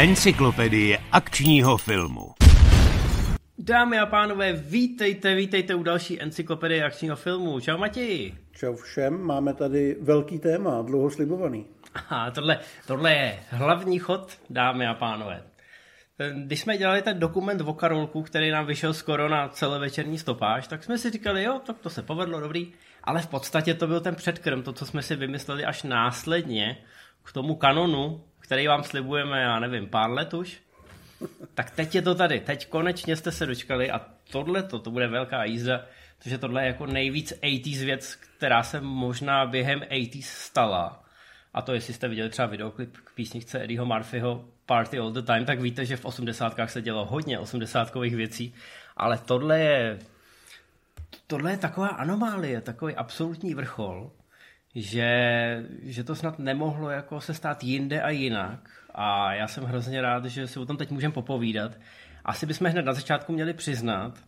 Encyklopedie akčního filmu. Dámy a pánové, vítejte, vítejte u další encyklopedie akčního filmu. Čau Matěji. Čau všem, máme tady velký téma, dlouho slibovaný. Aha, tohle, tohle je hlavní chod, dámy a pánové. Když jsme dělali ten dokument o Karolku, který nám vyšel skoro na celovečerní stopáž, tak jsme si říkali, jo, tak to se povedlo, dobrý. Ale v podstatě to byl ten předkrm, to, co jsme si vymysleli až následně k tomu kanonu, který vám slibujeme, já nevím, pár let už. Tak teď je to tady, teď konečně jste se dočkali a tohle to, to bude velká jízda, protože tohle je jako nejvíc 80s věc, která se možná během 80s stala. A to, jestli jste viděli třeba videoklip k písničce Eddieho Murphyho Party All The Time, tak víte, že v 80. se dělo hodně 80 věcí, ale tohle je tohle je taková anomálie, takový absolutní vrchol, že, že to snad nemohlo jako se stát jinde a jinak. A já jsem hrozně rád, že si o tom teď můžeme popovídat. Asi bychom hned na začátku měli přiznat,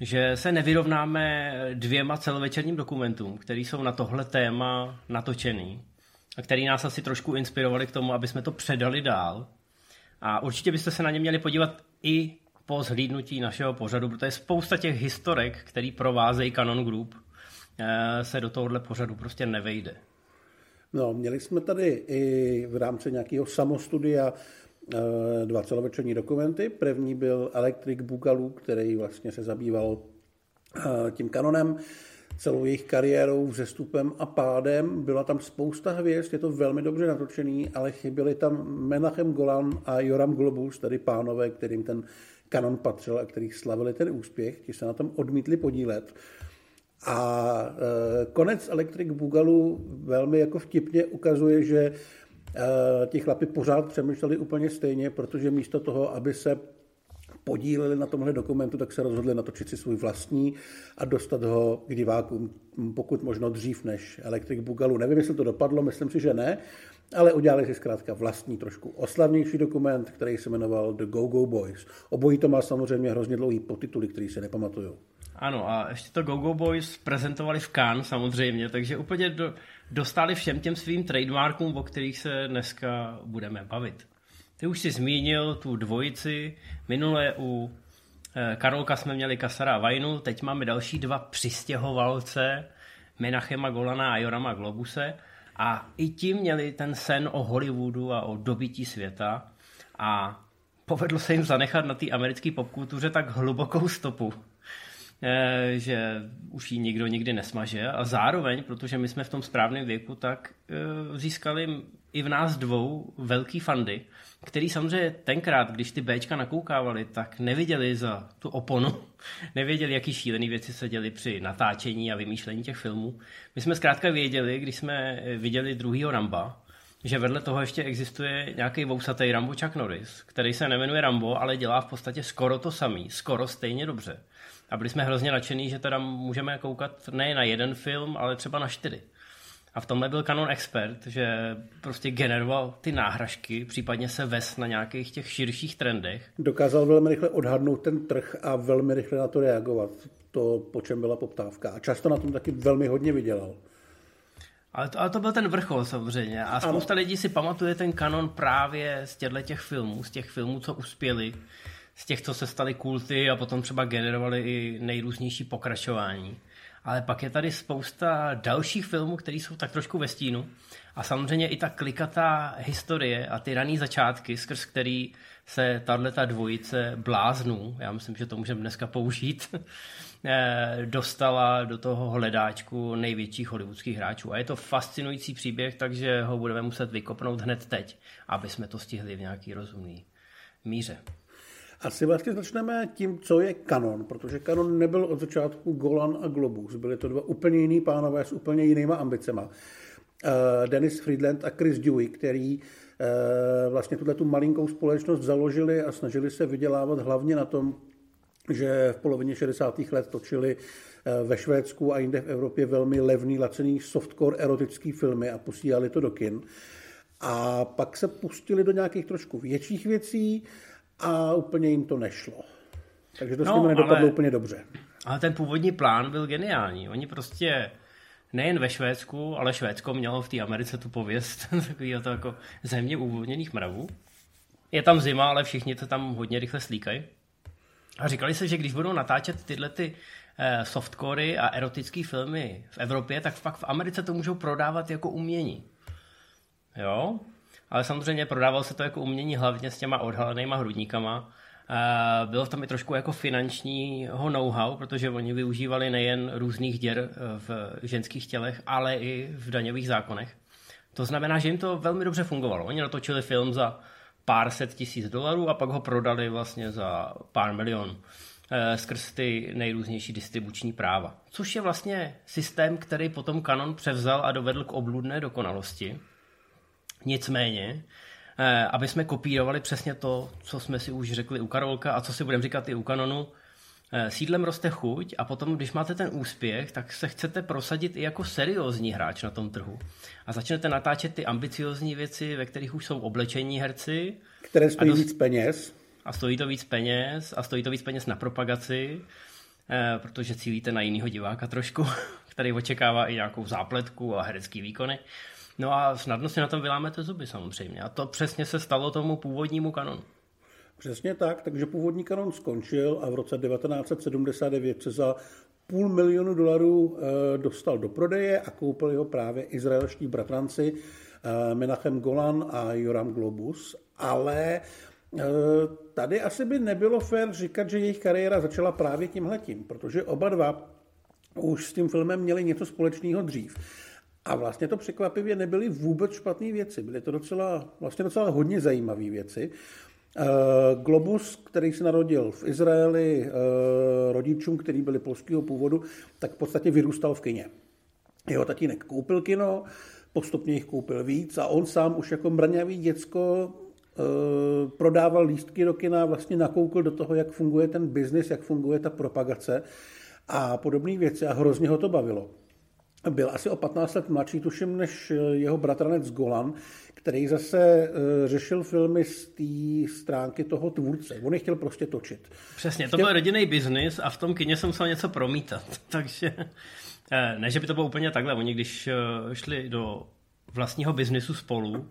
že se nevyrovnáme dvěma celovečerním dokumentům, které jsou na tohle téma natočený a který nás asi trošku inspirovali k tomu, aby jsme to předali dál. A určitě byste se na ně měli podívat i po zhlídnutí našeho pořadu, protože spousta těch historek, který provázejí Canon Group, se do tohohle pořadu prostě nevejde. No, měli jsme tady i v rámci nějakého samostudia eh, dva celovečerní dokumenty. První byl Electric Boogaloo, který vlastně se zabýval eh, tím kanonem, celou jejich kariérou, vzestupem a pádem. Byla tam spousta hvězd, je to velmi dobře natočený, ale chyběli tam Menachem Golan a Joram Globus, tedy pánové, kterým ten kanon patřil a kterých slavili ten úspěch, ti se na tom odmítli podílet. A e, konec Electric Boogaloo velmi jako vtipně ukazuje, že e, ti chlapi pořád přemýšleli úplně stejně, protože místo toho, aby se podíleli na tomhle dokumentu, tak se rozhodli natočit si svůj vlastní a dostat ho k divákům pokud možno dřív než Electric Boogaloo. Nevím, jestli to dopadlo, myslím si, že ne, ale udělali si zkrátka vlastní trošku oslavnější dokument, který se jmenoval The Go Go Boys. Obojí to má samozřejmě hrozně dlouhý podtituly, který se nepamatují. Ano, a ještě to Go Go Boys prezentovali v Cannes samozřejmě, takže úplně do, dostali všem těm svým trademarkům, o kterých se dneska budeme bavit. Ty už si zmínil tu dvojici, minule u eh, Karolka jsme měli Kasara a Vajnu, teď máme další dva přistěhovalce, Menachema Golana a Jorama Globuse. A i ti měli ten sen o Hollywoodu a o dobití světa. A povedlo se jim zanechat na té americké popkultuře tak hlubokou stopu, že už ji nikdo nikdy nesmaže a zároveň, protože my jsme v tom správném věku, tak eh, získali i v nás dvou velký fandy, který samozřejmě tenkrát, když ty Bčka nakoukávali, tak neviděli za tu oponu, nevěděli, jaký šílený věci se děly při natáčení a vymýšlení těch filmů. My jsme zkrátka věděli, když jsme viděli druhýho Ramba, že vedle toho ještě existuje nějaký vousatý Rambo Chuck Norris, který se nemenuje Rambo, ale dělá v podstatě skoro to samý, skoro stejně dobře. A byli jsme hrozně nadšení, že teda můžeme koukat ne na jeden film, ale třeba na čtyři. A v tomhle byl Canon expert, že prostě generoval ty náhražky, případně se ves na nějakých těch širších trendech. Dokázal velmi rychle odhadnout ten trh a velmi rychle na to reagovat. To, po čem byla poptávka. A často na tom taky velmi hodně vydělal. Ale to, ale to byl ten vrchol samozřejmě. A spousta ano. lidí si pamatuje ten kanon právě z těchto těch filmů, z těch filmů, co uspěli, z těch, co se staly kulty a potom třeba generovali i nejrůznější pokračování ale pak je tady spousta dalších filmů, které jsou tak trošku ve stínu. A samozřejmě i ta klikatá historie a ty rané začátky, skrz který se tahle dvojice bláznů, já myslím, že to můžeme dneska použít, eh, dostala do toho hledáčku největších hollywoodských hráčů. A je to fascinující příběh, takže ho budeme muset vykopnout hned teď, aby jsme to stihli v nějaký rozumný míře. Asi vlastně začneme tím, co je kanon, protože kanon nebyl od začátku Golan a Globus. Byly to dva úplně jiný pánové s úplně jinýma ambicema. Uh, Dennis Friedland a Chris Dewey, který uh, vlastně tuhle tu malinkou společnost založili a snažili se vydělávat hlavně na tom, že v polovině 60. let točili eh, ve Švédsku a jinde v Evropě velmi levný, lacený softcore erotický filmy a posílali to do kin. A pak se pustili do nějakých trošku větších věcí a úplně jim to nešlo. Takže to no, s nimi nedopadlo ale, úplně dobře. Ale ten původní plán byl geniální. Oni prostě nejen ve Švédsku, ale Švédsko mělo v té Americe tu pověst takového to jako země uvolněných mravů. Je tam zima, ale všichni to tam hodně rychle slíkají. A říkali se, že když budou natáčet tyhle ty eh, softcory a erotické filmy v Evropě, tak pak v Americe to můžou prodávat jako umění. Jo? Ale samozřejmě prodával se to jako umění hlavně s těma odhalenýma hrudníkama. Bylo tam i trošku jako finančního know-how, protože oni využívali nejen různých děr eh, v ženských tělech, ale i v daňových zákonech. To znamená, že jim to velmi dobře fungovalo. Oni natočili film za pár set tisíc dolarů a pak ho prodali vlastně za pár milionů eh, skrz ty nejrůznější distribuční práva. Což je vlastně systém, který potom Canon převzal a dovedl k obludné dokonalosti. Nicméně, eh, aby jsme kopírovali přesně to, co jsme si už řekli u Karolka a co si budeme říkat i u Canonu, eh, sídlem roste chuť a potom, když máte ten úspěch, tak se chcete prosadit i jako seriózní hráč na tom trhu. A začnete natáčet ty ambiciozní věci, ve kterých už jsou oblečení herci. Které stojí dost... víc peněz. A stojí to víc peněz a stojí to víc peněz na propagaci, eh, protože cílíte na jiného diváka trošku, který očekává i nějakou zápletku a herecký výkony. No a snadno si na tom vylámete zuby samozřejmě. A to přesně se stalo tomu původnímu kanonu. Přesně tak, takže původní kanon skončil a v roce 1979 se za půl milionu dolarů eh, dostal do prodeje a koupili ho právě izraelští bratranci eh, Menachem Golan a Joram Globus, ale eh, tady asi by nebylo fér říkat, že jejich kariéra začala právě tímhletím, protože oba dva už s tím filmem měli něco společného dřív. A vlastně to překvapivě nebyly vůbec špatné věci. Byly to docela, vlastně docela hodně zajímavé věci. Eh, Globus, který se narodil v Izraeli eh, rodičům, který byli polského původu, tak v podstatě vyrůstal v kině. Jeho tatínek koupil kino, postupně jich koupil víc a on sám už jako mraňavý děcko eh, prodával lístky do kina, vlastně nakoukl do toho, jak funguje ten biznis, jak funguje ta propagace a podobné věci a hrozně ho to bavilo byl asi o 15 let mladší, tuším, než jeho bratranec Golan, který zase eh, řešil filmy z té stránky toho tvůrce. On je chtěl prostě točit. Přesně, to chtěl... byl rodinný biznis a v tom kině jsem musel něco promítat. Takže eh, ne, že by to bylo úplně takhle. Oni když eh, šli do vlastního biznisu spolu,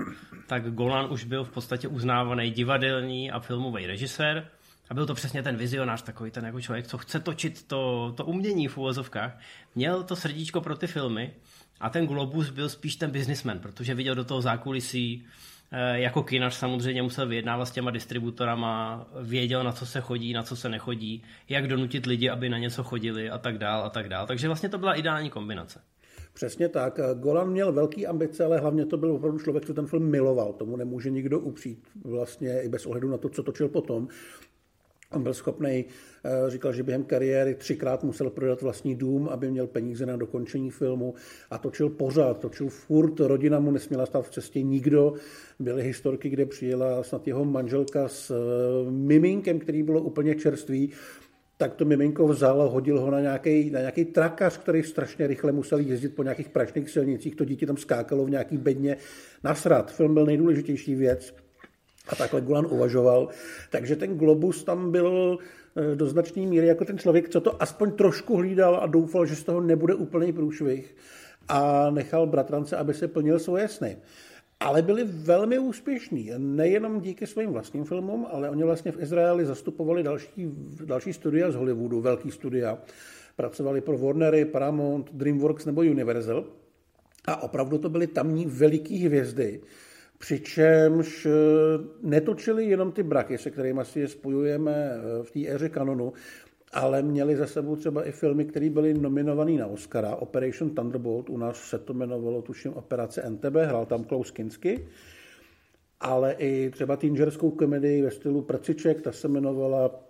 tak Golan už byl v podstatě uznávaný divadelní a filmový režisér a byl to přesně ten vizionář, takový ten jako člověk, co chce točit to, to umění v úvozovkách. Měl to srdíčko pro ty filmy a ten Globus byl spíš ten businessman, protože viděl do toho zákulisí, eh, jako kinař samozřejmě musel vyjednávat s těma distributorama, věděl, na co se chodí, na co se nechodí, jak donutit lidi, aby na něco chodili a tak dál a tak dál. Takže vlastně to byla ideální kombinace. Přesně tak. Golan měl velký ambice, ale hlavně to byl opravdu člověk, co ten film miloval. Tomu nemůže nikdo upřít, vlastně i bez ohledu na to, co točil potom. On byl schopný, eh, říkal, že během kariéry třikrát musel prodat vlastní dům, aby měl peníze na dokončení filmu a točil pořád, točil furt, rodina mu nesměla stát v cestě nikdo. Byly historky, kde přijela snad jeho manželka s eh, miminkem, který bylo úplně čerstvý, tak to miminko vzal hodil ho na nějaký, na nějaký trakař, který strašně rychle musel jezdit po nějakých prašných silnicích. To dítě tam skákalo v nějaký bedně nasrat. Film byl nejdůležitější věc a takhle Gulan uvažoval. Takže ten Globus tam byl eh, do značné míry jako ten člověk, co to aspoň trošku hlídal a doufal, že z toho nebude úplný průšvih a nechal bratrance, aby se plnil svoje sny. Ale byli velmi úspěšní, nejenom díky svým vlastním filmům, ale oni vlastně v Izraeli zastupovali další, další studia z Hollywoodu, velký studia. Pracovali pro Warnery, Paramount, DreamWorks nebo Universal. A opravdu to byly tamní veliký hvězdy, Přičemž eh, netočili jenom ty braky, se kterými si je spojujeme eh, v té éře kanonu, ale měli za sebou třeba i filmy, které byly nominované na Oscara. Operation Thunderbolt, u nás se to jmenovalo, tuším, Operace NTB, hrál tam Klaus Kinski, ale i třeba teengerskou komedii ve stylu Prciček, ta se jmenovala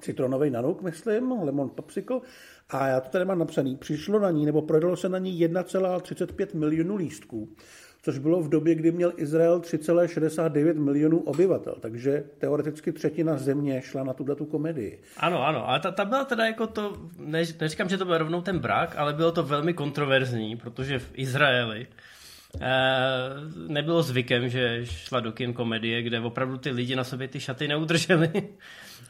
Citronový nanouk, myslím, Lemon Popsicle. A já to tady mám napsaný. Přišlo na ní, nebo prodalo se na ní 1,35 milionů lístků což bylo v době, kdy měl Izrael 3,69 milionů obyvatel, takže teoreticky třetina země šla na tuhle tu komedii. Ano, ano, ale ta, ta byla teda jako to, ne, neříkám, že to byl rovnou ten brak, ale bylo to velmi kontroverzní, protože v Izraeli eh, nebylo zvykem, že šla do kin komedie, kde opravdu ty lidi na sobě ty šaty neudrželi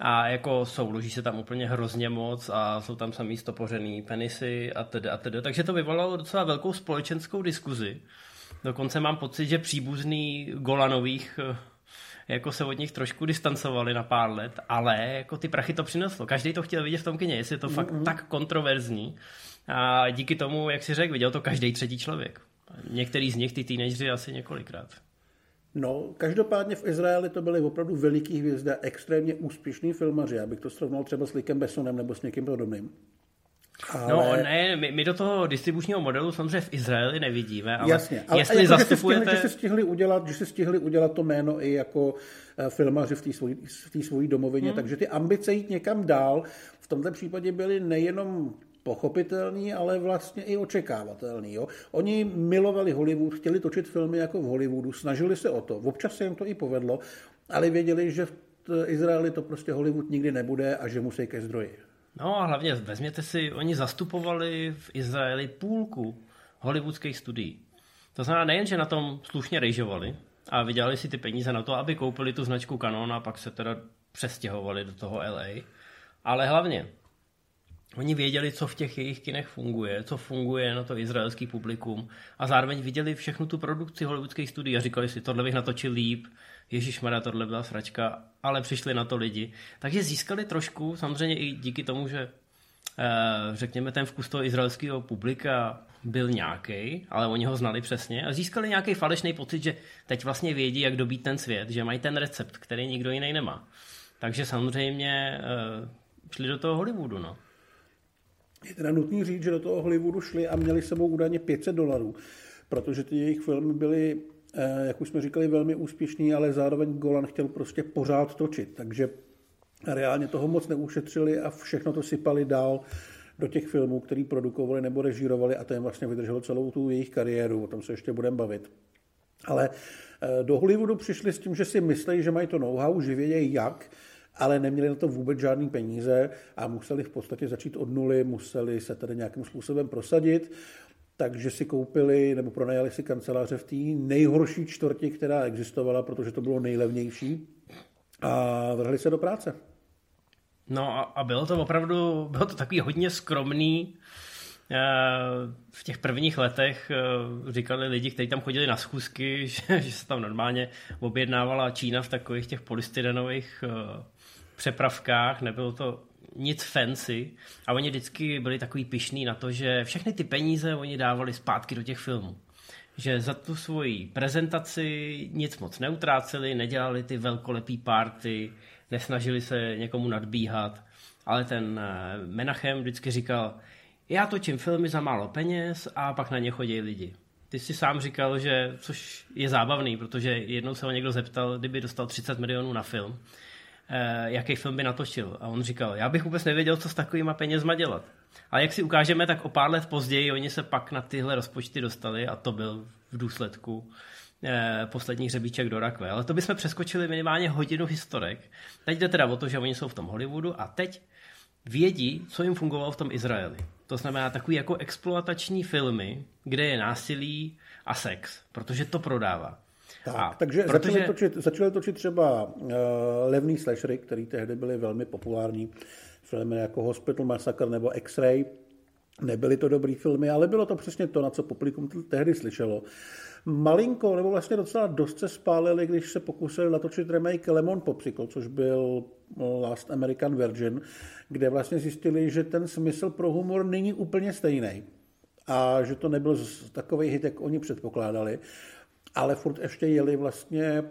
a jako souloží se tam úplně hrozně moc a jsou tam samý stopořený penisy a tedy a tedy. Takže to vyvolalo docela velkou společenskou diskuzi. Dokonce mám pocit, že příbuzný Golanových jako se od nich trošku distancovali na pár let, ale jako ty prachy to přineslo. Každý to chtěl vidět v tom kině, jestli je to fakt mm-hmm. tak kontroverzní. A díky tomu, jak si řekl, viděl to každý třetí člověk. Některý z nich, ty teenageři, asi několikrát. No, každopádně v Izraeli to byly opravdu veliký hvězdy a extrémně úspěšný filmaři. Já bych to srovnal třeba s Likem Bessonem nebo s někým podobným. Ale... No ne, my, my do toho distribučního modelu samozřejmě v Izraeli nevidíme, ale Jasně, ale jestli jako, zastupujete... Že se, stihli, že, se stihli udělat, že se stihli udělat to jméno i jako eh, filmaři v té svojí, svojí domovině, hmm. takže ty ambice jít někam dál v tomto případě byly nejenom pochopitelný, ale vlastně i očekávatelný. Jo? Oni milovali Hollywood, chtěli točit filmy jako v Hollywoodu, snažili se o to. Občas se jim to i povedlo, ale věděli, že v Izraeli to prostě Hollywood nikdy nebude a že musí ke zdroji. No a hlavně vezměte si, oni zastupovali v Izraeli půlku hollywoodských studií. To znamená nejen, že na tom slušně rejžovali a vydělali si ty peníze na to, aby koupili tu značku Canon a pak se teda přestěhovali do toho LA, ale hlavně Oni věděli, co v těch jejich kinech funguje, co funguje na to izraelský publikum a zároveň viděli všechnu tu produkci hollywoodských studií a říkali si, tohle bych natočil líp, Ježíš Mara, tohle byla sračka, ale přišli na to lidi. Takže získali trošku, samozřejmě i díky tomu, že eh, řekněme ten vkus toho izraelského publika byl nějaký, ale oni ho znali přesně a získali nějaký falešný pocit, že teď vlastně vědí, jak dobít ten svět, že mají ten recept, který nikdo jiný nemá. Takže samozřejmě eh, šli do toho Hollywoodu, no. Je teda nutný říct, že do toho Hollywoodu šli a měli sebou údajně 500 dolarů, protože ty jejich filmy byly, jak už jsme říkali, velmi úspěšný, ale zároveň Golan chtěl prostě pořád točit, takže reálně toho moc neušetřili a všechno to sypali dál do těch filmů, který produkovali nebo režírovali a to jim vlastně vydrželo celou tu jejich kariéru, o tom se ještě budeme bavit. Ale eh, do Hollywoodu přišli s tím, že si myslí, že mají to know-how, že vědějí jak, ale neměli na to vůbec žádný peníze a museli v podstatě začít od nuly, museli se tady nějakým způsobem prosadit, takže si koupili nebo pronajali si kanceláře v té nejhorší čtvrti, která existovala, protože to bylo nejlevnější a vrhli se do práce. No a bylo to opravdu, bylo to takový hodně skromný, eh, v těch prvních letech eh, říkali lidi, kteří tam chodili na schůzky, že, že se tam normálně objednávala Čína v takových těch polystyrenových eh, přepravkách, nebylo to nic fancy a oni vždycky byli takový pišní na to, že všechny ty peníze oni dávali zpátky do těch filmů. Že za tu svoji prezentaci nic moc neutráceli, nedělali ty velkolepý party, nesnažili se někomu nadbíhat, ale ten eh, Menachem vždycky říkal, já točím filmy za málo peněz a pak na ně chodí lidi. Ty jsi sám říkal, že, což je zábavný, protože jednou se ho někdo zeptal, kdyby dostal 30 milionů na film, jaký film by natočil. A on říkal, já bych vůbec nevěděl, co s takovýma penězma dělat. Ale jak si ukážeme, tak o pár let později oni se pak na tyhle rozpočty dostali a to byl v důsledku eh, posledních hřebíček do rakve. Ale to bychom přeskočili minimálně hodinu historek. Teď jde teda o to, že oni jsou v tom Hollywoodu a teď vědí, co jim fungovalo v tom Izraeli. To znamená takový jako exploatační filmy, kde je násilí a sex, protože to prodává. Tak, a takže protože... začali, točit, začali točit třeba uh, levný slashery, který tehdy byly velmi populární. Filmy jako Hospital Massacre nebo X-Ray. Nebyly to dobrý filmy, ale bylo to přesně to, na co publikum tehdy slyšelo. Malinko, nebo vlastně docela dost se spálili, když se pokusili natočit remake Lemon Popsicle, což byl Last American Virgin, kde vlastně zjistili, že ten smysl pro humor není úplně stejný a že to nebyl takový hit, jak oni předpokládali ale furt ještě jeli vlastně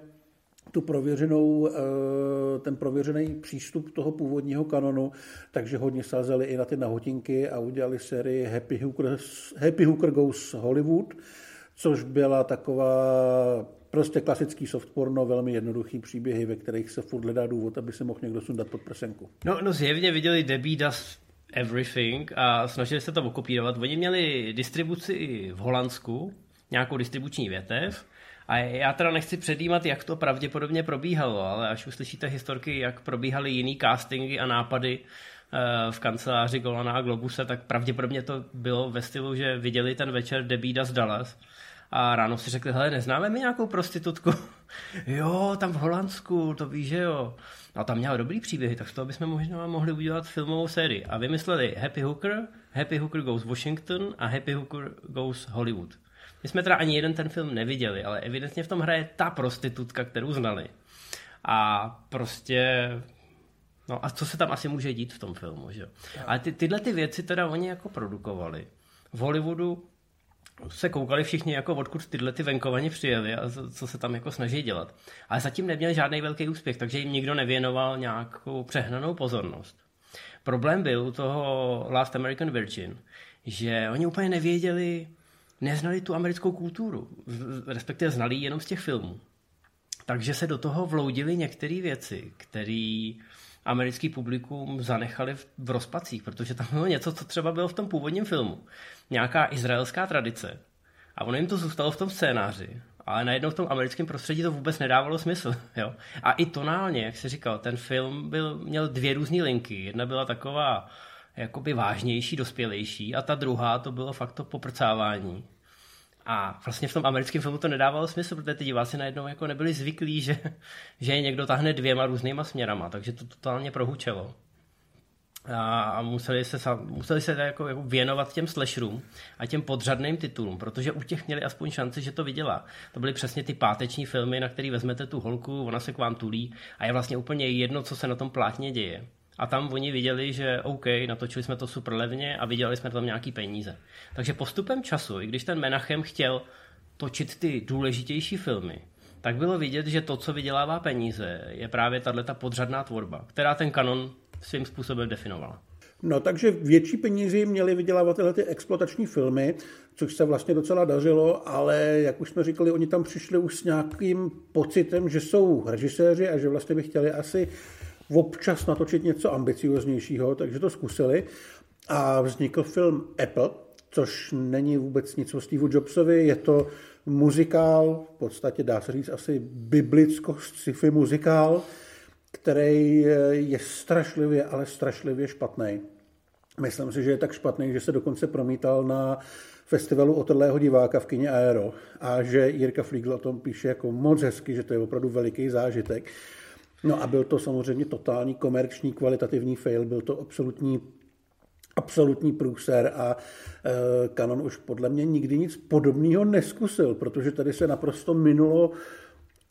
tu prověřenou, eh, ten prověřený přístup toho původního kanonu, takže hodně sázeli i na ty nahotinky a udělali sérii Happy Hooker, Happy Hooker Goes Hollywood, což byla taková prostě klasický soft porno, velmi jednoduchý příběhy, ve kterých se furt hledá důvod, aby se mohl někdo sundat pod prsenku. No, no zjevně viděli Debbie Does Everything a snažili se to okopírovat. Oni měli distribuci v Holandsku, nějakou distribuční větev a já teda nechci předjímat, jak to pravděpodobně probíhalo, ale až uslyšíte historky, jak probíhaly jiný castingy a nápady eh, v kanceláři Golana a Globuse, tak pravděpodobně to bylo ve stylu, že viděli ten večer Debída z Dallas a ráno si řekli, hele, neznáme mi nějakou prostitutku? jo, tam v Holandsku, to víš, že jo. A tam měla dobrý příběhy, tak z toho bychom možná mohli udělat filmovou sérii. A vymysleli Happy Hooker, Happy Hooker Goes Washington a Happy Hooker Goes Hollywood. My jsme teda ani jeden ten film neviděli, ale evidentně v tom hraje ta prostitutka, kterou znali. A prostě No a co se tam asi může dít v tom filmu, že jo? Ale ty, tyhle ty věci teda oni jako produkovali. V Hollywoodu se koukali všichni, jako odkud tyhle ty venkovani přijeli a co se tam jako snaží dělat. Ale zatím neměli žádný velký úspěch, takže jim nikdo nevěnoval nějakou přehnanou pozornost. Problém byl u toho Last American Virgin, že oni úplně nevěděli, neznali tu americkou kulturu, respektive znali jenom z těch filmů. Takže se do toho vloudili některé věci, které americký publikum zanechali v rozpacích, protože tam bylo něco, co třeba bylo v tom původním filmu. Nějaká izraelská tradice. A ono jim to zůstalo v tom scénáři. Ale najednou v tom americkém prostředí to vůbec nedávalo smysl. Jo? A i tonálně, jak se říkal, ten film byl, měl dvě různé linky. Jedna byla taková jakoby vážnější, dospělejší a ta druhá to bylo fakt to poprcávání. A vlastně v tom americkém filmu to nedávalo smysl, protože ty diváci najednou jako nebyli zvyklí, že, že je někdo tahne dvěma různýma směrama, takže to totálně prohučelo. A museli se, museli se jako, jako věnovat těm slasherům a těm podřadným titulům, protože u těch měli aspoň šanci, že to viděla. To byly přesně ty páteční filmy, na který vezmete tu holku, ona se k vám tulí a je vlastně úplně jedno, co se na tom plátně děje. A tam oni viděli, že OK, natočili jsme to super levně a viděli jsme tam nějaký peníze. Takže postupem času, i když ten Menachem chtěl točit ty důležitější filmy, tak bylo vidět, že to, co vydělává peníze, je právě tato podřadná tvorba, která ten kanon svým způsobem definovala. No, takže větší peníze měli vydělávat tyhle ty exploatační filmy, což se vlastně docela dařilo, ale jak už jsme říkali, oni tam přišli už s nějakým pocitem, že jsou režiséři a že vlastně by chtěli asi občas natočit něco ambicioznějšího, takže to zkusili a vznikl film Apple, což není vůbec nic o Steve Jobsovi, je to muzikál, v podstatě dá se říct asi biblicko-sci-fi muzikál, který je strašlivě, ale strašlivě špatný. Myslím si, že je tak špatný, že se dokonce promítal na festivalu otrlého diváka v kině Aero a že Jirka Fliegl o tom píše jako moc hezky, že to je opravdu veliký zážitek. No a byl to samozřejmě totální komerční kvalitativní fail, byl to absolutní absolutní průser a e, Canon už podle mě nikdy nic podobného neskusil, protože tady se naprosto minulo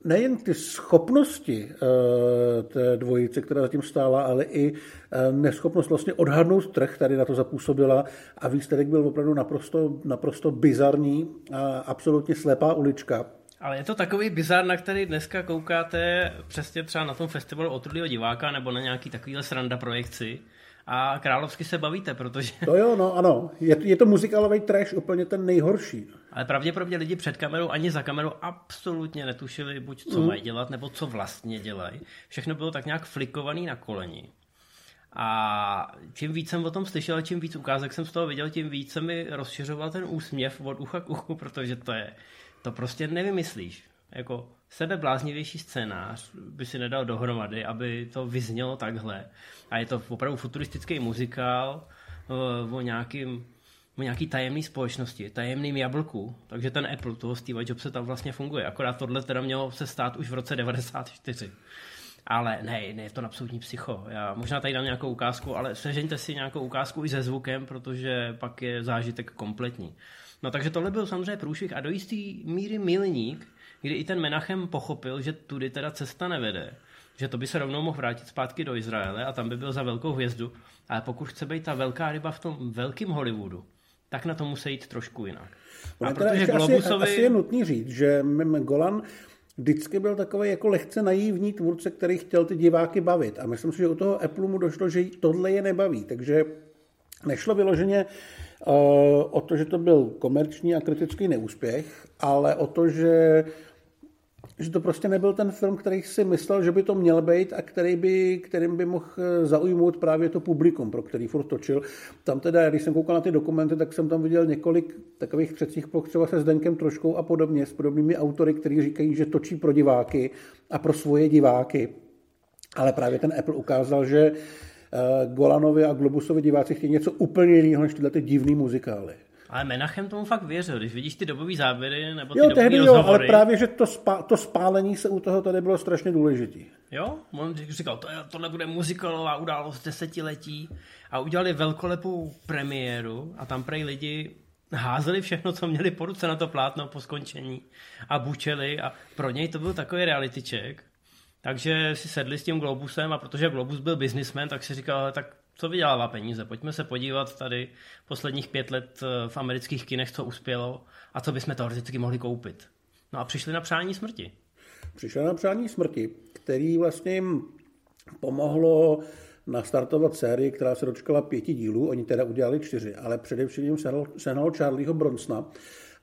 nejen ty schopnosti e, té dvojice, která zatím stála, ale i e, neschopnost vlastně odhadnout trh tady na to zapůsobila a výsledek byl opravdu naprosto, naprosto bizarní a absolutně slepá ulička. Ale je to takový bizar, na který dneska koukáte přesně třeba na tom festivalu otrudlého diváka nebo na nějaký takovýhle sranda projekci a královsky se bavíte, protože... To jo, no ano. Je, je to muzikálový trash úplně ten nejhorší. Ale pravděpodobně lidi před kamerou ani za kamerou absolutně netušili buď co mm. mají dělat, nebo co vlastně dělají. Všechno bylo tak nějak flikovaný na koleni. A čím víc jsem o tom slyšel, čím víc ukázek jsem z toho viděl, tím víc se mi rozšiřoval ten úsměv od ucha k uchu, protože to je to prostě nevymyslíš. Jako sebebláznivější scénář by si nedal dohromady, aby to vyznělo takhle. A je to opravdu futuristický muzikál o nějakým o nějaký tajemný společnosti, tajemným jablku, takže ten Apple toho Steve Jobse tam vlastně funguje. Akorát tohle teda mělo se stát už v roce 94. Ale ne, ne, je to absolutní psycho. Já možná tady dám nějakou ukázku, ale sežeňte si nějakou ukázku i se zvukem, protože pak je zážitek kompletní. No takže tohle byl samozřejmě průšvih a do jistý míry milník, kdy i ten Menachem pochopil, že tudy teda cesta nevede. Že to by se rovnou mohl vrátit zpátky do Izraele a tam by byl za velkou hvězdu. Ale pokud chce být ta velká ryba v tom velkém Hollywoodu, tak na to musí jít trošku jinak. A protože Globusovi... asi, asi je nutný říct, že Golan vždycky byl takový jako lehce naivní tvůrce, který chtěl ty diváky bavit. A myslím si, že u toho Apple mu došlo, že tohle je nebaví. Takže nešlo vyloženě o to, že to byl komerční a kritický neúspěch, ale o to, že že to prostě nebyl ten film, který si myslel, že by to měl být a který by, kterým by mohl zaujmout právě to publikum, pro který furt točil. Tam teda, když jsem koukal na ty dokumenty, tak jsem tam viděl několik takových třecích ploch, třeba se Zdenkem Troškou a podobně, s podobnými autory, kteří říkají, že točí pro diváky a pro svoje diváky. Ale právě ten Apple ukázal, že Eh, Golanovi a Globusovi diváci chtějí něco úplně jiného než tyhle ty divný muzikály. Ale Menachem tomu fakt věřil, když vidíš ty dobové záběry nebo ty jo, tehdy jo, ale právě, že to, spa, to spálení se u toho tady bylo strašně důležité. Jo, on říkal, to, tohle bude muzikalová událost desetiletí a udělali velkolepou premiéru a tam prej lidi házeli všechno, co měli po ruce na to plátno po skončení a bučeli a pro něj to byl takový reality check, Takže si sedli s tím Globusem a protože Globus byl businessman, tak si říkal, tak co vydělává peníze? Pojďme se podívat tady posledních pět let eh, v amerických kinech, co uspělo a co bychom teoreticky mohli koupit. No a přišli na přání smrti. Přišli na přání smrti, který vlastně jim pomohlo nastartovat sérii, která se dočkala pěti dílů, oni teda udělali čtyři, ale především jim sehnal Charlieho Bronsna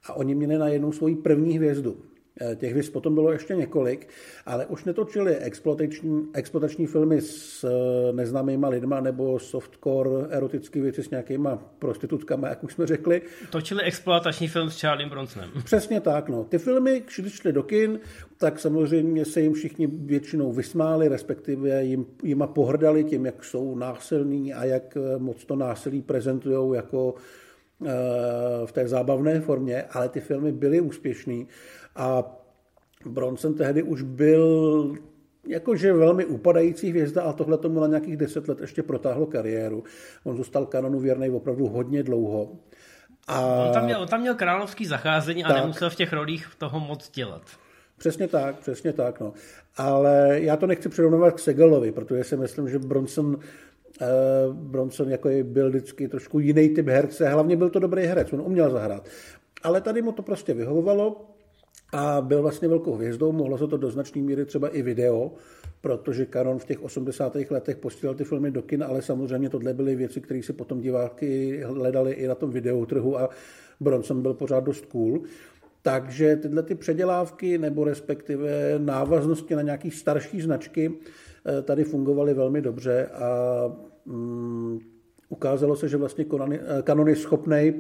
a oni měli na jednu svoji první hvězdu. Eh, těch věc potom bylo ještě několik, ale už netočili exploatační, exploatační filmy s eh, neznámýma lidma nebo softcore erotické věci s nějakýma prostitutkami, jak už jsme řekli. Točili exploatační film s Charlie Bronsonem. Přesně tak, no. Ty filmy, když šli do kin, tak samozřejmě se jim všichni většinou vysmáli, respektive jim, jima pohrdali tím, jak jsou násilní a jak eh, moc to násilí prezentují jako v té zábavné formě, ale ty filmy byly úspěšný a Bronson tehdy už byl jakože velmi upadající hvězda a tohle to měla nějakých deset let ještě protáhlo kariéru. On zůstal kanonu věrný opravdu hodně dlouho. A... On, tam měl, on tam měl královský zacházení a tak. nemusel v těch rolích toho moc dělat. Přesně tak, přesně tak. No. Ale já to nechci přirovnávat k Segalovi, protože si myslím, že Bronson, uh, Bronson jako byl vždycky trošku jiný typ herce. Hlavně byl to dobrý herec, on uměl zahrát. Ale tady mu to prostě vyhovovalo a byl vlastně velkou hvězdou, mohlo se to do značné míry třeba i video, protože Canon v těch 80. letech posílal ty filmy do kin, ale samozřejmě tohle byly věci, které si potom diváky hledali i na tom videotrhu a Bronson byl pořád dost cool. Takže tyhle ty předělávky nebo respektive návaznosti na nějaké starší značky eh, tady fungovaly velmi dobře a mm, ukázalo se, že vlastně Canon je schopný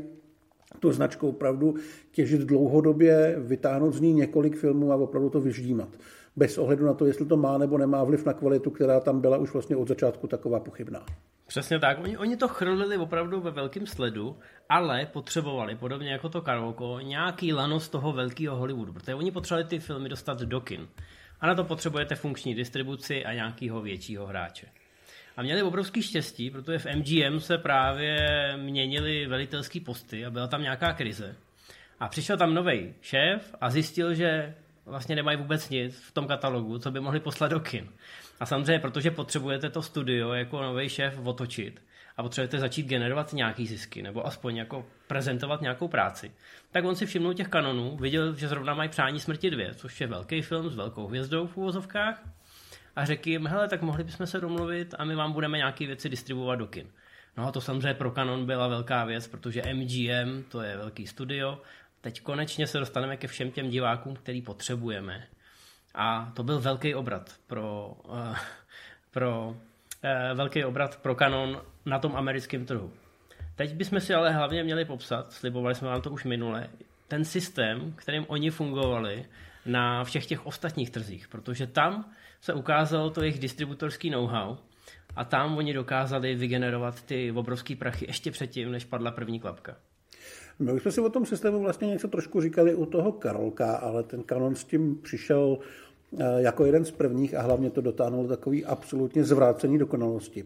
tu značku opravdu těžit dlouhodobě, vytáhnout z ní několik filmů a opravdu to vyždímat. Bez ohledu na to, jestli to má nebo nemá vliv na kvalitu, která tam byla už vlastně od začátku taková pochybná. Přesně tak. Oni, oni to chrlili opravdu ve velkém sledu, ale potřebovali, podobně jako to Karolko, nějaký lano z toho velkého Hollywoodu, protože oni potřebovali ty filmy dostat do kin. A na to potřebujete funkční distribuci a nějakého většího hráče. A měli obrovský štěstí, protože v MGM se právě měnili velitelský posty a byla tam nějaká krize. A přišel tam nový šéf a zjistil, že vlastně nemají vůbec nic v tom katalogu, co by mohli poslat do kin. A samozřejmě, protože potřebujete to studio jako nový šéf otočit a potřebujete začít generovat nějaký zisky, nebo aspoň jako prezentovat nějakou práci, tak on si všimnul těch kanonů, viděl, že zrovna mají Přání smrti dvě, což je velký film s velkou hvězdou v úvozovkách, a řekl jim, hele, tak mohli bychom se domluvit a my vám budeme nějaké věci distribuovat do kin. No a to samozřejmě pro Canon byla velká věc, protože MGM, to je velký studio, teď konečně se dostaneme ke všem těm divákům, který potřebujeme. A to byl velký obrat pro, uh, pro uh, velký obrat pro Canon na tom americkém trhu. Teď bychom si ale hlavně měli popsat, slibovali jsme vám to už minule, ten systém, kterým oni fungovali na všech těch ostatních trzích, protože tam se ukázalo to jejich distributorský know-how a tam oni dokázali vygenerovat ty obrovské prachy ještě předtím, než padla první klapka. My už jsme si o tom systému vlastně něco trošku říkali u toho Karolka, ale ten kanon s tím přišel eh, jako jeden z prvních a hlavně to dotáhnul takový absolutně zvrácení dokonalosti.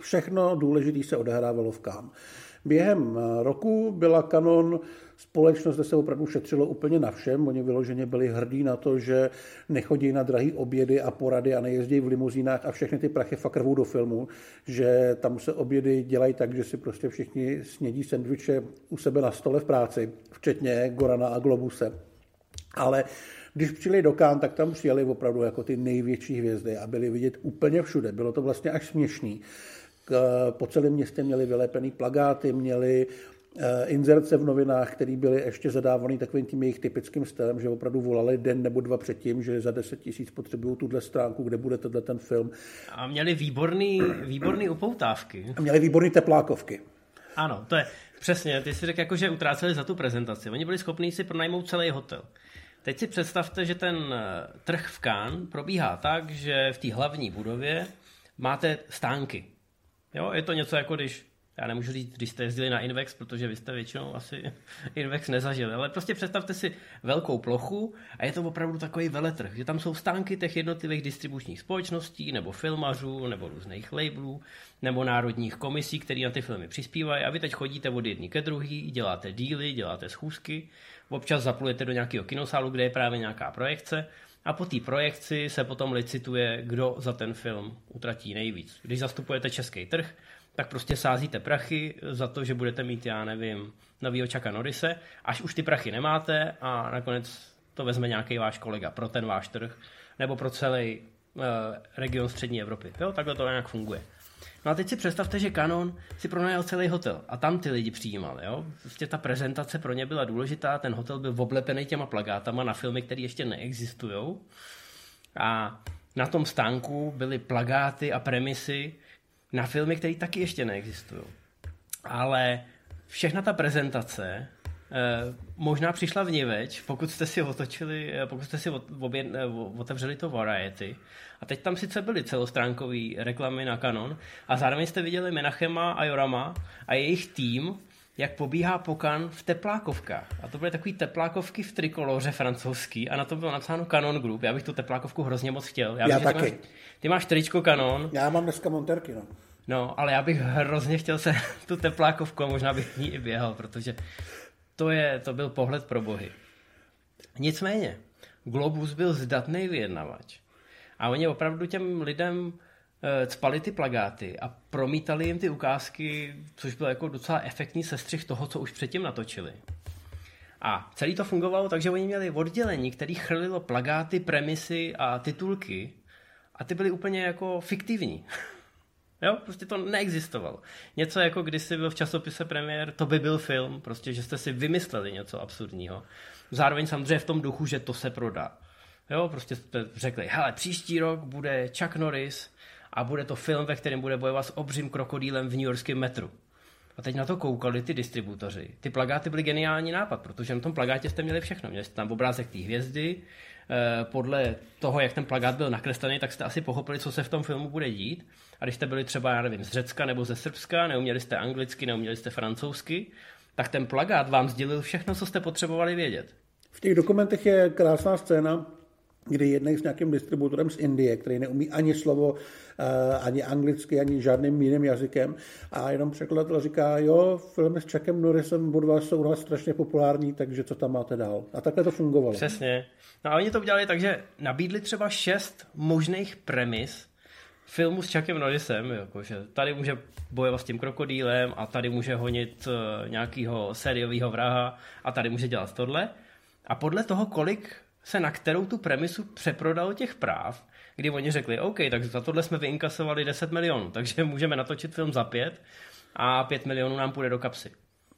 Všechno důležité se odehrávalo v Kám. Během eh, roku byla Canon společnost, kde se opravdu šetřilo úplně na všem. Oni vyloženě byli hrdí na to, že nechodí na drahé obědy a porady a nejezdí v limuzínách a všechny ty prachy fakt rvou do filmu, že tam se obědy dělají tak, že si prostě všichni snědí sendviče u sebe na stole v práci, včetně Gorana a Globuse. Ale když přijeli do Kán, tak tam přijeli opravdu jako ty největší hvězdy a byli vidět úplně všude. Bylo to vlastně až směšný. Po celém městě měli vylépený plagáty, měli eh, inzerce v novinách, které byly ještě zadávané takovým tím jejich typickým stylem, že opravdu volali den nebo dva předtím, že za 10 tisíc potřebují tuhle stránku, kde bude tenhle ten film. A měli výborný, výborný upoutávky. A měli výborný teplákovky. Ano, to je přesně. Ty si řekl, jako, že utráceli za tu prezentaci. Oni byli schopni si pronajmout celý hotel. Teď si představte, že ten eh, trh v Cannes probíhá tak, že v té hlavní budově máte stánky. Jo, je to něco jako když já nemůžu říct, když jste jezdili na Invex, protože vy jste většinou asi Invex nezažili, ale prostě představte si velkou plochu a je to opravdu takový veletrh, že tam jsou stánky těch jednotlivých distribučních společností, nebo filmařů, nebo různých labelů, nebo národních komisí, které na ty filmy přispívají a vy teď chodíte od jedné ke druhé, děláte díly, děláte schůzky, občas zaplujete do nějakého kinosálu, kde je právě nějaká projekce a po té projekci se potom licituje, kdo za ten film utratí nejvíc. Když zastupujete český trh, tak prostě sázíte prachy za to, že budete mít, já nevím, novýho Čaka Norise, až už ty prachy nemáte a nakonec to vezme nějaký váš kolega pro ten váš trh nebo pro celý uh, region střední Evropy. Jo, takhle to nějak funguje. No a teď si představte, že Canon si pronajal celý hotel a tam ty lidi přijímal. Jo? Prostě ta prezentace pro ně byla důležitá, ten hotel byl oblepený těma plagátama na filmy, které ještě neexistují. A na tom stánku byly plagáty a premisy na filmy, které taky ještě neexistují. Ale všechna ta prezentace Eh, možná přišla v Niveč, pokud jste si otočili, eh, pokud jste si eh, otevřeli to Variety. A teď tam sice byly celostránkový reklamy na Canon a zároveň jste viděli Menachema a Jorama a jejich tým, jak pobíhá pokan v teplákovkách. A to byly takové teplákovky v trikoloře francouzský a na to bylo napsáno Canon Group. Já bych tu teplákovku hrozně moc chtěl. Já, Já taky. Ty máš, ty máš tričko Canon. Já mám dneska monterky, no. No, ale já bych hrozně chtěl se tu teplákovku a možná bych ní i běhal, protože to, je, to byl pohled pro bohy. Nicméně, Globus byl zdatný vyjednavač. A oni opravdu těm lidem e, cpali ty plagáty a promítali jim ty ukázky, což byl jako docela efektní sestřih toho, co už předtím natočili. A celý to fungovalo tak, že oni měli oddělení, který chrlilo plagáty, premisy a titulky a ty byly úplně jako fiktivní. Jo, prostě to neexistovalo. Něco jako když jsi byl v časopise premiér, to by byl film, prostě, že jste si vymysleli něco absurdního. Zároveň samozřejmě v tom duchu, že to se prodá. Jo, prostě řekli, hele, příští rok bude Chuck Norris a bude to film, ve kterém bude bojovat s obřím krokodýlem v New Yorkském metru. A teď na to koukali ty distributoři. Ty plagáty byly geniální nápad, protože na tom plagátě jste měli všechno. Měli jste tam obrázek té hvězdy, eh, podle toho, jak ten plagát byl nakreslený, tak jste asi pochopili, co se v tom filmu bude dít. A když jste byli třeba, já nevím, z Řecka nebo ze Srbska, neuměli jste anglicky, neuměli jste francouzsky, tak ten plagát vám sdělil všechno, co jste potřebovali vědět. V těch dokumentech je krásná scéna, kdy jednají s nějakým distributorem z Indie, který neumí ani slovo, eh, ani anglicky, ani žádným jiným jazykem. A jenom překladatel říká, jo, filmy s Chuckem Norrisem od vás jsou vás strašně populární, takže co tam máte dál. A takhle to fungovalo. Přesně. No a oni to udělali tak, že nabídli třeba šest možných premis, filmu s Chuckem Norrisem, jakože tady může bojovat s tím krokodýlem a tady může honit uh, nějakýho sériového vraha a tady může dělat tohle. A podle toho, kolik se na kterou tu premisu přeprodalo těch práv, kdy oni řekli, OK, tak za tohle jsme vyinkasovali 10 milionů, takže můžeme natočit film za 5 a 5 milionů nám půjde do kapsy.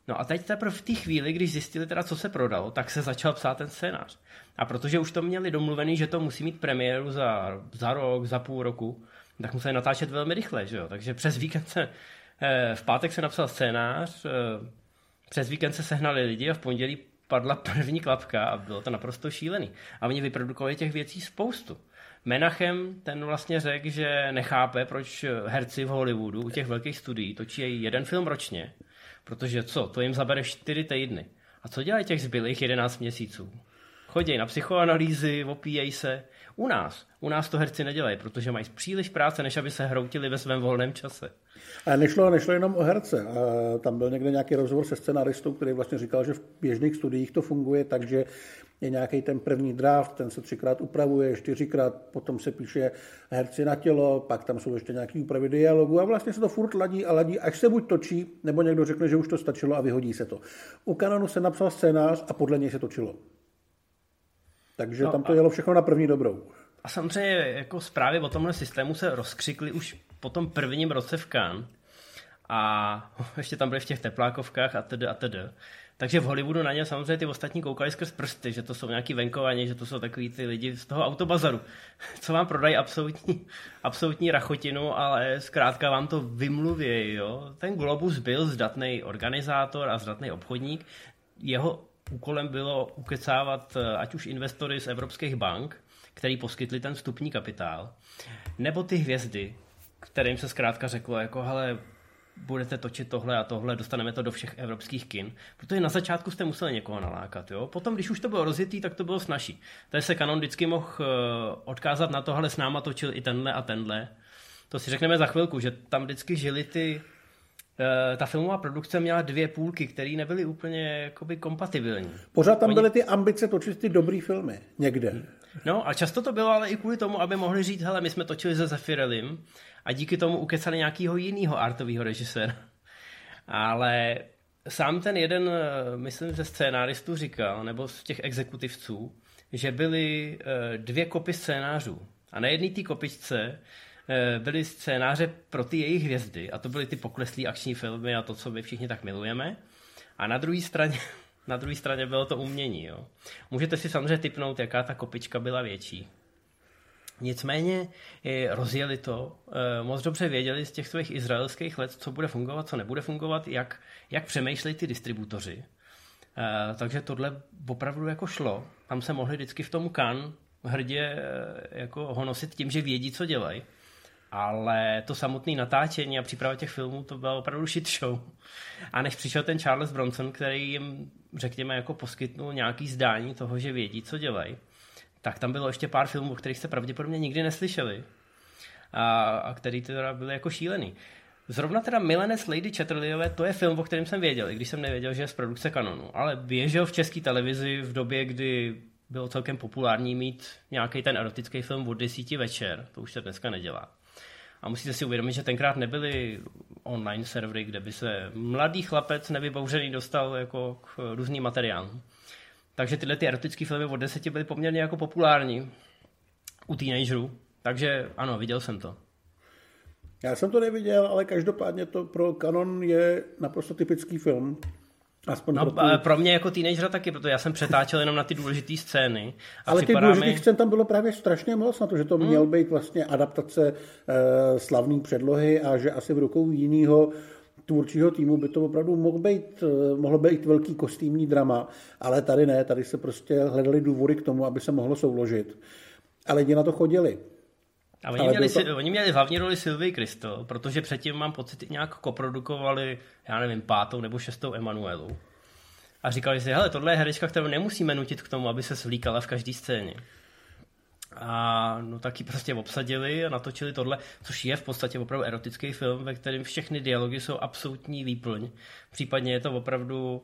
No a teď teprve v té chvíli, když zjistili teda, co se prodalo, tak se začal psát ten scénář. A protože už to měli domluvený, že to musí mít premiéru za, za rok, za půl roku, tak museli natáčet velmi rychle, že jo? Takže přes víkend se, eh, v pátek se napsal scénář, eh, přes víkend se sehnali lidi a v pondělí padla první klapka a bylo to naprosto šílený. A oni vyprodukovali těch věcí spoustu. Menachem ten vlastně řekl, že nechápe, proč herci v Hollywoodu u těch velkých studií točí jeden film ročně, protože co, to jim zabere čtyři týdny. A co dělají těch zbylých 11 měsíců? Chodí na psychoanalýzy, opíjejí se. U nás, u nás to herci nedělají, protože mají příliš práce, než aby se hroutili ve svém volném čase. A nešlo, nešlo jenom o herce. A tam byl někde nějaký rozhovor se scenaristou, který vlastně říkal, že v běžných studiích to funguje tak, že je nějaký ten první draft, ten se třikrát upravuje, čtyřikrát, potom se píše herci na tělo, pak tam jsou ještě nějaké úpravy dialogu a vlastně se to furt ladí a ladí, až se buď točí, nebo někdo řekne, že už to stačilo a vyhodí se to. U Canonu se napsal scénář a podle něj se točilo. Takže no tam to a... jelo všechno na první dobrou. A samozřejmě jako zprávy o tomhle systému se rozkřikly už po tom prvním roce v Cannes a ještě tam byly v těch teplákovkách a tedy a tedy. Takže v Hollywoodu na ně samozřejmě ty ostatní koukali skrz prsty, že to jsou nějaký venkovaní, že to jsou takový ty lidi z toho autobazaru, co vám prodají absolutní, absolutní rachotinu, ale zkrátka vám to vymluví. Jo? Ten Globus byl zdatný organizátor a zdatný obchodník. Jeho úkolem bylo ukecávat eh, ať už investory z evropských bank, který poskytli ten vstupní kapitál, nebo ty hvězdy, kterým se zkrátka řeklo, jako hele, budete točit tohle a tohle, dostaneme to do všech evropských kin. Protože na začátku jste museli někoho nalákat. Jo? Potom, když už to bylo rozjetý, tak to bylo snažší. Tady se Canon vždycky mohl uh, odkázat na tohle, s náma točil i tenhle a tenhle. To si řekneme za chvilku, že tam vždycky žili ty eh, ta filmová produkce měla dvě půlky, které nebyly úplně jakoby kompatibilní. Pořád tam Oni... byly ty ambice točit ty dobrý filmy někde. No a často to bylo ale i kvůli tomu, aby mohli říct, hele, my jsme točili se Zefirelim a díky tomu ukecali nějakého jiného artového režiséra. Ale sám ten jeden, eh, myslím, ze scénáristů říkal, nebo z těch exekutivců, že byly eh, dvě kopy scénářů. A na jedné té kopičce eh, byly scénáře pro ty jejich hvězdy. A to byly ty pokleslý akční filmy a to, co my všichni tak milujeme. A na druhé straně, na druhé straně bylo to umění. Jo. Můžete si samozřejmě typnout, jaká ta kopička byla větší. Nicméně rozjeli to, eh, moc dobře věděli z těch svých izraelských let, co bude fungovat, co nebude fungovat, jak, jak přemýšlejí ty distributoři. Eh, takže tohle opravdu jako šlo. Tam se mohli vždycky v tom kan hrdě eh, jako honosit tím, že vědí, co dělají. Ale to samotné natáčení a příprava těch filmů, to bylo opravdu shit show. A než přišel ten Charles Bronson, který jim, řekněme, jako poskytnul nějaký zdání toho, že vědí, co dělají, tak tam bylo ještě pár filmů, o kterých jste pravděpodobně nikdy neslyšeli a, a který teda byly jako šílený. Zrovna teda Milenes Lady Chatterleyové, to je film, o kterém jsem věděl, i když jsem nevěděl, že je z produkce kanonu, ale běžel v české televizi v době, kdy bylo celkem populární mít nějaký ten erotický film od desíti večer, to už se dneska nedělá. A musíte si uvědomit, že tenkrát nebyly online servery, kde by se mladý chlapec nevybouřený dostal jako k různým materiálům. Takže tyhle ty erotické filmy od deseti byly poměrně jako populární u teenagerů. Takže ano, viděl jsem to. Já jsem to neviděl, ale každopádně to pro Canon je naprosto typický film. Aspoň no, pro, ty... pro mě jako teenagera taky, protože já jsem přetáčel jenom na ty důležité scény. A ale ty důležité mi... scén tam bylo právě strašně moc na to, že to hmm. měl být vlastně adaptace e, slavné předlohy a že asi v rukou jiného tvůrčího týmu by to opravdu mohl být, eh, mohlo být velký kostýmní drama, ale tady ne, tady se prostě hledali důvody k tomu, aby se mohlo souložit. A lidi na to chodili. A oni, měli, to... oni měli hlavní roli Sylvie Crystal, protože předtím mám pocit, nějak koprodukovali, já nevím, pátou nebo šestou Emanuelu. A říkali si, hele, tohle je herečka, kterou nemusíme nutit k tomu, aby se svlíkala v každé scéně. A no taky prostě obsadili a natočili tohle, což je v podstatě opravdu erotický film, ve kterém všechny dialogy jsou absolutní výplň. Případně je to opravdu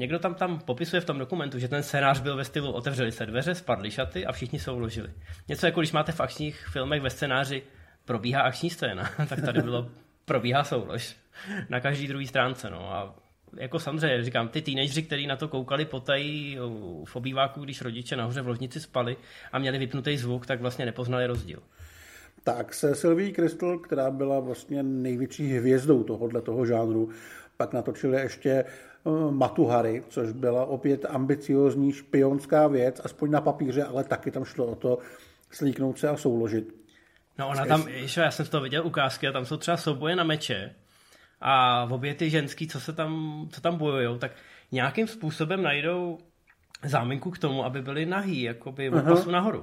Někdo tam tam popisuje v tom dokumentu, že ten scénář byl ve stylu otevřeli se dveře, spadly šaty a všichni se uložili. Něco jako když máte v akčních filmech ve scénáři probíhá akční scéna, tak tady bylo probíhá soulož na každý druhý stránce. No. A jako samozřejmě, říkám, ty teenageři, kteří na to koukali potají v obýváku, když rodiče nahoře v ložnici spali a měli vypnutý zvuk, tak vlastně nepoznali rozdíl. Tak se Sylvie Crystal, která byla vlastně největší hvězdou tohohle toho žánru, pak natočili ještě Matuhary, což byla opět ambiciozní špionská věc, aspoň na papíře, ale taky tam šlo o to slíknout se a souložit. No ona tam, ještě, já jsem to viděl ukázky a tam jsou třeba souboje na meče a v obě ty ženský, co se tam, co tam bojujou, tak nějakým způsobem najdou záminku k tomu, aby byli nahý, jakoby od pasu nahoru.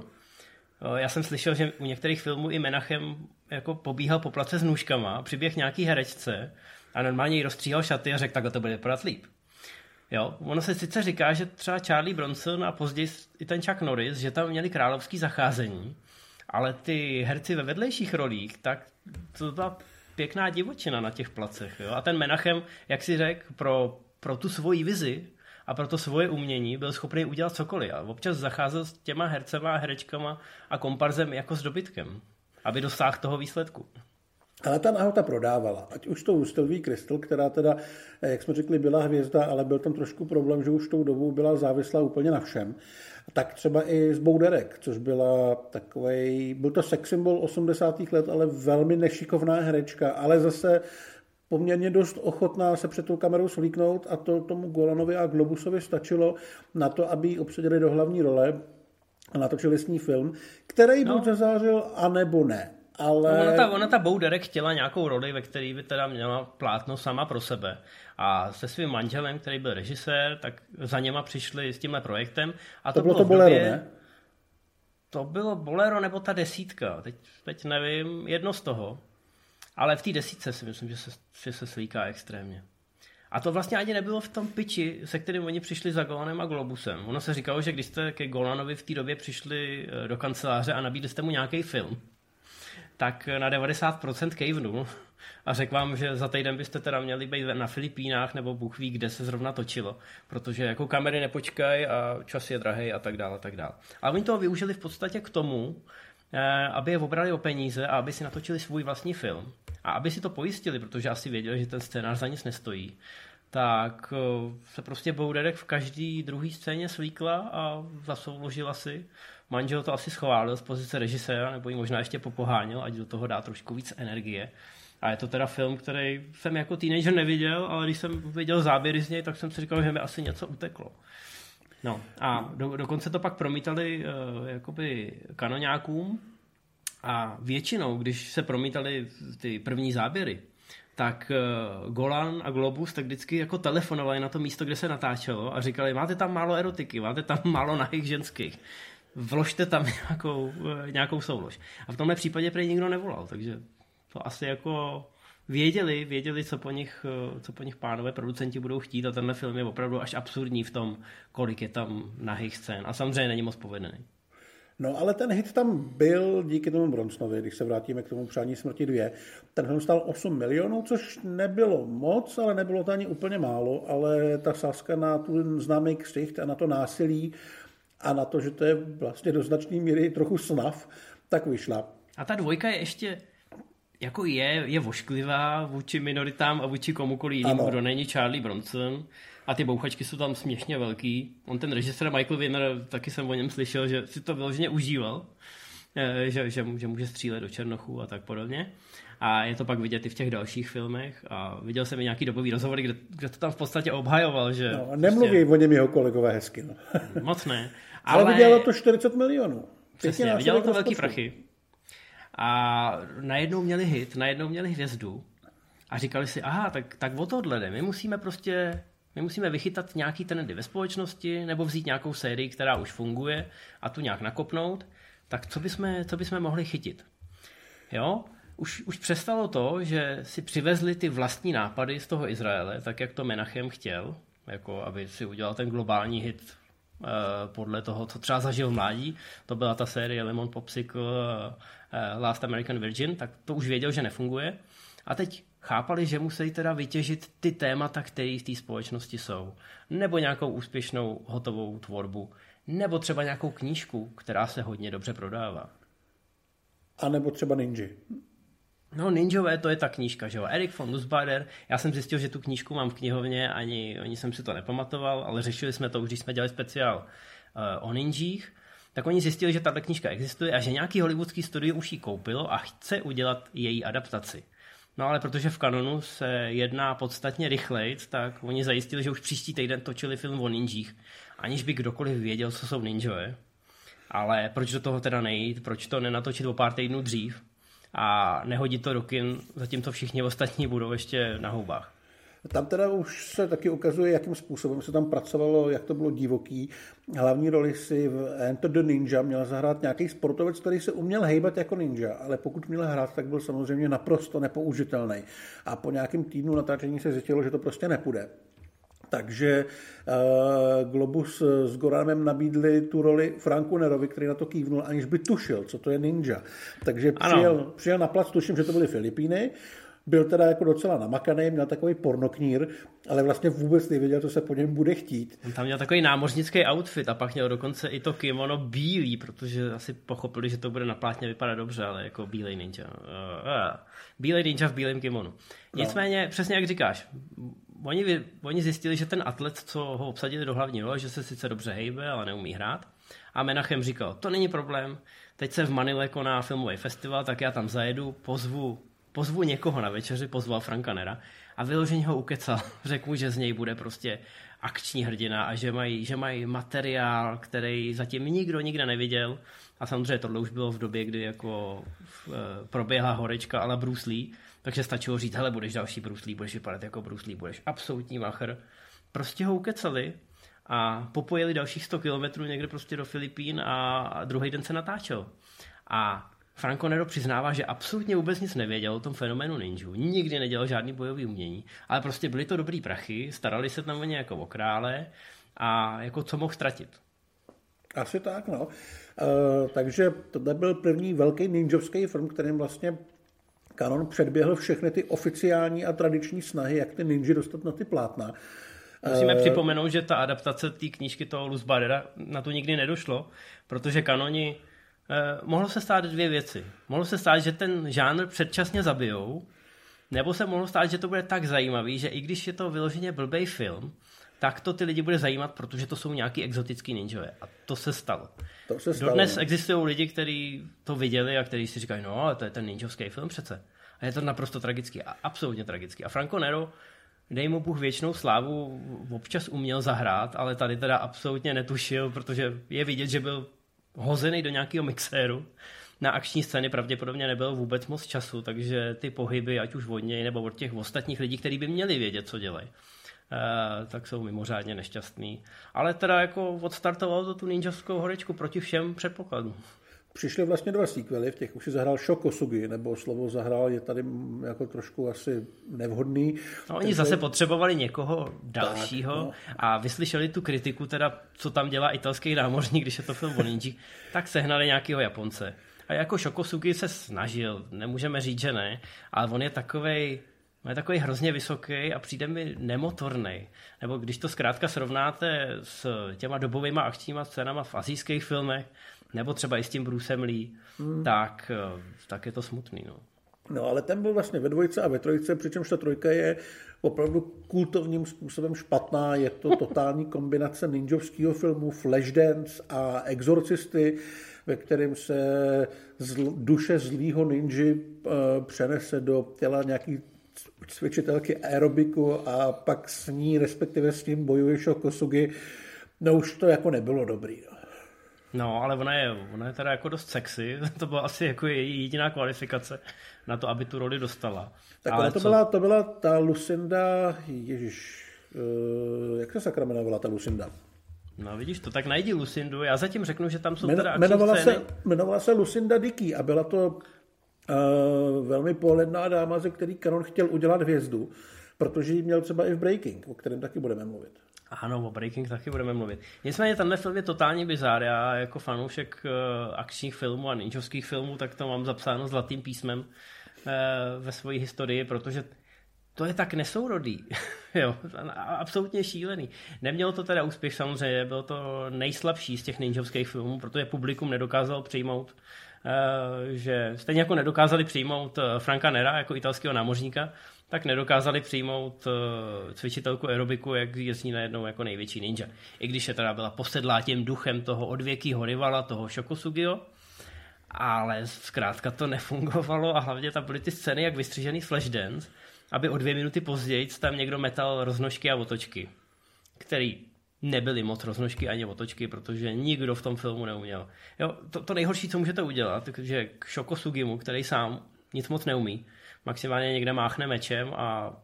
Já jsem slyšel, že u některých filmů i Menachem jako pobíhal po place s nůžkama, přiběh nějaký herečce a normálně jí rozstříhal šaty a řekl, takhle to bude vypadat líp. Jo, ono se sice říká, že třeba Charlie Bronson a později i ten Chuck Norris, že tam měli královský zacházení, ale ty herci ve vedlejších rolích, tak to byla pěkná divočina na těch placech. Jo? A ten Menachem, jak si řekl, pro, pro tu svoji vizi a pro to svoje umění byl schopný udělat cokoliv. A občas zacházel s těma hercema, herečkama a komparzem jako s dobytkem, aby dosáhl toho výsledku. Ale ta nahota prodávala. Ať už to Stelví Crystal, která teda, jak jsme řekli, byla hvězda, ale byl tam trošku problém, že už tou dobou byla závislá úplně na všem. Tak třeba i z Bouderek, což byla takový, byl to sex symbol 80. let, ale velmi nešikovná herečka, ale zase poměrně dost ochotná se před tou kamerou svlíknout a to tomu Golanovi a Globusovi stačilo na to, aby ji obsadili do hlavní role a natočili s ní film, který no. buď zazářil, anebo ne. Ale... Ona, ta, ona ta Bouderek chtěla nějakou roli, ve které by teda měla plátno sama pro sebe. A se svým manželem, který byl režisér, tak za něma přišli s tímhle projektem. A to, to bylo to Bolero, době, ne? To bylo Bolero nebo ta desítka, teď, teď nevím, jedno z toho. Ale v té desítce si myslím, že se, že se slíká extrémně. A to vlastně ani nebylo v tom piči, se kterým oni přišli za Golanem a Globusem. Ono se říkalo, že když jste ke Golanovi v té době přišli eh, do kanceláře a nabídli jste mu nějaký film, tak na 90% kejvnul a řekl vám, že za týden byste teda měli být na Filipínách nebo Bůh ví, kde se zrovna točilo, protože jako kamery nepočkají a čas je drahý a tak dále a tak dále. A oni toho využili v podstatě k tomu, eh, aby je obrali o peníze a aby si natočili svůj vlastní film. A aby si to pojistili, protože asi věděli, že ten scénář za nic nestojí, tak eh, se prostě Bouderek v každý druhý scéně slíkla a zasouložila si. Manžel to asi schválil z pozice režiséra, nebo ji možná ještě popoháněl, ať do toho dá trošku víc energie. A je to teda film, který jsem jako teenager neviděl, ale když jsem viděl záběry z něj, tak jsem si říkal, že mi asi něco uteklo. No a do, dokonce to pak promítali uh, jakoby kanoňákům a většinou, když se promítali ty první záběry, tak uh, Golan a Globus tak vždycky jako telefonovali na to místo, kde se natáčelo a říkali, máte tam málo erotiky, máte tam málo nahých ženských, vložte tam nějakou, uh, nějakou soulož. A v tomhle případě prý nikdo nevolal, takže to asi jako věděli, věděli, co po nich, uh, co po nich pánové producenti budou chtít a tenhle film je opravdu až absurdní v tom, kolik je tam nahých scén. A samozřejmě není moc povedený. No ale ten hit tam byl díky tomu Bronsonovi, když se vrátíme k tomu Přání smrti 2. Ten film stál 8 milionů, což nebylo moc, ale nebylo to ani úplně málo, ale ta sázka na tu známý ksicht a na to násilí a na to, že to je vlastně do značné míry trochu snav, tak vyšla. A ta dvojka je ještě jako je, je vošklivá vůči minoritám a vůči komukoliv jinému, kdo není Charlie Bronson. A ty bouchačky jsou tam směšně velký. On ten režisér Michael Winner, taky jsem o něm slyšel, že si to vyloženě užíval, eh, že, že, že může střílet do černochů a tak podobně. A je to pak vidět i v těch dalších filmech. A viděl jsem i nějaký dobový rozhovor, kde, kde to tam v podstatě obhajoval. Že no, nemluví prostě... o něm jeho kolegové hezky. No. Moc ne. Ale, ale vidělo to 40 milionů. Přesně, vidělo to velký prachy. A najednou měli hit, najednou měli hvězdu a říkali si, aha, tak, tak o tohle jde. My musíme prostě my musíme vychytat nějaký trendy ve společnosti nebo vzít nějakou sérii, která už funguje a tu nějak nakopnout. Tak co bychom, co bychom mohli chytit? Jo? Už, už přestalo to, že si přivezli ty vlastní nápady z toho Izraele, tak jak to Menachem chtěl, jako aby si udělal ten globální hit podle toho, co třeba zažil mládí. To byla ta série Lemon Popsicle uh, Last American Virgin, tak to už věděl, že nefunguje. A teď chápali, že musí teda vytěžit ty témata, které v té společnosti jsou. Nebo nějakou úspěšnou hotovou tvorbu. Nebo třeba nějakou knížku, která se hodně dobře prodává. A nebo třeba Ninja. No, Ninjové, to je ta knížka, že jo. Erik von Nussbader, já jsem zjistil, že tu knížku mám v knihovně, ani, ani jsem si to nepamatoval, ale řešili jsme to už, když jsme dělali speciál uh, o ninjích, tak oni zjistili, že tato knížka existuje a že nějaký hollywoodský studio už ji koupilo a chce udělat její adaptaci. No ale protože v kanonu se jedná podstatně rychleji, tak oni zajistili, že už příští týden točili film o ninjích, aniž by kdokoliv věděl, co jsou ninjové. Ale proč do toho teda nejít, proč to nenatočit o pár týdnů dřív a nehodit to do kin, zatímco všichni ostatní budou ještě na houbách. Tam teda už se taky ukazuje, jakým způsobem se tam pracovalo, jak to bylo divoký. Hlavní roli si v Enter the Ninja měl zahrát nějaký sportovec, který se uměl hejbat jako ninja, ale pokud měl hrát, tak byl samozřejmě naprosto nepoužitelný. A po nějakém týdnu natáčení se zjistilo, že to prostě nepůjde. Takže uh, Globus s Goranem nabídli tu roli Franku Nerovi, který na to kývnul, aniž by tušil, co to je ninja. Takže přijel, přijel na plac, tuším, že to byly Filipíny, byl teda jako docela namakaný, měl takový pornoknír, ale vlastně vůbec nevěděl, co se po něm bude chtít. On tam měl takový námořnický outfit a pak měl dokonce i to kimono bílý, protože asi pochopili, že to bude na plátně vypadat dobře, ale jako bílej ninja. Uh, bílej ninja v bílém kimonu. No. Nicméně, no. přesně jak říkáš, oni, oni zjistili, že ten atlet, co ho obsadili do hlavní role, že se sice dobře hejbe, ale neumí hrát. A Menachem říkal, to není problém, teď se v Manile koná filmový festival, tak já tam zajedu, pozvu pozvu někoho na večeři, pozval Franka Nera a vyloženě ho ukecal. Řekl mu, že z něj bude prostě akční hrdina a že mají, že mají materiál, který zatím nikdo nikde neviděl. A samozřejmě tohle už bylo v době, kdy jako uh, proběhla horečka ale Bruce Lee, takže stačilo říct, hele, budeš další Bruce Lee, budeš vypadat jako Bruce Lee, budeš absolutní macher. Prostě ho ukecali a popojili dalších 100 kilometrů někde prostě do Filipín a druhý den se natáčel. A Franco Nero přiznává, že absolutně vůbec nic nevěděl o tom fenoménu ninju, nikdy nedělal žádný bojový umění, ale prostě byly to dobrý prachy, starali se tam o ně jako o krále a jako co mohl ztratit. Asi tak, no. Uh, takže to byl první velký ninjovský film, kterým vlastně Canon předběhl všechny ty oficiální a tradiční snahy, jak ty ninja dostat na ty plátna. Musíme uh, připomenout, že ta adaptace té knížky toho Luz Barrera na to nikdy nedošlo, protože kanoni uh, mohlo se stát dvě věci. Mohlo se stát, že ten žánr předčasně zabijou, nebo se mohlo stát, že to bude tak zajímavý, že i když je to vyloženě blbej film, tak to ty lidi bude zajímat, protože to jsou nějaký exotický ninjové. A to se stalo. To se stalo. Dodnes existují lidi, kteří to viděli a kteří si říkají, no ale to je ten ninjovský film přece. A je to naprosto tragický a absolutně tragický. A Franco Nero, dej mu Bůh věčnou slávu, občas uměl zahrát, ale tady teda absolutně netušil, protože je vidět, že byl hozený do nějakého mixéru. Na akční scény pravděpodobně nebyl vůbec moc času, takže ty pohyby, ať už od něj nebo od těch ostatních lidí, kteří by měli vědět, co dělají, tak jsou mimořádně nešťastný. Ale teda jako odstartovalo to tu ninjovskou horečku proti všem předpokladům. Přišly vlastně dva sequely, v těch už si zahrál Shokosugi, nebo slovo zahrál je tady jako trošku asi nevhodný. No, oni Takže... zase potřebovali někoho dalšího tak, no. a vyslyšeli tu kritiku, teda co tam dělá italský námořník, když je to film o ninji, tak sehnali nějakého Japonce. A jako Shokosugi se snažil, nemůžeme říct, že ne, ale on je takovej je takový hrozně vysoký a přijde mi nemotorný. Nebo když to zkrátka srovnáte s těma dobovými akčníma scénama v azijských filmech, nebo třeba i s tím Brucem Lee, hmm. tak, tak je to smutný. No. No ale ten byl vlastně ve dvojce a ve trojce, přičemž ta trojka je opravdu kultovním způsobem špatná. Je to totální kombinace ninjovského filmu Flashdance a Exorcisty, ve kterém se zl, duše zlýho ninji uh, přenese do těla nějaký cvičitelky aerobiku a pak s ní, respektive s tím bojuje Shokosugi, no už to jako nebylo dobrý. No. No, ale ona je, ona je teda jako dost sexy, to byla asi jako její jediná kvalifikace na to, aby tu roli dostala. Tak ale to, co... byla, to byla ta Lucinda, ježiš, uh, jak se sakra jmenovala ta Lucinda? No vidíš to, tak najdi Lucindu, já zatím řeknu, že tam jsou Men, teda jmenovala scény. se, jmenovala se Lucinda Dickey a byla to velmi pohledná dáma, ze který Canon chtěl udělat hvězdu, protože ji měl třeba i v Breaking, o kterém taky budeme mluvit. Ano, o Breaking taky budeme mluvit. Nicméně tenhle film je totálně bizár. Já jako fanoušek uh, akčních filmů a ninjovských filmů, tak to mám zapsáno zlatým písmem uh, ve své historii, protože to je tak nesourodý. jo, absolutně šílený. Nemělo to teda úspěch samozřejmě, bylo to nejslabší z těch ninjovských filmů, protože publikum nedokázal přijmout Eh, že stejně jako nedokázali přijmout eh, Franka Nera jako italského námořníka, tak nedokázali přijmout eh, cvičitelku aerobiku, jak jezdí najednou jako největší ninja. I když je teda byla posedlá tím duchem toho odvěkýho rivala, toho Shokosugio, ale zkrátka to nefungovalo a hlavně tam byly ty scény jak vystřižený Flashdance, aby o dvě minuty později tam někdo metal roznožky a otočky, který nebyly moc roznožky ani otočky, protože nikdo v tom filmu neuměl. Jo, to, to nejhorší, co můžete udělat, že k Shoko Sugimu, který sám nic moc neumí, maximálně někde máchne mečem a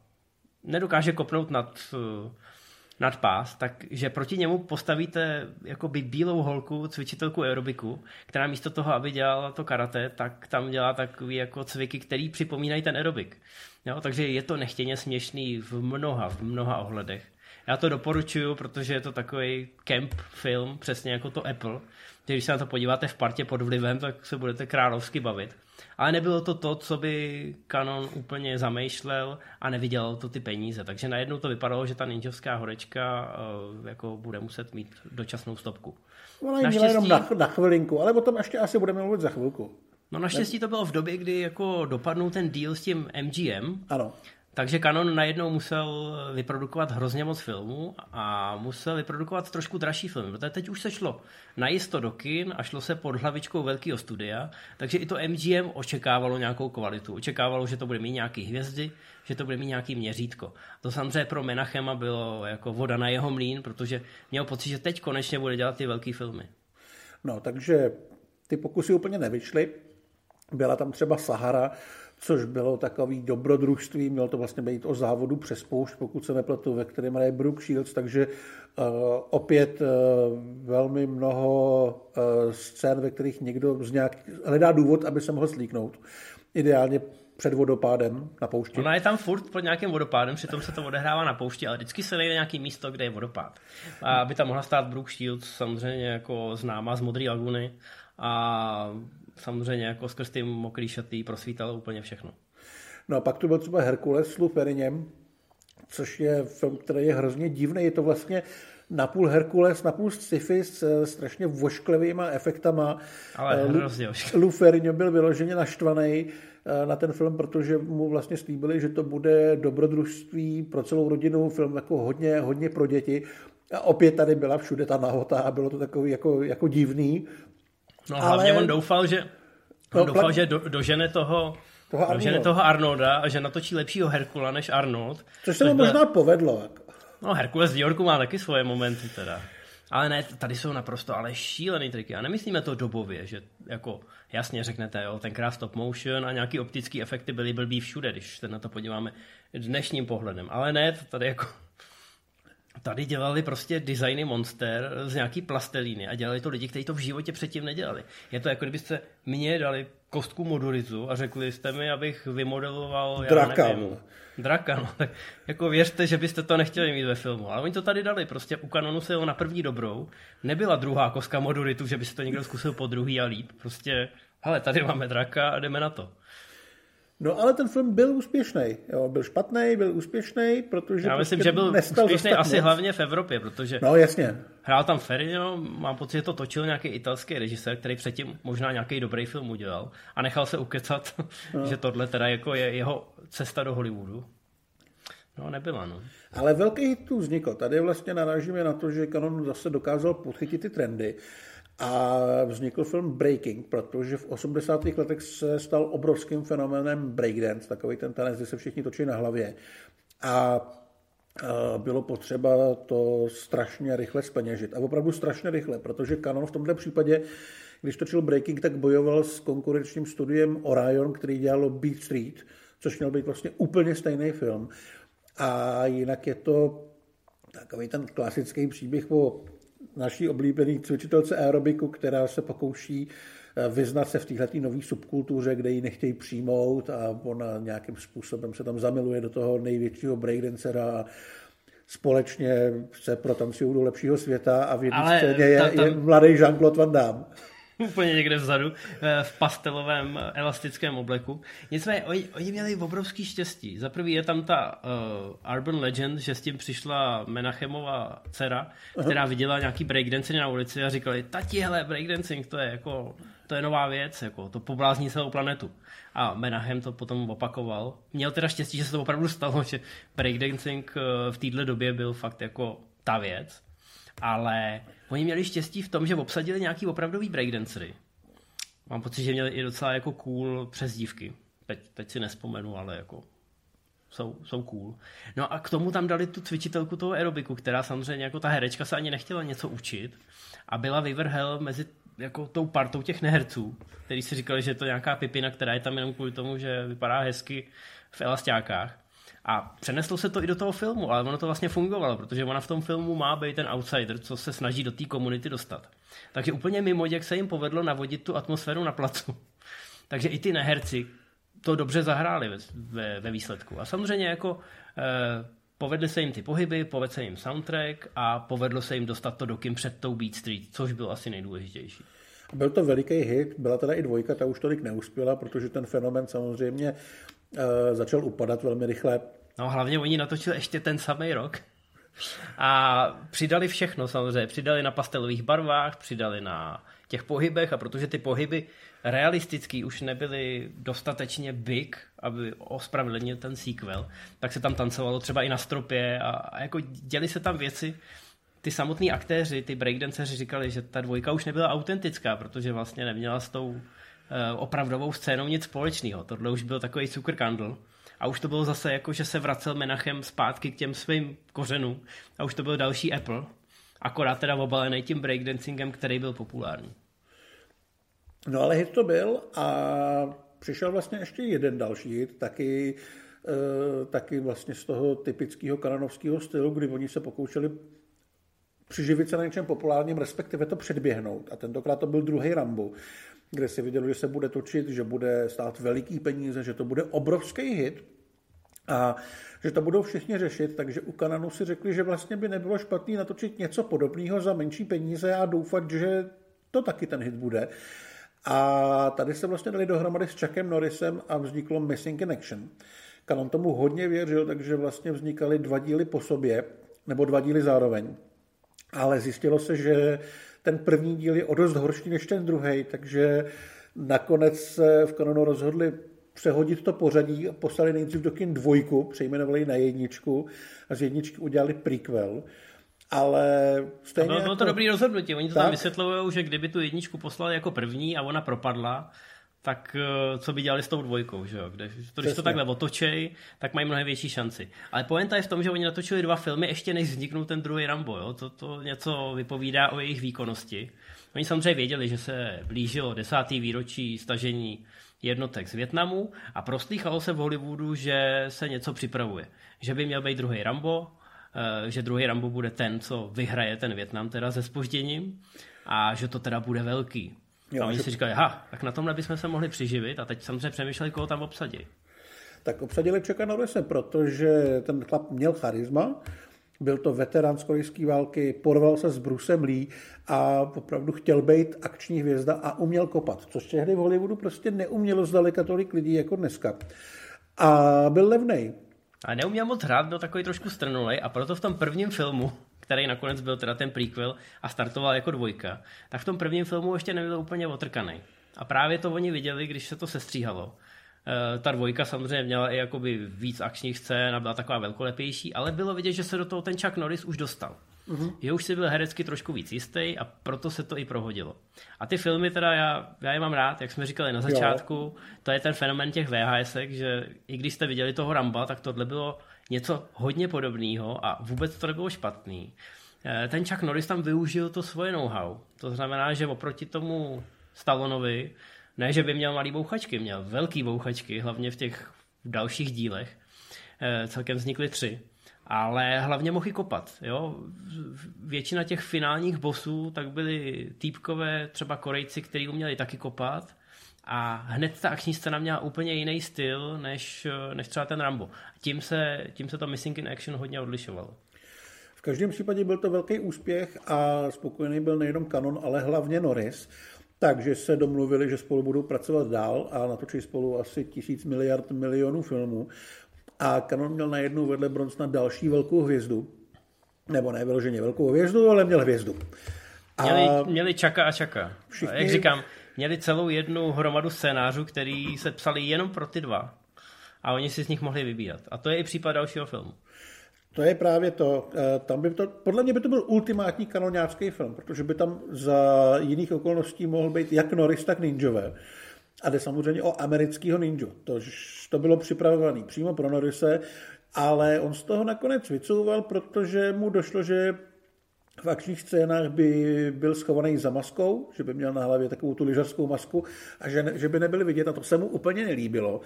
nedokáže kopnout nad, eh, nad pás, takže proti němu postavíte jako by bílou holku, cvičitelku aerobiku, která místo toho, aby dělala to karate, tak tam dělá takový jako cviky, který připomínají ten aerobik. Jo, takže je to nechtěně směšný v mnoha, v mnoha ohledech. Já to doporučuju, protože je to takový camp film, přesně jako to Apple. Když se na to podíváte v partě pod vlivem, tak se budete královsky bavit. Ale nebylo to to, co by Canon úplně zamýšlel a nevydělal to ty peníze. Takže najednou to vypadalo, že ta ninjovská horečka uh, jako bude muset mít dočasnou stopku. Ona naštěstí... jenom na, na chvilinku, ale o tom ještě asi budeme mluvit za chvilku. No naštěstí to bylo v době, kdy jako dopadnul ten deal s tím MGM. Ano. Takže Canon najednou musel vyprodukovat hrozně moc filmů a musel vyprodukovat trošku dražší film, protože teď už se šlo najisto do kin a šlo se pod hlavičkou velkého studia, takže i to MGM očekávalo nějakou kvalitu, očekávalo, že to bude mít nějaký hvězdy, že to bude mít nějaký měřítko. To samozřejmě pro Menachema bylo jako voda na jeho mlín, protože měl pocit, že teď konečně bude dělat ty velké filmy. No, takže ty pokusy úplně nevyšly. Byla tam třeba Sahara, což bylo takový dobrodružství, mělo to vlastně být o závodu přes poušť, pokud se nepletu, ve kterém hraje Brooke Shields, takže uh, opět uh, velmi mnoho uh, scén, ve kterých někdo z nějak hledá důvod, aby se mohl slíknout. Ideálně před vodopádem na poušti. Ona je tam furt pod nějakým vodopádem, přitom se to odehrává na poušti, ale vždycky se najde nějaký místo, kde je vodopád. A aby tam mohla stát Brooke Shields, samozřejmě jako známá z Modré laguny a samozřejmě jako skrz ty mokrý šaty prosvítalo úplně všechno. No a pak tu byl třeba Herkules s Luferinem, což je film, který je hrozně divný. Je to vlastně napůl Herkules, napůl sci-fi s strašně vošklivýma efektama. Ale Lu- hrozně Lou Ferrigno byl vyloženě naštvaný eh, na ten film, protože mu vlastně slíbili, že to bude dobrodružství pro celou rodinu, film jako hodně, hodně pro děti. A opět tady byla všude ta nahota a bylo to takový jako, jako divný. No hlavně Ale- on doufal, že on No, doufal, pla- že do, dožene toho, Toho dožene Arnolda. toho Arnolda a že natočí lepšího Herkula než Arnold. Což se mu byla- možná povedlo. Jako. No, Herkules v New Yorku má taky svoje momenty teda. Ale ne, tady jsou naprosto ale šílený triky. A nemyslíme to dobově, že jako jasně řeknete, jo, tenkrát stop motion a nějaký optický efekty byly blbý všude, když se na to podíváme dnešním pohledem. Ale ne, to tady jako Tady dělali prostě designy monster z nějaký plastelíny a dělali to lidi, kteří to v životě předtím nedělali. Je to jako kdybyste mě dali kostku modurizu a řekli jste mi, abych vymodeloval já Draka, nevím. Draka, no. Tak jako věřte, že byste to nechtěli mít ve filmu. Ale oni to tady dali, prostě u kanonu se jelo na první dobrou. Nebyla druhá koska moduritu, že by si to někdo zkusil po druhý a líp. Prostě, hele, tady máme draka a jdeme na to. No ale ten film byl úspěšný. Jo, byl špatný, byl úspěšný, protože Já myslím, prostě že byl úspěšný asi moc. hlavně v Evropě, protože No jasně. Hrál tam Ferrino, mám pocit, že to točil nějaký italský režisér, který předtým možná nějaký dobrý film udělal a nechal se ukecat, no. že tohle teda jako je jeho cesta do Hollywoodu. No, nebyla, no. Ale velký hit tu vznikl. Tady vlastně narážíme na to, že Canon zase dokázal podchytit ty trendy a vznikl film Breaking, protože v 80. letech se stal obrovským fenoménem breakdance, takový ten tanec, kdy se všichni točí na hlavě. A a bylo potřeba to strašně rychle speněžit. A opravdu strašně rychle, protože Canon v tomto případě, když točil Breaking, tak bojoval s konkurenčním studiem Orion, který dělalo Beat Street, což měl být vlastně úplně stejný film. A jinak je to takový ten klasický příběh o naší oblíbený cvičitelce aerobiku, která se pokouší eh, vyznat se v této nové subkultuře, kde ji nechtějí přijmout a ona nějakým způsobem se tam zamiluje do toho největšího breakdancera a společně se protancují do lepšího světa a v jedné scéně je, ta- tam- je mladý Jean-Claude Van Damme. Úplně někde vzadu, eh, v pastelovém eh, elastickém obleku. Nicméně, oni, oni měli obrovský štěstí. Za prvý je tam ta uh, Urban Legend, že s tím přišla Menachemova dcera, která viděla nějaký breakdancing na ulici a říkali, tati, hele, breakdancing, to je jako, to je nová věc, jako, to poblázní celou planetu. A Menachem to potom opakoval. Měl teda štěstí, že se to opravdu stalo, že breakdancing v téhle době byl fakt jako ta věc. Ale oni měli štěstí v tom, že obsadili nějaký opravdový breakdancery. Mám pocit, že měli i docela jako cool přezdívky. Teď, teď si nespomenu, ale jako jsou, jsou cool. No a k tomu tam dali tu cvičitelku toho aerobiku, která samozřejmě jako ta herečka se ani nechtěla něco učit a byla vyvrhel mezi jako tou partou těch neherců, který si říkali, že je to nějaká pipina, která je tam jenom kvůli tomu, že vypadá hezky v elastákách. A přeneslo se to i do toho filmu, ale ono to vlastně fungovalo, protože ona v tom filmu má být ten outsider, co se snaží do té komunity dostat. Takže úplně mimo, jak se jim povedlo navodit tu atmosféru na placu. Takže i ty neherci to dobře zahráli ve, ve, ve výsledku. A samozřejmě jako eh, povedly se jim ty pohyby, povedl se jim soundtrack a povedlo se jim dostat to do kin před tou Beat Street, což bylo asi nejdůležitější. Byl to veliký hit, byla teda i dvojka, ta už tolik neuspěla, protože ten fenomen samozřejmě začal upadat velmi rychle. No hlavně oni natočili ještě ten samý rok. A přidali všechno samozřejmě. Přidali na pastelových barvách, přidali na těch pohybech a protože ty pohyby realistický už nebyly dostatečně big, aby ospravedlnil ten sequel, tak se tam tancovalo třeba i na stropě a, a jako děli se tam věci, ty samotní aktéři, ty breakdanceři říkali, že ta dvojka už nebyla autentická, protože vlastně neměla s tou opravdovou scénou nic společného. Tohle už byl takový cukrkandl. A už to bylo zase jako, že se vracel Menachem zpátky k těm svým kořenům. A už to byl další Apple. Akorát teda obalený tím breakdancingem, který byl populární. No ale hit to byl a přišel vlastně ještě jeden další hit, taky, uh, taky vlastně z toho typického kananovského stylu, kdy oni se pokoušeli přiživit se na něčem populárním, respektive to předběhnout. A tentokrát to byl druhý Rambo. Kde si viděl, že se bude točit, že bude stát veliký peníze, že to bude obrovský hit a že to budou všichni řešit, takže u Kananu si řekli, že vlastně by nebylo špatný natočit něco podobného za menší peníze a doufat, že to taky ten hit bude. A tady se vlastně dali dohromady s Chuckem Norrisem a vzniklo Missing in Action. Kanon tomu hodně věřil, takže vlastně vznikaly dva díly po sobě, nebo dva díly zároveň. Ale zjistilo se, že ten první díl je o dost horší než ten druhý, takže nakonec se v kanonu rozhodli přehodit to pořadí a poslali nejdřív do kin dvojku, přejmenovali na jedničku a z jedničky udělali prequel. Ale stejně bylo, bylo jako... to dobrý rozhodnutí. Oni to tak? tam vysvětlují, že kdyby tu jedničku poslali jako první a ona propadla, tak eh, co by dělali s tou dvojkou, že jo? Když, to, když to takhle otočej, tak mají mnohem větší šanci. Ale poenta je v tom, že oni natočili dva filmy, ještě než vzniknul ten druhý Rambo, jo? To, to něco vypovídá o jejich výkonnosti. Oni samozřejmě věděli, že se blížilo desátý výročí stažení jednotek z Větnamu a proslýchalo se v Hollywoodu, že se něco připravuje. Že by měl být druhý Rambo, eh, že druhý Rambo bude ten, co vyhraje ten Větnam teda se spožděním a že to teda bude velký. Jo, a oni že... si říkali, ha, tak na tomhle bychom se mohli přiživit a teď samozřejmě přemýšleli, koho tam obsadí. Tak obsadili Čeka Norrise, protože ten chlap měl charisma, byl to veterán z korejské války, porval se s Brusem Lee a opravdu chtěl být akční hvězda a uměl kopat, což tehdy v Hollywoodu prostě neumělo zdaleka tolik lidí jako dneska. A byl levnej. A neuměl moc hrát, byl takový trošku strnulej a proto v tom prvním filmu, který nakonec byl teda ten prequel a startoval jako dvojka, tak v tom prvním filmu ještě nebyl úplně otrkaný. A právě to oni viděli, když se to sestříhalo. Eh, ta dvojka samozřejmě měla i jakoby víc akčních scén a byla taková velkolepější, ale bylo vidět, že se do toho ten Chuck Norris už dostal. Že už si byl herecky trošku víc jistý a proto se to i prohodilo. A ty filmy teda, já, já je mám rád, jak jsme říkali na začátku, jo. to je ten fenomen těch VHS, že i když jste viděli toho Ramba, tak tohle bylo něco hodně podobného a vůbec to nebylo špatný. Eh, ten Chuck Norris tam využil to svoje know-how. To znamená, že oproti tomu Stallonovi ne, že by měl malý bouchačky, měl velký bouchačky, hlavně v těch dalších dílech. E, celkem vznikly tři. Ale hlavně mohl i kopat. Jo? Většina těch finálních bossů tak byli týpkové, třeba Korejci, kteří uměli taky kopat. A hned ta akční scéna měla úplně jiný styl, než, než třeba ten Rambo. Tím se, tím se to Missing in Action hodně odlišovalo. V každém případě byl to velký úspěch a spokojený byl nejenom Canon, ale hlavně Norris takže se domluvili, že spolu budou pracovat dál a natočí spolu asi tisíc miliard milionů filmů. A Canon měl najednou vedle Bronsna další velkou hvězdu. Nebo ne vyloženě velkou hvězdu, ale měl hvězdu. A měli, měli čaka a čaka. Všichni... Jak říkám, měli celou jednu hromadu scénářů, který se psali jenom pro ty dva. A oni si z nich mohli vybírat. A to je i případ dalšího filmu. To je právě to. Eh, tam by to. Podle mě by to byl ultimátní kanoniácký film, protože by tam za jiných okolností mohl být jak Norris, tak ninjové. A jde samozřejmě o amerického ninju. To, to bylo připravované přímo pro Norrise, ale on z toho nakonec vycouval, protože mu došlo, že v akčních scénách by byl schovaný za maskou, že by měl na hlavě takovou tu lyžařskou masku a že, že by nebyl vidět a to se mu úplně nelíbilo.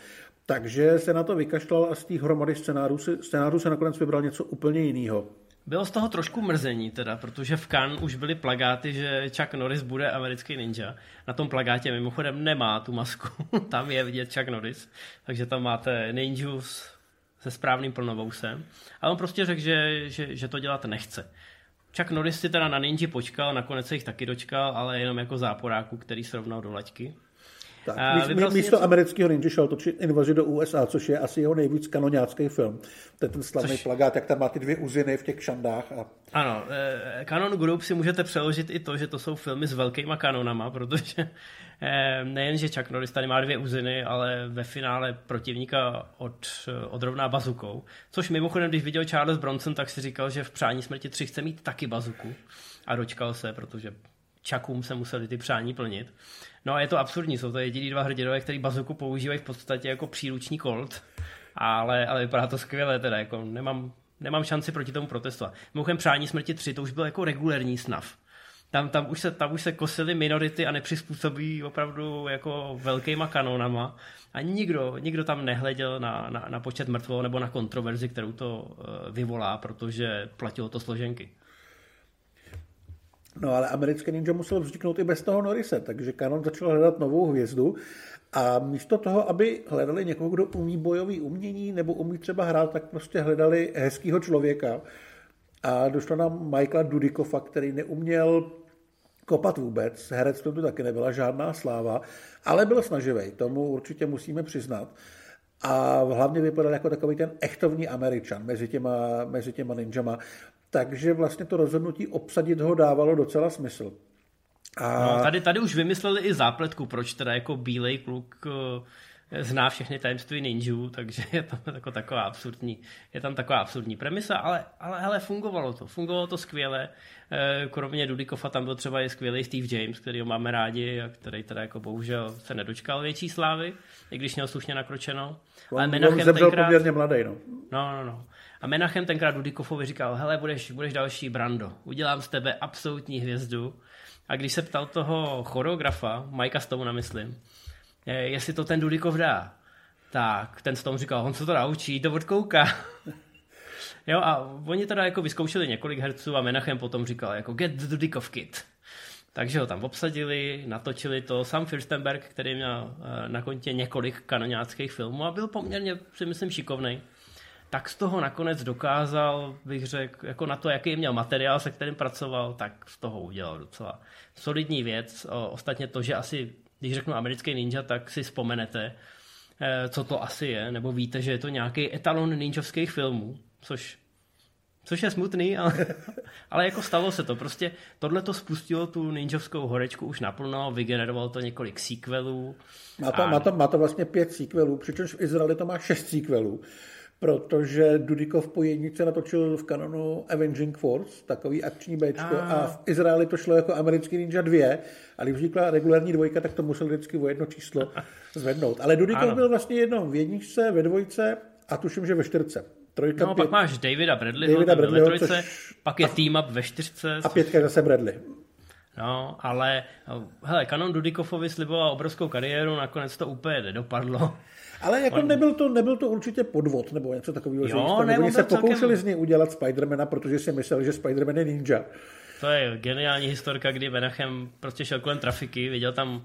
Takže se na to vykašlal a z té hromady scénářů scénářů se nakonec vybral něco úplně jiného. Bylo z toho trošku mrzení teda, protože v Cannes už byly plagáty, že Chuck Norris bude americký ninja. Na tom plagátě mimochodem nemá tu masku, tam je vidět Chuck Norris, takže tam máte ninju se správným plnovousem. A on prostě řekl, že, že, že to dělat nechce. Chuck Norris si teda na Ninja počkal, nakonec se jich taky dočkal, ale jenom jako záporáku, který srovnal do laťky. Tak, místo něco... amerického ninja šel točit invazi do USA, což je asi jeho nejvíc kanoniácký film. To je ten slavný což... plagát, jak tam má ty dvě uziny v těch šandách. A... Ano, eh, Canon Group si můžete přeložit i to, že to jsou filmy s velkýma kanonama, protože nejen, že Chuck Norris tady má dvě uziny, ale ve finále protivníka od, eh, odrovná bazukou. Což mimochodem, když viděl Charles Bronson, tak si říkal, že v Přání smrti 3 chce mít taky bazuku. A dočkal se, protože Čakům se museli ty přání plnit. No a je to absurdní, jsou to jediný dva hrdinové, který bazuku používají v podstatě jako příruční kolt, ale, ale vypadá to skvěle teda, jako nemám, nemám šanci proti tomu protestovat. Mimochodem Přání smrti 3 to už byl jako regulérní snav. Tam, tam, už se, tam už se kosily minority a nepřizpůsobí opravdu jako velkýma kanonama a nikdo, nikdo tam nehleděl na, na, na počet mrtvého nebo na kontroverzi, kterou to uh, vyvolá, protože platilo to složenky. No ale americký ninja musel vzniknout i bez toho Norise, takže Canon začal hledat novou hvězdu a místo toho, aby hledali někoho, kdo umí bojový umění nebo umí třeba hrát, tak prostě hledali hezkého člověka. A došlo na Michaela Dudikova, který neuměl kopat vůbec. Herec to taky nebyla žádná sláva, ale byl snaživý, tomu určitě musíme přiznat. A hlavně vypadal jako takový ten echtovní američan mezi těma, mezi těma ninjama. Takže vlastně to rozhodnutí obsadit ho dávalo docela smysl. A... No, tady, tady už vymysleli i zápletku, proč teda jako bílej kluk eh, zná všechny tajemství ninjů, takže je tam jako taková absurdní, je tam taková absurdní premisa, ale, ale hele, fungovalo to, fungovalo to skvěle. Eh, kromě Dudikova tam byl třeba i skvělý Steve James, který ho máme rádi a který teda jako bohužel se nedočkal větší slávy, i když měl slušně nakročeno. On, ale Menachem on tenkrát... poměrně mladý, no. No, no, no. A Menachem tenkrát Dudikovovi říkal, hele, budeš, budeš další Brando, udělám z tebe absolutní hvězdu a když se ptal toho choreografa, Majka Stone, myslím, jestli to ten Dudikov dá, tak ten Stone říkal, on se to naučí, to odkouká. jo, a oni teda jako vyzkoušeli několik herců a Menachem potom říkal jako get the Dudikov kit. Takže ho tam obsadili, natočili to. Sam Firstenberg, který měl eh, na kontě několik kanoniáckých filmů a byl poměrně, si myslím, šikovný tak z toho nakonec dokázal, bych řekl, jako na to, jaký měl materiál, se kterým pracoval, tak z toho udělal docela solidní věc. Ostatně to, že asi, když řeknu americký ninja, tak si vzpomenete, eh, co to asi je, nebo víte, že je to nějaký etalon ninjovských filmů, což Což je smutný, ale, ale jako stalo se to. Prostě tohle to spustilo tu ninjovskou horečku už naplno, vygenerovalo to několik sequelů. Má to, a... má, to, má to vlastně pět sequelů, přičemž v Izraeli to má šest sequelů protože Dudikov po jednice natočil v kanonu Avenging Force, takový akční Bčko, a... a v Izraeli to šlo jako americký Ninja 2, a když vznikla regulární dvojka, tak to musel vždycky o jedno číslo zvednout. Ale Dudikov ano. byl vlastně jednou v jedničce, ve dvojce a tuším, že ve čtyřce. Trojka, no, pět... pak máš Davida Bradleyho, Davida Bradleyho ve trojce, což... pak je team up ve čtyřce. A pětka zase Bradley. No, ale hele, Kanon Dudikovovi sliboval obrovskou kariéru, nakonec to úplně nedopadlo. Ale jako On... nebyl, to, nebyl to určitě podvod nebo něco takového. Jo, ne, Oni se pokoušeli celkem... z něj udělat Spidermana, protože si mysleli, že Spiderman je ninja. To je geniální historka, kdy Menachem prostě šel kolem trafiky, viděl tam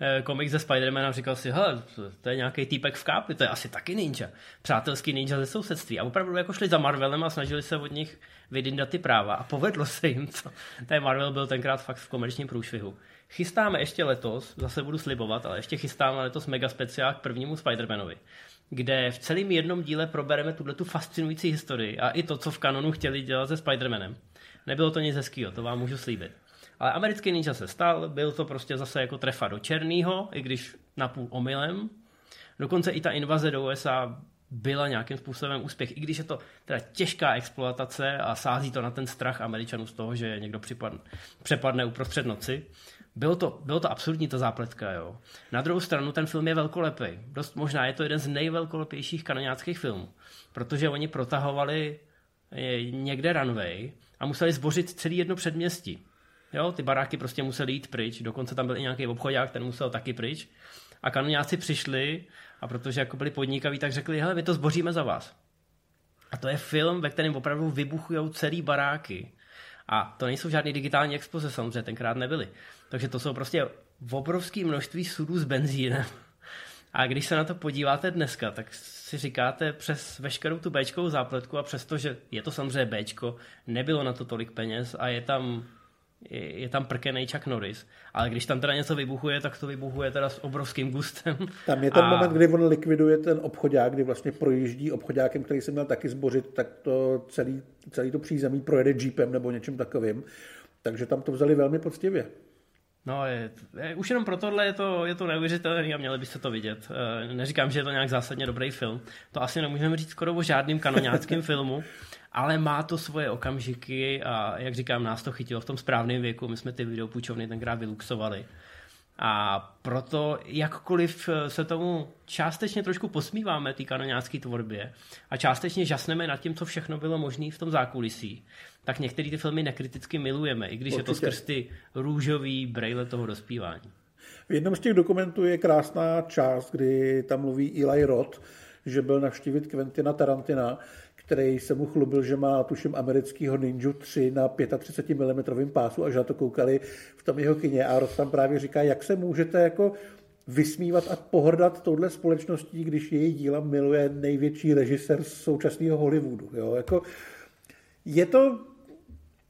eh, komik ze Spidermana a říkal si, hele, to je nějaký týpek v kápi, to je asi taky ninja. Přátelský ninja ze sousedství. A opravdu jako šli za Marvelem a snažili se od nich vydindat ty práva a povedlo se jim to. Ten Marvel byl tenkrát fakt v komerčním průšvihu. Chystáme ještě letos, zase budu slibovat, ale ještě chystáme letos mega speciál k prvnímu Spider-Manovi, kde v celém jednom díle probereme tuhle tu fascinující historii a i to, co v kanonu chtěli dělat se Spider-Manem. Nebylo to nic hezkého, to vám můžu slíbit. Ale americký ninja se stal, byl to prostě zase jako trefa do černého, i když napůl omylem. Dokonce i ta invaze do USA byla nějakým způsobem úspěch, i když je to teda těžká exploatace a sází to na ten strach Američanů z toho, že někdo připadne, přepadne uprostřed noci. Bylo to, bylo to absurdní ta zápletka, jo. Na druhou stranu ten film je velkolepý. Dost možná je to jeden z nejvelkolepějších kanoniáckých filmů, protože oni protahovali eh, někde runway a museli zbořit celý jedno předměstí. Jo, ty baráky prostě museli jít pryč, dokonce tam byl i nějaký obchodák, ten musel taky pryč. A kanoniáci přišli a protože jako byli podnikaví, tak řekli, hele, my to zboříme za vás. A to je film, ve kterém opravdu vybuchují celý baráky. A to nejsou žádné digitální expoze, samozřejmě tenkrát nebyly. Takže to jsou prostě obrovské množství sudů s benzínem. A když se na to podíváte dneska, tak si říkáte přes veškerou tu Bčkovou zápletku a přesto, že je to samozřejmě Bčko, nebylo na to tolik peněz a je tam je, tam prkený Chuck Norris, ale když tam teda něco vybuchuje, tak to vybuchuje teda s obrovským gustem. Tam je ten a... moment, kdy on likviduje ten obchodák, kdy vlastně projíždí obchodákem, který se měl taky zbořit, tak to celý, celý to přízemí projede jeepem nebo něčím takovým. Takže tam to vzali velmi poctivě. No, je, je, už jenom pro tohle je to, je to neuvěřitelné a měli byste to vidět. E, neříkám, že je to nějak zásadně dobrý film. To asi nemůžeme říct skoro o žádným kanoňáckém filmu, ale má to svoje okamžiky a jak říkám, nás to chytilo v tom správném věku. My jsme ty videopůjčovny tenkrát vyluxovali. A proto jakkoliv se tomu částečně trošku posmíváme té kanoňácké tvorbě a částečně žasneme nad tím, co všechno bylo možné v tom zákulisí, tak některé ty filmy nekriticky milujeme, i když Určitě. je to skrz ty růžový brejle toho dospívání. V jednom z těch dokumentů je krásná část, kdy tam mluví Eli Roth, že byl navštívit Quentina Tarantina který se mu chlubil, že má, tuším, amerického Ninja 3 na 35 mm pásu a že na to koukali v tom jeho kině a Ross tam právě říká, jak se můžete jako vysmívat a pohrdat touhle společností, když její díla miluje největší režisér současného Hollywoodu. Jo? Jako, je to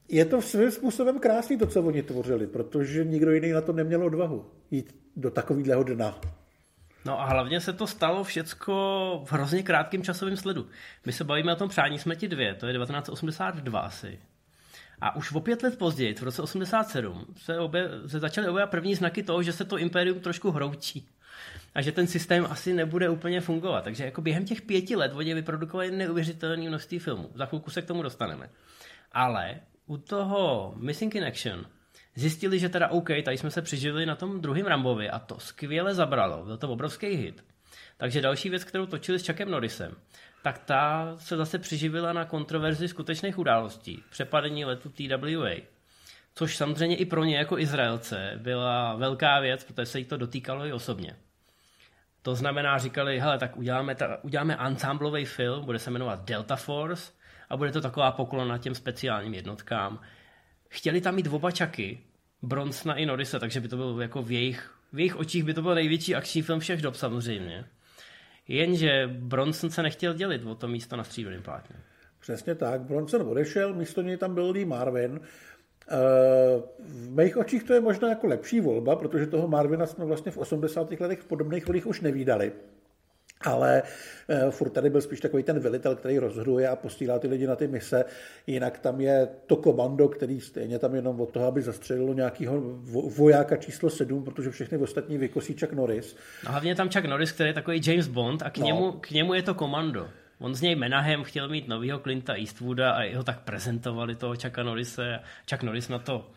je to svým způsobem krásný to, co oni tvořili, protože nikdo jiný na to neměl odvahu jít do takového dna. No a hlavně se to stalo všecko v hrozně krátkém časovém sledu. My se bavíme o tom Přání smrti 2, to je 1982 asi. A už o pět let později, v roce 87, se, obje, se začaly objevovat první znaky toho, že se to impérium trošku hroutí a že ten systém asi nebude úplně fungovat. Takže jako během těch pěti let oni vyprodukovali neuvěřitelné množství filmů. Za chvilku se k tomu dostaneme. Ale u toho Missing in Action zjistili, že teda OK, tady jsme se přiživili na tom druhém Rambovi a to skvěle zabralo. Byl to obrovský hit. Takže další věc, kterou točili s Chuckem Norrisem, tak ta se zase přiživila na kontroverzi skutečných událostí, přepadení letu TWA. Což samozřejmě i pro ně jako Izraelce byla velká věc, protože se jich to dotýkalo i osobně. To znamená, říkali, hele, tak uděláme, ta, uděláme ensemble film, bude se jmenovat Delta Force a bude to taková poklona těm speciálním jednotkám. Chtěli tam mít oba čaky, Bronsna i Norrise, takže by to bylo jako v jejich, v jejich očích by to byl největší akční film všech dob samozřejmě. Jenže Bronson se nechtěl dělit o to místo na stříbrném plátně. Přesně tak. Bronson odešel, místo něj tam byl Lee Marvin. Eh, v mých očích to je možná jako lepší volba, protože toho Marvina jsme vlastně v 80. letech v podobných rolích už nevídali ale uh, furt tady byl spíš takový ten velitel, který rozhoduje a posílá ty lidi na ty mise. Jinak tam je to komando, který stejně tam jenom od toho, aby zastřelilo nějakého vojáka číslo 7, protože všechny ostatní vykosí Chuck Norris. A hlavně tam Chuck Norris, který je takový James Bond a k, no. němu, k němu je to komando. On z něj Menahem chtěl mít novýho Clinta Eastwooda a jeho tak prezentovali toho Chucka Norrise. Chuck Norris na to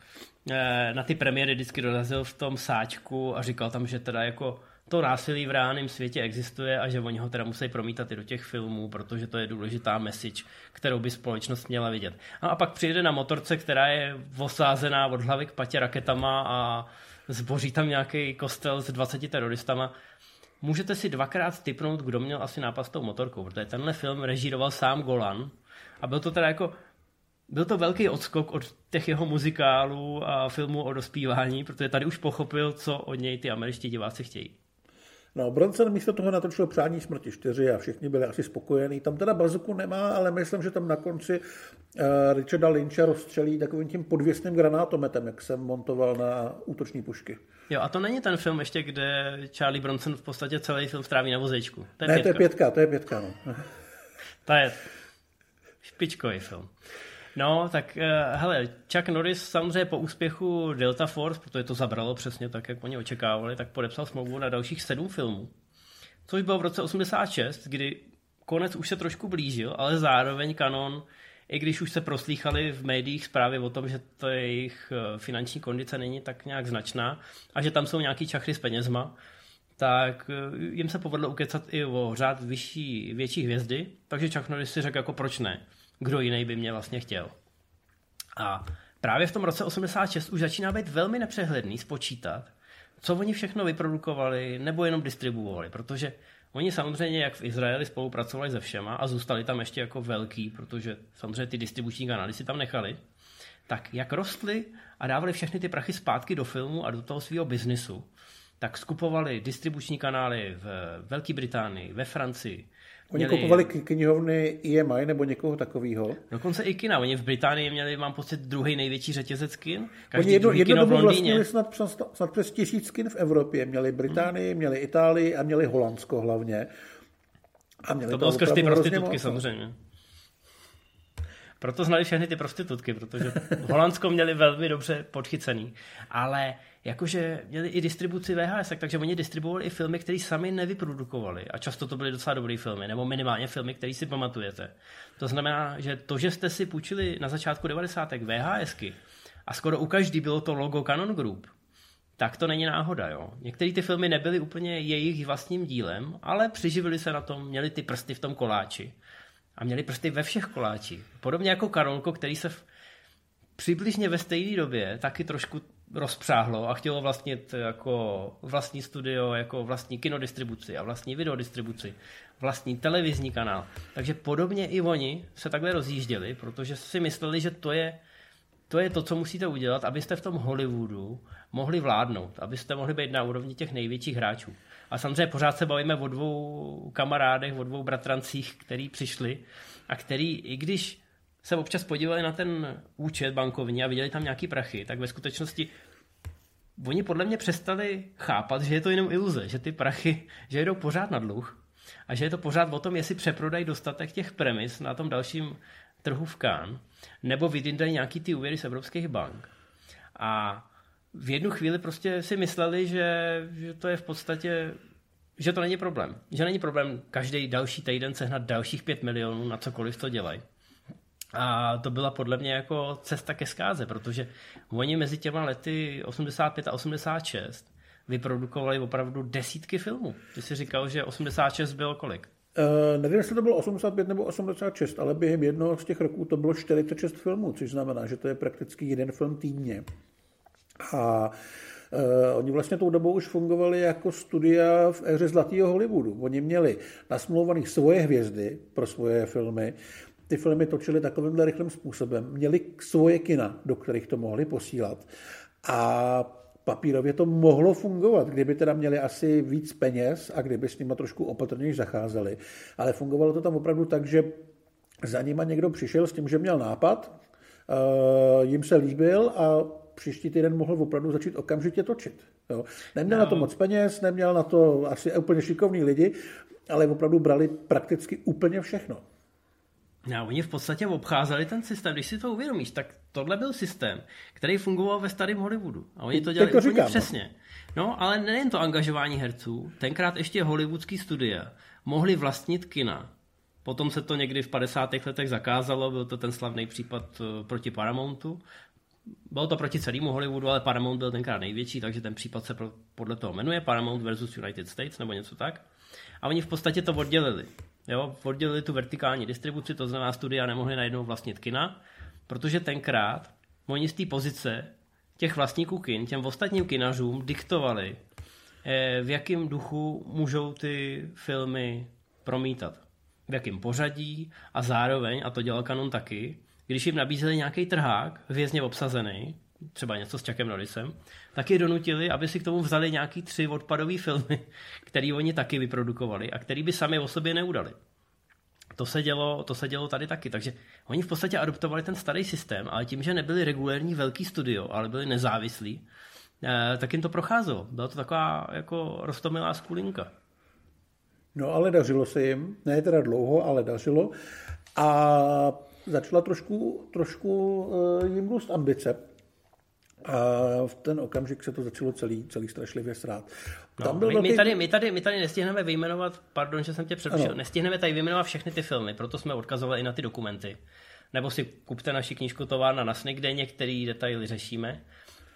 eh, na ty premiéry vždycky dorazil v tom sáčku a říkal tam, že teda jako to násilí v reálném světě existuje a že oni ho teda musí promítat i do těch filmů, protože to je důležitá message, kterou by společnost měla vidět. No a pak přijde na motorce, která je osázená od hlavy k patě raketama a zboří tam nějaký kostel s 20 teroristama. Můžete si dvakrát typnout, kdo měl asi nápad s tou motorkou, protože tenhle film režíroval sám Golan a byl to teda jako byl to velký odskok od těch jeho muzikálů a filmů o dospívání, protože tady už pochopil, co od něj ty američtí diváci chtějí. No, Bronson místo toho natočil Přání smrti 4 a všichni byli asi spokojení. Tam teda bazuku nemá, ale myslím, že tam na konci uh, Richarda Lyncha rozstřelí takovým tím podvěsným granátometem, jak jsem montoval na útoční pušky. Jo, a to není ten film ještě, kde Charlie Bronson v podstatě celý film stráví na vozečku. To je ne, pětka. to je pětka, to je pětka, no. to je špičkový film. No, tak uh, hele, Chuck Norris samozřejmě po úspěchu Delta Force, protože to zabralo přesně tak, jak oni očekávali, tak podepsal smlouvu na dalších sedm filmů. Což bylo v roce 86, kdy konec už se trošku blížil, ale zároveň kanon, i když už se proslýchali v médiích zprávy o tom, že to jejich eh, finanční kondice není tak nějak značná a že tam jsou nějaký čachry s penězma, tak eh, jim se povedlo ukecat i o řád vyšší, větší hvězdy, takže Chuck Norris si řekl jako proč ne kdo jiný by mě vlastně chtěl. A právě v tom roce 86 už začíná být velmi nepřehledný spočítat, co oni všechno vyprodukovali nebo jenom distribuovali, protože oni samozřejmě, jak v Izraeli, spolupracovali se všema a zůstali tam ještě jako velký, protože samozřejmě ty distribuční kanály si tam nechali, tak jak rostly a dávali všechny ty prachy zpátky do filmu a do toho svého biznisu, tak skupovali distribuční kanály v Velké Británii, ve Francii, Oni měli... kupovali knihovny EMI nebo někoho takového. Dokonce i kina. Oni v Británii měli, mám pocit, druhý největší řetězec kin. Každý Oni jedno, jedno dobu vlastnili snad, snad, snad přes tisíc kin v Evropě. Měli Británii, hmm. měli Itálii a měli Holandsko hlavně. A měli to bylo skrz ty prostitutky samozřejmě. Proto znali všechny ty prostitutky, protože Holandsko měli velmi dobře podchycený. Ale jakože měli i distribuci VHS, takže oni distribuovali i filmy, které sami nevyprodukovali. A často to byly docela dobré filmy, nebo minimálně filmy, které si pamatujete. To znamená, že to, že jste si půjčili na začátku 90. VHSky a skoro u každý bylo to logo Canon Group, tak to není náhoda. Jo. Některé ty filmy nebyly úplně jejich vlastním dílem, ale přiživili se na tom, měli ty prsty v tom koláči. A měli prsty ve všech koláčích. Podobně jako Karolko, který se v, přibližně ve stejné době taky trošku rozpřáhlo a chtělo vlastnit jako vlastní studio, jako vlastní kinodistribuci a vlastní videodistribuci, vlastní televizní kanál. Takže podobně i oni se takhle rozjížděli, protože si mysleli, že to je to je to, co musíte udělat, abyste v tom Hollywoodu mohli vládnout, abyste mohli být na úrovni těch největších hráčů. A samozřejmě pořád se bavíme o dvou kamarádech, o dvou bratrancích, který přišli a který, i když se občas podívali na ten účet bankovní a viděli tam nějaký prachy, tak ve skutečnosti oni podle mě přestali chápat, že je to jenom iluze, že ty prachy, že jdou pořád na dluh a že je to pořád o tom, jestli přeprodají dostatek těch premis na tom dalším trhu v Kán, nebo vydindají nějaký ty úvěry z evropských bank. A v jednu chvíli prostě si mysleli, že, že to je v podstatě že to není problém. Že není problém každý další týden sehnat dalších 5 milionů na cokoliv to dělají. A to byla podle mě jako cesta ke zkáze, protože oni mezi těma lety 85 a 86 vyprodukovali opravdu desítky filmů. Ty jsi říkal, že 86 bylo kolik? Uh, nevím, jestli to bylo 85 nebo 86, ale během jednoho z těch roků to bylo 46 filmů, což znamená, že to je prakticky jeden film týdně. A Uh, oni vlastně tou dobou už fungovali jako studia v éře Zlatého Hollywoodu. Oni měli nasmluvaných svoje hvězdy pro svoje filmy, ty filmy točili takovýmhle rychlým způsobem, měli svoje kina, do kterých to mohli posílat. A papírově to mohlo fungovat, kdyby teda měli asi víc peněz a kdyby s nimi trošku opatrněji zacházeli. Ale fungovalo to tam opravdu tak, že za nima někdo přišel s tím, že měl nápad, eh, jim se líbil a příští týden mohl opravdu začít okamžitě točit. Jo. Neměl no. na to moc peněz, neměl na to asi úplně šikovní lidi, ale opravdu brali prakticky úplně všechno. No, oni v podstatě obcházeli ten systém. Když si to uvědomíš, tak tohle byl systém, který fungoval ve starém Hollywoodu. A oni to dělali to úplně říkám, no. přesně. No, ale nejen to angažování herců, tenkrát ještě hollywoodský studia mohli vlastnit kina. Potom se to někdy v 50. letech zakázalo, byl to ten slavný případ eh, proti Paramountu. Bylo to proti celému Hollywoodu, ale Paramount byl tenkrát největší, takže ten případ se podle toho jmenuje Paramount versus United States nebo něco tak. A oni v podstatě to oddělili. Jo, oddělili tu vertikální distribuci, to znamená studia nemohli najednou vlastnit kina, protože tenkrát oni z té pozice těch vlastníků kin, těm ostatním kinařům diktovali, eh, v jakém duchu můžou ty filmy promítat. V jakém pořadí a zároveň, a to dělal Canon taky, když jim nabízeli nějaký trhák vězně obsazený, třeba něco s Chuckem Norrisem, tak je donutili, aby si k tomu vzali nějaký tři odpadové filmy, které oni taky vyprodukovali a který by sami o sobě neudali. To se, dělo, to se dělo tady taky, takže oni v podstatě adoptovali ten starý systém, ale tím, že nebyli regulérní velký studio, ale byli nezávislí, eh, tak jim to procházelo. Byla to taková jako rostomilá skulinka. No ale dařilo se jim, ne teda dlouho, ale dařilo. A začala trošku, trošku uh, jim růst ambice, a v ten okamžik se to začalo celý, celý strašlivě srát. No, Tam byl my, velký... my, tady, my, tady, my tady nestihneme vyjmenovat, pardon, že jsem tě přerušil, nestihneme tady vyjmenovat všechny ty filmy, proto jsme odkazovali i na ty dokumenty. Nebo si kupte naši knížku Továrna na sny, kde některé detaily řešíme.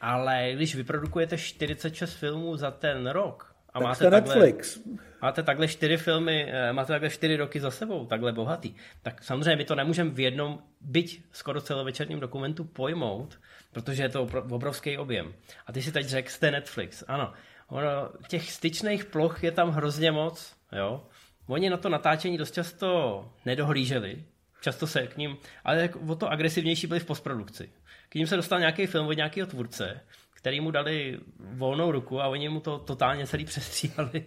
Ale když vyprodukujete 46 filmů za ten rok a tak máte takhle, Netflix. máte takhle čtyři filmy, eh, máte takhle čtyři roky za sebou, takhle bohatý, tak samozřejmě my to nemůžeme v jednom, byť skoro celovečerním dokumentu pojmout, protože je to obrovský objem. A ty si teď řekl, jste Netflix. Ano, ono, těch styčných ploch je tam hrozně moc, jo. Oni na to natáčení dost často nedohlíželi, často se k ním, ale o to agresivnější byli v postprodukci. K ním se dostal nějaký film od nějakého tvůrce, který mu dali volnou ruku a oni mu to totálně celý přestříhali.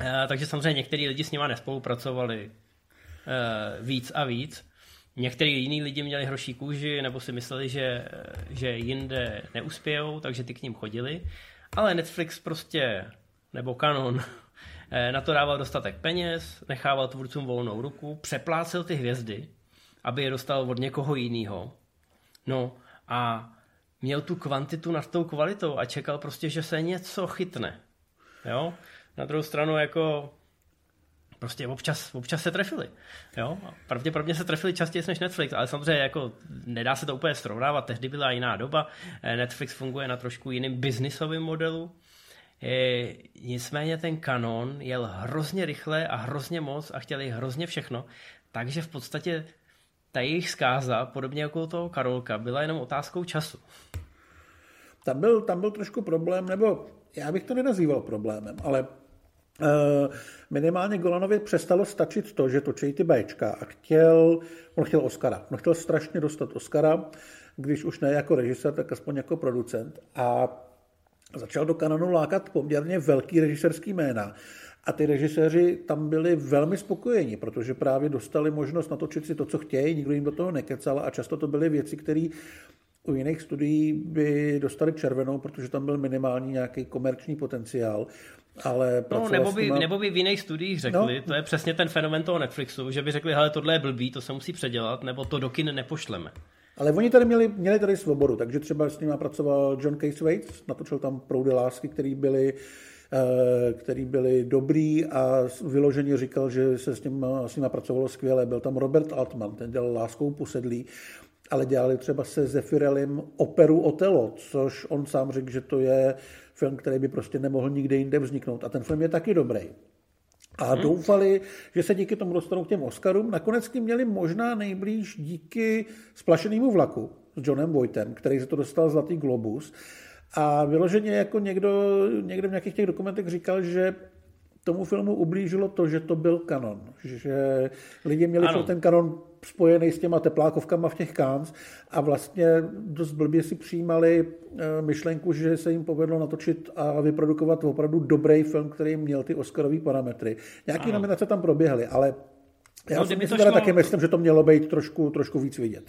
Eh, takže samozřejmě některý lidi s nima nespolupracovali eh, víc a víc. Některý jiný lidi měli hroší kůži nebo si mysleli, že, že jinde neuspějou, takže ty k ním chodili. Ale Netflix prostě, nebo Canon, eh, na to dával dostatek peněz, nechával tvůrcům volnou ruku, přeplácel ty hvězdy, aby je dostal od někoho jiného. No a měl tu kvantitu nad tou kvalitou a čekal prostě, že se něco chytne. Jo? Na druhou stranu jako prostě občas, občas se trefili. Jo? Pravděpodobně se trefili častěji než Netflix, ale samozřejmě jako nedá se to úplně srovnávat, tehdy byla jiná doba, eh, Netflix funguje na trošku jiným biznisovým modelu, E, nicméně ten kanon jel hrozně rychle a hrozně moc a chtěli hrozně všechno, takže v podstatě ta jejich zkáza, podobně jako toho Karolka, byla jenom otázkou času. tam byl, tam byl trošku problém, nebo já bych to nenazýval problémem, ale Uh, minimálně Golanovi přestalo stačit to, že točí ty Bčka a chtěl, on chtěl Oscara. On chtěl strašně dostat Oscara, když už ne jako režisér, tak aspoň jako producent. A začal do kanonu lákat poměrně velký režisérský jména. A ty režiséři tam byli velmi spokojeni, protože právě dostali možnost natočit si to, co chtějí, nikdo jim do toho nekecal a často to byly věci, které u jiných studií by dostali červenou, protože tam byl minimální nějaký komerční potenciál. Ale no, nebo, by, nebo by v jiných studiích řekli, no. to je přesně ten fenomen toho Netflixu, že by řekli, hele, tohle je blbý, to se musí předělat, nebo to do kin nepošleme. Ale oni tady měli, měli tady svobodu, takže třeba s nimi pracoval John Case Waits, natočil tam proudy lásky, které byly eh, který byli dobrý a vyloženě říkal, že se s ním, s ním pracovalo skvěle. Byl tam Robert Altman, ten dělal Láskou posedlý, ale dělali třeba se Zefirelem operu Otelo, což on sám řekl, že to je film, který by prostě nemohl nikde jinde vzniknout. A ten film je taky dobrý. A hmm. doufali, že se díky tomu dostanou k těm Oscarům. Nakonec tím měli možná nejblíž díky splašenému vlaku s Johnem Voightem, který se to dostal Zlatý globus. A vyloženě jako někdo, někdo v nějakých těch dokumentech říkal, že tomu filmu ublížilo to, že to byl kanon. Že lidi měli ano. ten kanon spojený s těma teplákovkama v těch Cannes a vlastně dost blbě si přijímali eh, myšlenku, že se jim povedlo natočit a vyprodukovat opravdu dobrý film, který měl ty Oscarové parametry. Nějaké ano. nominace tam proběhly, ale já no, si teda šlo... taky myslím, že to mělo být trošku, trošku víc vidět.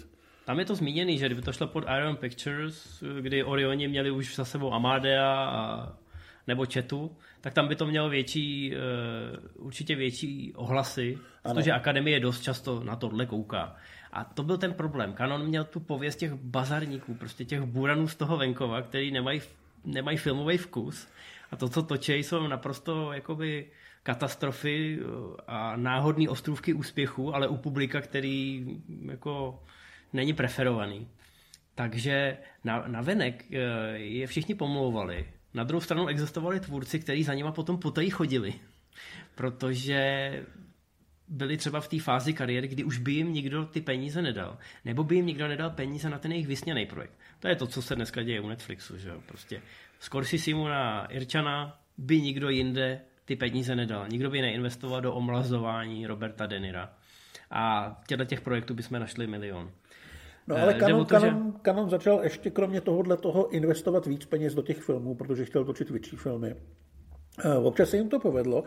Tam je to zmíněný, že kdyby to šlo pod Iron Pictures, kdy Orioni měli už za sebou Amadea a nebo Četu, tak tam by to mělo větší, uh, určitě větší ohlasy, ano. protože Akademie dost často na tohle kouká. A to byl ten problém. Canon měl tu pověst těch bazarníků, prostě těch buranů z toho venkova, který nemají, nemají filmový vkus. A to, co točí, jsou naprosto jakoby katastrofy eh, a náhodné ostrůvky úspěchu, ale u publika, který jako není preferovaný. Takže na, na venek eh, je všichni pomlouvali, na druhou stranu existovali tvůrci, kteří za nima potom potají chodili, protože byli třeba v té fázi kariéry, kdy už by jim nikdo ty peníze nedal. Nebo by jim nikdo nedal peníze na ten jejich vysněný projekt. To je to, co se dneska děje u Netflixu. Že jo? Prostě mu na Irčana by nikdo jinde ty peníze nedal. Nikdo by neinvestoval do omlazování Roberta Denira. A těchto těch projektů bychom našli milion. No ale Canon, to, Canon, že... Canon začal ještě kromě tohohle toho investovat víc peněz do těch filmů, protože chtěl točit větší filmy. Eh, občas se jim to povedlo.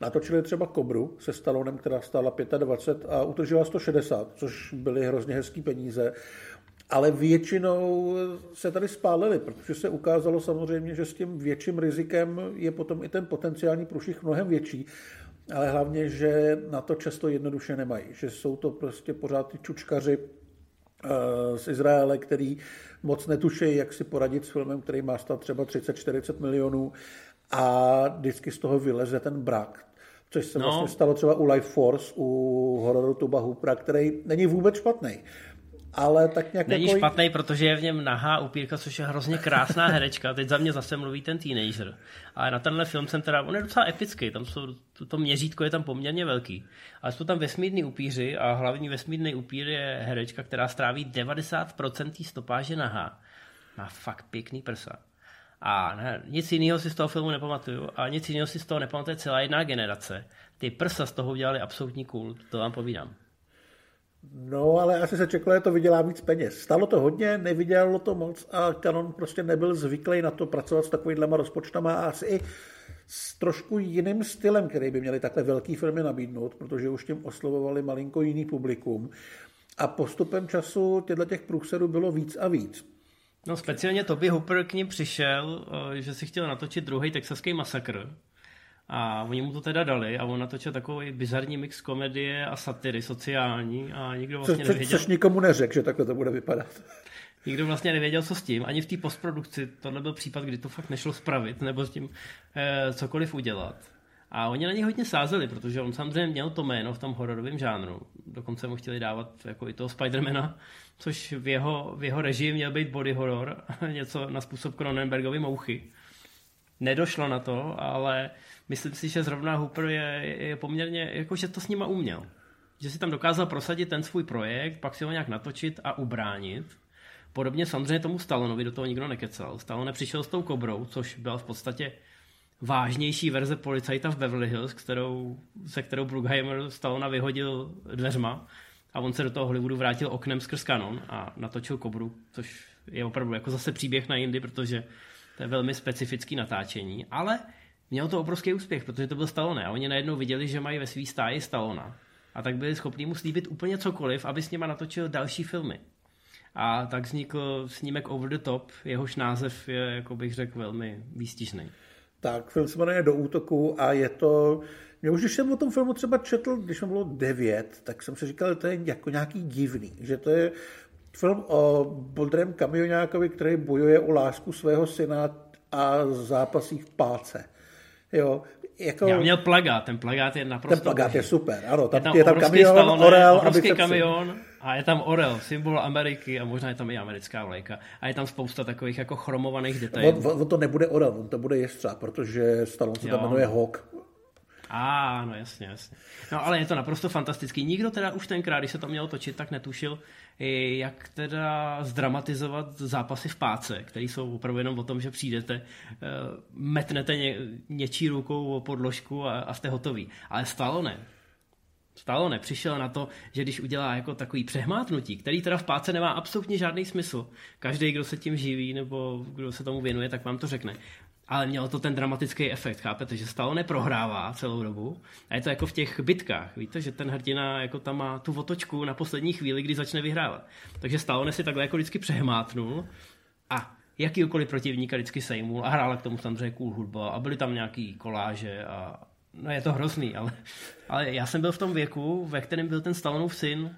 Natočili třeba Kobru se Stalonem, která stála 25 a utržila 160, což byly hrozně hezký peníze. Ale většinou se tady spálili, protože se ukázalo samozřejmě, že s tím větším rizikem je potom i ten potenciální průšvih mnohem větší. Ale hlavně, že na to často jednoduše nemají. Že jsou to prostě pořád ty čučkaři, z Izraele, který moc netuší, jak si poradit s filmem, který má stát třeba 30-40 milionů a vždycky z toho vyleze ten brak. Což se no. vlastně stalo třeba u Life Force, u hororu Tuba Hoopera, který není vůbec špatný ale tak nějak Není jako... špatný, protože je v něm nahá upírka, což je hrozně krásná herečka. Teď za mě zase mluví ten teenager. Ale na tenhle film jsem teda, on je docela epický, tam jsou, to, to měřítko je tam poměrně velký. Ale jsou tam vesmírný upíři a hlavní vesmírný upír je herečka, která stráví 90% tý stopáže nahá. Má fakt pěkný prsa. A ne, nic jiného si z toho filmu nepamatuju a nic jiného si z toho nepamatuje celá jedna generace. Ty prsa z toho udělali absolutní kult, to vám povídám. No, ale asi se čekalo, že to vydělá víc peněz. Stalo to hodně, nevydělalo to moc a Canon prostě nebyl zvyklý na to pracovat s takovýhlema rozpočtama a asi i s trošku jiným stylem, který by měli takhle velký firmy nabídnout, protože už tím oslovovali malinko jiný publikum. A postupem času těchto těch průserů bylo víc a víc. No speciálně Toby Hooper k ním přišel, eh, že si chtěl natočit druhý texaský masakr, a oni mu to teda dali a on natočil takový bizarní mix komedie a satiry sociální a nikdo vlastně co, co, nevěděl... Což nikomu neřekl, že takhle to bude vypadat. Nikdo vlastně nevěděl, co s tím. Ani v té postprodukci tohle byl případ, kdy to fakt nešlo spravit nebo s tím eh, cokoliv udělat. A oni na něj hodně sázeli, protože on samozřejmě měl to jméno v tom hororovém žánru. Dokonce mu chtěli dávat jako i toho Spidermana, což v jeho, v jeho režii měl být body horror, něco na způsob Cronenbergovy mouchy. Nedošlo na to, ale myslím si, že zrovna Hooper je, je poměrně, jako že to s nima uměl. Že si tam dokázal prosadit ten svůj projekt, pak si ho nějak natočit a ubránit. Podobně samozřejmě tomu Stallonovi do toho nikdo nekecal. Stallone přišel s tou kobrou, což byla v podstatě vážnější verze policajta v Beverly Hills, kterou, se kterou Bruckheimer Stallona vyhodil dveřma a on se do toho Hollywoodu vrátil oknem skrz kanon a natočil kobru, což je opravdu jako zase příběh na jindy, protože to je velmi specifický natáčení, ale mělo to obrovský úspěch, protože to byl Stallone a oni najednou viděli, že mají ve svý stáji Stallona a tak byli schopni mu slíbit úplně cokoliv, aby s nima natočil další filmy. A tak vznikl snímek Over the Top, jehož název je, jako bych řekl, velmi výstižný. Tak, film se jmenuje Do útoku a je to... Mě už, když jsem o tom filmu třeba četl, když mi bylo devět, tak jsem si říkal, že to je jako nějaký divný, že to je film o bodrém kamionákovi, který bojuje o lásku svého syna a zápasí v páce. Jo, jako... Já měl plagát, ten plagát je naprosto... Ten plagát je super, ano. Tam, je tam, je tam kamion, Orel. Obrovský kamion a je tam Orel, symbol Ameriky a možná je tam i americká vlajka. A je tam spousta takových jako chromovaných detailů. On, on to nebude Orel, on to bude Jestřáb, protože Stallone se tam jmenuje Hawk. A, no jasně, jasně. No ale je to naprosto fantastický. Nikdo teda už tenkrát, když se to mělo točit, tak netušil, jak teda zdramatizovat zápasy v páce, které jsou opravdu jenom o tom, že přijdete, eh, metnete ně, něčí rukou o podložku a, a jste hotový. Ale stalo ne. Stalo ne. Přišel na to, že když udělá jako takový přehmátnutí, který teda v páce nemá absolutně žádný smysl. Každý, kdo se tím živí nebo kdo se tomu věnuje, tak vám to řekne ale mělo to ten dramatický efekt, chápete, že stále neprohrává celou dobu a je to jako v těch bitkách, víte, že ten hrdina jako tam má tu otočku na poslední chvíli, kdy začne vyhrávat. Takže stále si takhle jako vždycky přehmátnul a jakýkoliv protivníka vždycky sejmul a hrála k tomu samozřejmě cool hudba a byly tam nějaký koláže a no je to hrozný, ale, ale já jsem byl v tom věku, ve kterém byl ten Stallonův syn,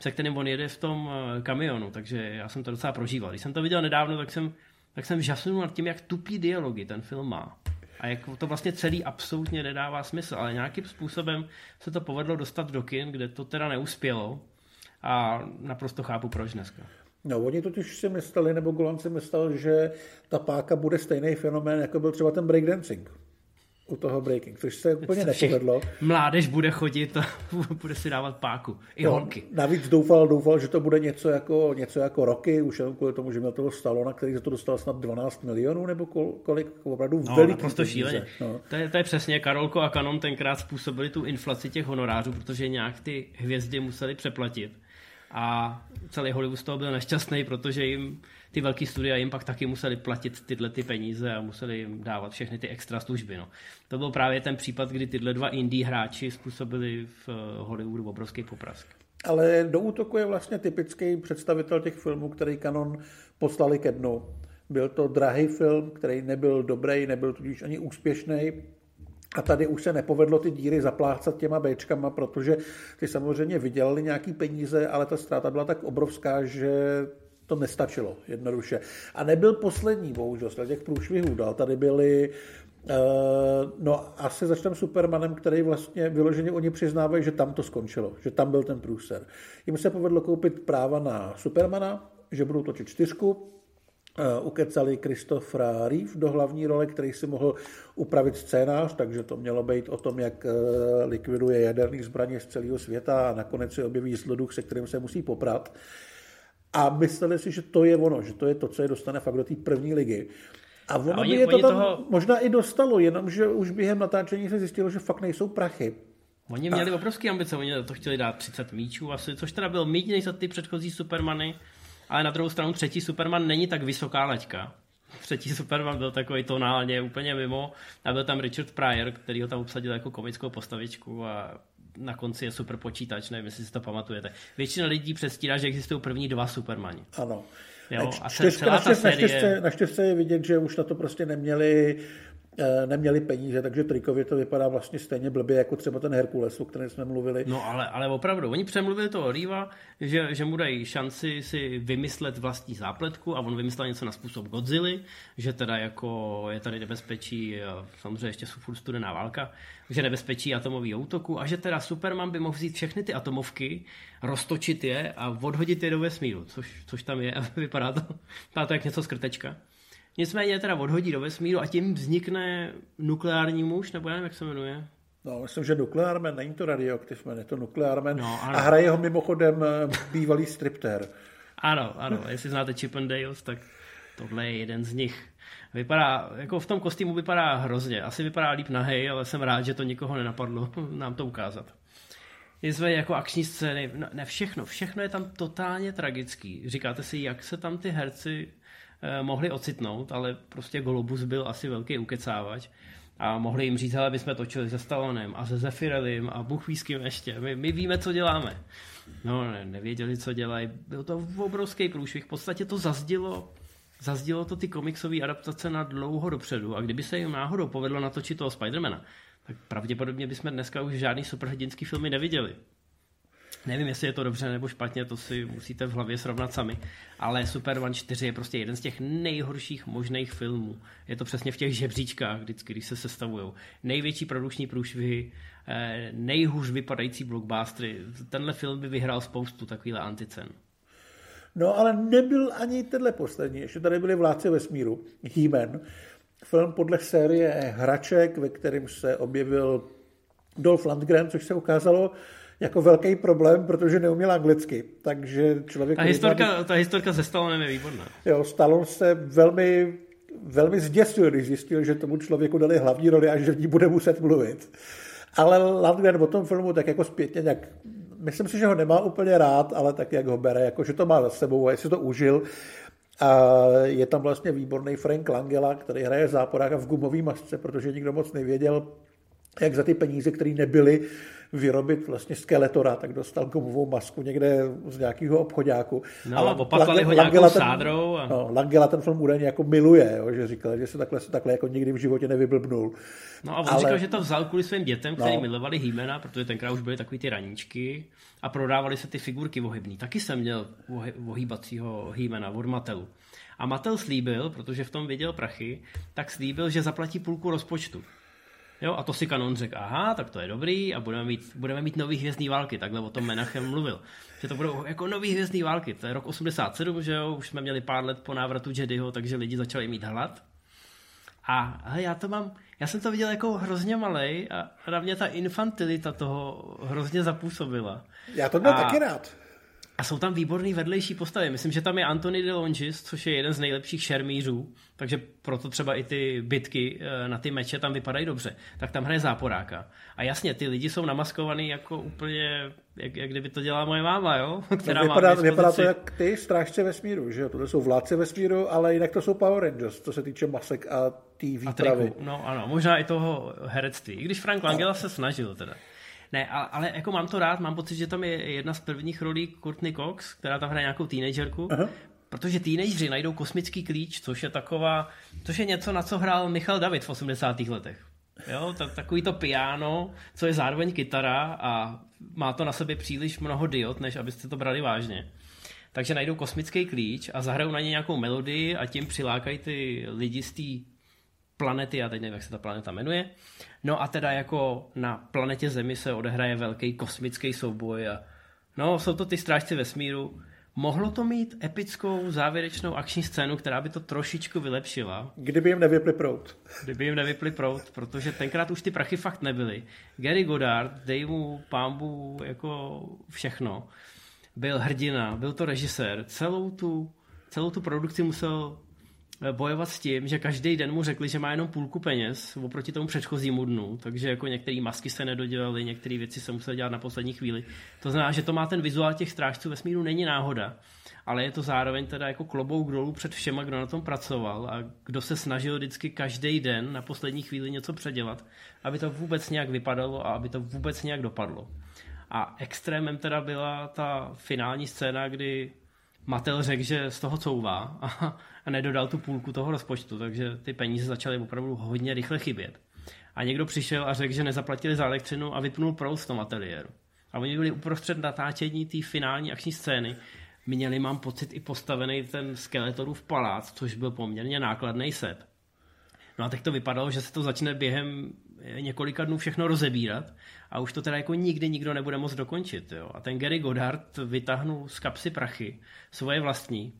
se kterým on jede v tom eh, kamionu, takže já jsem to docela prožíval. Když jsem to viděl nedávno, tak jsem tak jsem žasnul nad tím, jak tupý dialogy ten film má. A jak to vlastně celý absolutně nedává smysl, ale nějakým způsobem se to povedlo dostat do kin, kde to teda neuspělo a naprosto chápu proč dneska. No, oni totiž si mysleli, nebo Golan si myslel, že ta páka bude stejný fenomén, jako byl třeba ten breakdancing u toho breaking, což se úplně nepovedlo. Mládež bude chodit a bude si dávat páku. I no, holky. Navíc doufal, doufal, že to bude něco jako, něco jako roky, už jenom kvůli tomu, že měl toho stalo, na který za to dostal snad 12 milionů, nebo kolik, opravdu no, veliký šíleně. No. To, je, to je přesně, Karolko a Kanon tenkrát způsobili tu inflaci těch honorářů, protože nějak ty hvězdy museli přeplatit. A celý Hollywood z toho byl nešťastný, protože jim ty velké studia jim pak taky museli platit tyhle ty peníze a museli jim dávat všechny ty extra služby. No. To byl právě ten případ, kdy tyhle dva indie hráči způsobili v eh, Hollywoodu obrovský poprask. Ale do útoku je vlastně typický představitel těch filmů, který Canon poslali ke dnu. Byl to drahý film, který nebyl dobrý, nebyl tudíž ani úspěšný. A tady už se nepovedlo ty díry zaplácat těma Bčkama, protože ty samozřejmě vydělali nějaký peníze, ale ta ztráta byla tak obrovská, že to nestačilo, jednoduše. A nebyl poslední, bohužel, z těch průšvihů dál. Tady byly Uh, no, asi začneme Supermanem, který vlastně vyloženě oni přiznávají, že tam to skončilo, že tam byl ten průser. Jim se povedlo koupit práva na Supermana, že budou točit čtyřku, uh, ukecali Christophera Reeve do hlavní role, který si mohl upravit scénář, takže to mělo být o tom, jak uh, likviduje jaderných zbraně z celého světa a nakonec se objeví zloduch, se kterým se musí poprat. A mysleli si, že to je ono, že to je to, co je dostane fakt do té první ligy. A ono a oni, by je to tam toho... možná i dostalo, jenomže už během natáčení se zjistilo, že fakt nejsou prachy. Oni měli a... obrovské ambice, oni to chtěli dát 30 míčů asi, což teda bylo méně než za ty předchozí Supermany, ale na druhou stranu třetí Superman není tak vysoká laťka. Třetí Superman byl takový tonálně úplně mimo a byl tam Richard Pryor, který ho tam obsadil jako komickou postavičku a na konci je super počítač, nevím, jestli si to pamatujete. Většina lidí předstírá, že existují první dva Supermani. Ano. Jo, a celá ta série... naštěstí je vidět, že už na to prostě neměli neměli peníze, takže trikově to vypadá vlastně stejně blbě jako třeba ten Herkules, o kterém jsme mluvili. No ale, ale opravdu, oni přemluvili toho Riva, že, že mu dají šanci si vymyslet vlastní zápletku a on vymyslel něco na způsob Godzilla, že teda jako je tady nebezpečí, samozřejmě ještě jsou furt studená válka, že nebezpečí atomový útoku a že teda Superman by mohl vzít všechny ty atomovky, roztočit je a odhodit je do vesmíru, což, což tam je a vypadá to, to jak něco z krtečka. Nicméně teda odhodí do vesmíru a tím vznikne nukleární muž, nebo nevím, jak se jmenuje. No, myslím, že nukleármen, není to radioaktiv, je to nukleármen. No, a hraje ho mimochodem eh, bývalý stripter. Ano, ano, jestli znáte Chip and Dales, tak tohle je jeden z nich. Vypadá, jako v tom kostýmu vypadá hrozně. Asi vypadá líp nahej, ale jsem rád, že to nikoho nenapadlo nám to ukázat. Jsme jako akční scény, ne všechno, všechno je tam totálně tragický. Říkáte si, jak se tam ty herci mohli ocitnout, ale prostě Golobus byl asi velký ukecávač a mohli jim říct, hele, my jsme točili se Stallonem a se Zefirelim a Bůh ještě, my, my víme, co děláme. No, ne, nevěděli, co dělají, byl to obrovský průšvih, v podstatě to zazdilo Zazdilo to ty komiksové adaptace na dlouho dopředu a kdyby se jim náhodou povedlo natočit toho Spidermana, tak pravděpodobně bychom dneska už žádný superhrdinský filmy neviděli. Nevím, jestli je to dobře nebo špatně, to si musíte v hlavě srovnat sami, ale Superman 4 je prostě jeden z těch nejhorších možných filmů. Je to přesně v těch žebříčkách vždycky, když se sestavují. Největší produkční průšvihy, eh, nejhůř vypadající blockbustery. Tenhle film by vyhrál spoustu takovýhle anticen. No ale nebyl ani tenhle poslední. Ještě tady byly Vládce vesmíru, He-Man. Film podle série hraček, ve kterém se objevil Dolph Lundgren, což se ukázalo jako velký problém, protože neuměl anglicky. Takže člověk... Ta historka, ta historka se Stallonem je výborná. Jo, Stallone se velmi, velmi zděsil, když zjistil, že tomu člověku dali hlavní roli a že v ní bude muset mluvit. Ale Landgren o tom filmu tak jako zpětně nějak myslím si, že ho nemá úplně rád, ale tak, jak ho bere, jako že to má za sebou a jestli to užil. A je tam vlastně výborný Frank Langela, který hraje záporáka v gumové masce, protože nikdo moc nevěděl, jak za ty peníze, které nebyly, vyrobit vlastně skeletora, tak dostal gumovou masku někde z nějakého obchodáku. No, ale opatlali ho nějakou ten, sádrou. A... No, Langela ten film údajně jako miluje, jo, že říkal, že se takhle, se takhle jako nikdy v životě nevyblbnul. No a on ale... říkal, že to vzal kvůli svým dětem, kteří no. milovali Hýmena, protože tenkrát už byly takový ty raníčky a prodávali se ty figurky ohybný. Taky jsem měl ohýbacího Hýmena od Matelu. A Matel slíbil, protože v tom viděl prachy, tak slíbil, že zaplatí půlku rozpočtu. Jo, a to si kanon řekl, aha, tak to je dobrý a budeme mít, budeme mít nový hvězdní války, takhle o tom Menachem mluvil. Že to budou jako nový hvězdní války, to je rok 87, že jo, už jsme měli pár let po návratu Jediho, takže lidi začali mít hlad. A hele, já to mám, já jsem to viděl jako hrozně malej a hlavně ta infantilita toho hrozně zapůsobila. Já to měl a... taky rád. A jsou tam výborný vedlejší postavy. Myslím, že tam je Anthony DeLongis, což je jeden z nejlepších šermířů, takže proto třeba i ty bitky eh, na ty meče tam vypadají dobře. Tak tam hraje záporáka. A jasně, ty lidi jsou namaskovaný jako úplně, jak, jak kdyby to dělala moje máma, jo? Která no, vypadá, má vypadá to jak ty strážce vesmíru, že jo? Tohle jsou vládce vesmíru, ale jinak to jsou Power Rangers, co se týče masek a té výpravy. A no ano, možná i toho herectví. I když Frank Langella se snažil teda. Ne, ale jako mám to rád, mám pocit, že tam je jedna z prvních rolí Courtney Cox, která tam hraje nějakou teenagerku. Aha. Protože teenageři najdou kosmický klíč, což je taková, což je něco, na co hrál Michal David v 80. letech. Jo, tak, takový to piano, co je zároveň kytara a má to na sobě příliš mnoho diod, než abyste to brali vážně. Takže najdou kosmický klíč a zahrajou na ně nějakou melodii a tím přilákají ty lidi z té planety, já teď nevím, jak se ta planeta jmenuje. No a teda jako na planetě Zemi se odehraje velký kosmický souboj a no, jsou to ty strážci vesmíru. Mohlo to mít epickou závěrečnou akční scénu, která by to trošičku vylepšila. Kdyby jim nevypli prout. Kdyby jim nevypli prout, protože tenkrát už ty prachy fakt nebyly. Gary Goddard, dej mu pámbu jako všechno. Byl hrdina, byl to režisér. Celou tu, celou tu produkci musel bojovat s tím, že každý den mu řekli, že má jenom půlku peněz oproti tomu předchozímu dnu, takže jako některé masky se nedodělaly, některé věci se musely dělat na poslední chvíli. To znamená, že to má ten vizuál těch strážců vesmíru není náhoda, ale je to zároveň teda jako klobouk dolů před všema, kdo na tom pracoval a kdo se snažil vždycky každý den na poslední chvíli něco předělat, aby to vůbec nějak vypadalo a aby to vůbec nějak dopadlo. A extrémem teda byla ta finální scéna, kdy Matel řekl, že z toho couvá a, a nedodal tu půlku toho rozpočtu, takže ty peníze začaly opravdu hodně rychle chybět. A někdo přišel a řekl, že nezaplatili za elektřinu a vypnul proud v tom ateliéru. A oni byli uprostřed natáčení té finální akční scény. Měli, mám pocit, i postavený ten skeletorův palác, což byl poměrně nákladný set. No a teď to vypadalo, že se to začne během několika dnů všechno rozebírat a už to teda jako nikdy nikdo nebude moct dokončit. Jo. A ten Gary Goddard vytáhnul z kapsy prachy, svoje vlastní,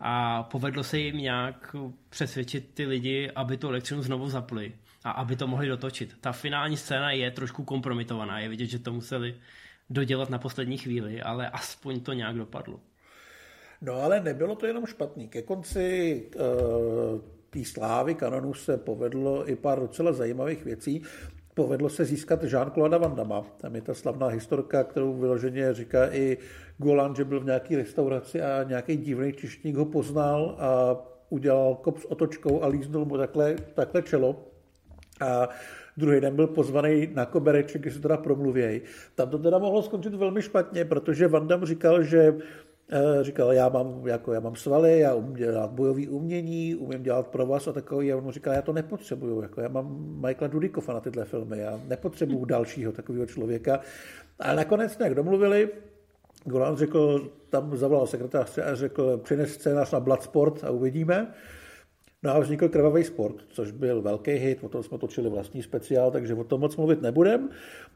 a povedlo se jim nějak přesvědčit ty lidi, aby tu elektřinu znovu zapli a aby to mohli dotočit. Ta finální scéna je trošku kompromitovaná, je vidět, že to museli dodělat na poslední chvíli, ale aspoň to nějak dopadlo. No ale nebylo to jenom špatný. Ke konci uh, té slávy kanonu se povedlo i pár docela zajímavých věcí. Povedlo se získat Jean-Claude Van Damme. Tam je ta slavná historka, kterou vyloženě říká i Golan, že byl v nějaké restauraci a nějaký divný čištník ho poznal a udělal kop s otočkou a líznul mu takhle, takhle čelo. A druhý den byl pozvaný na kobereček, se teda promluvěj. Tam to teda mohlo skončit velmi špatně, protože Van Damme říkal, že říkal, já mám, jako, já mám svaly, já umím dělat bojový umění, umím dělat provaz a takový. A on mu říkal, já to nepotřebuju, jako, já mám Michaela Dudikova na tyhle filmy, já nepotřebuju dalšího takového člověka. A nakonec nějak domluvili, Golan řekl, tam zavolal sekretářce a řekl, přines scénář na Bloodsport a uvidíme. No a vznikl Krvavý sport, což byl velký hit, o tom jsme točili vlastní speciál, takže o tom moc mluvit nebudem.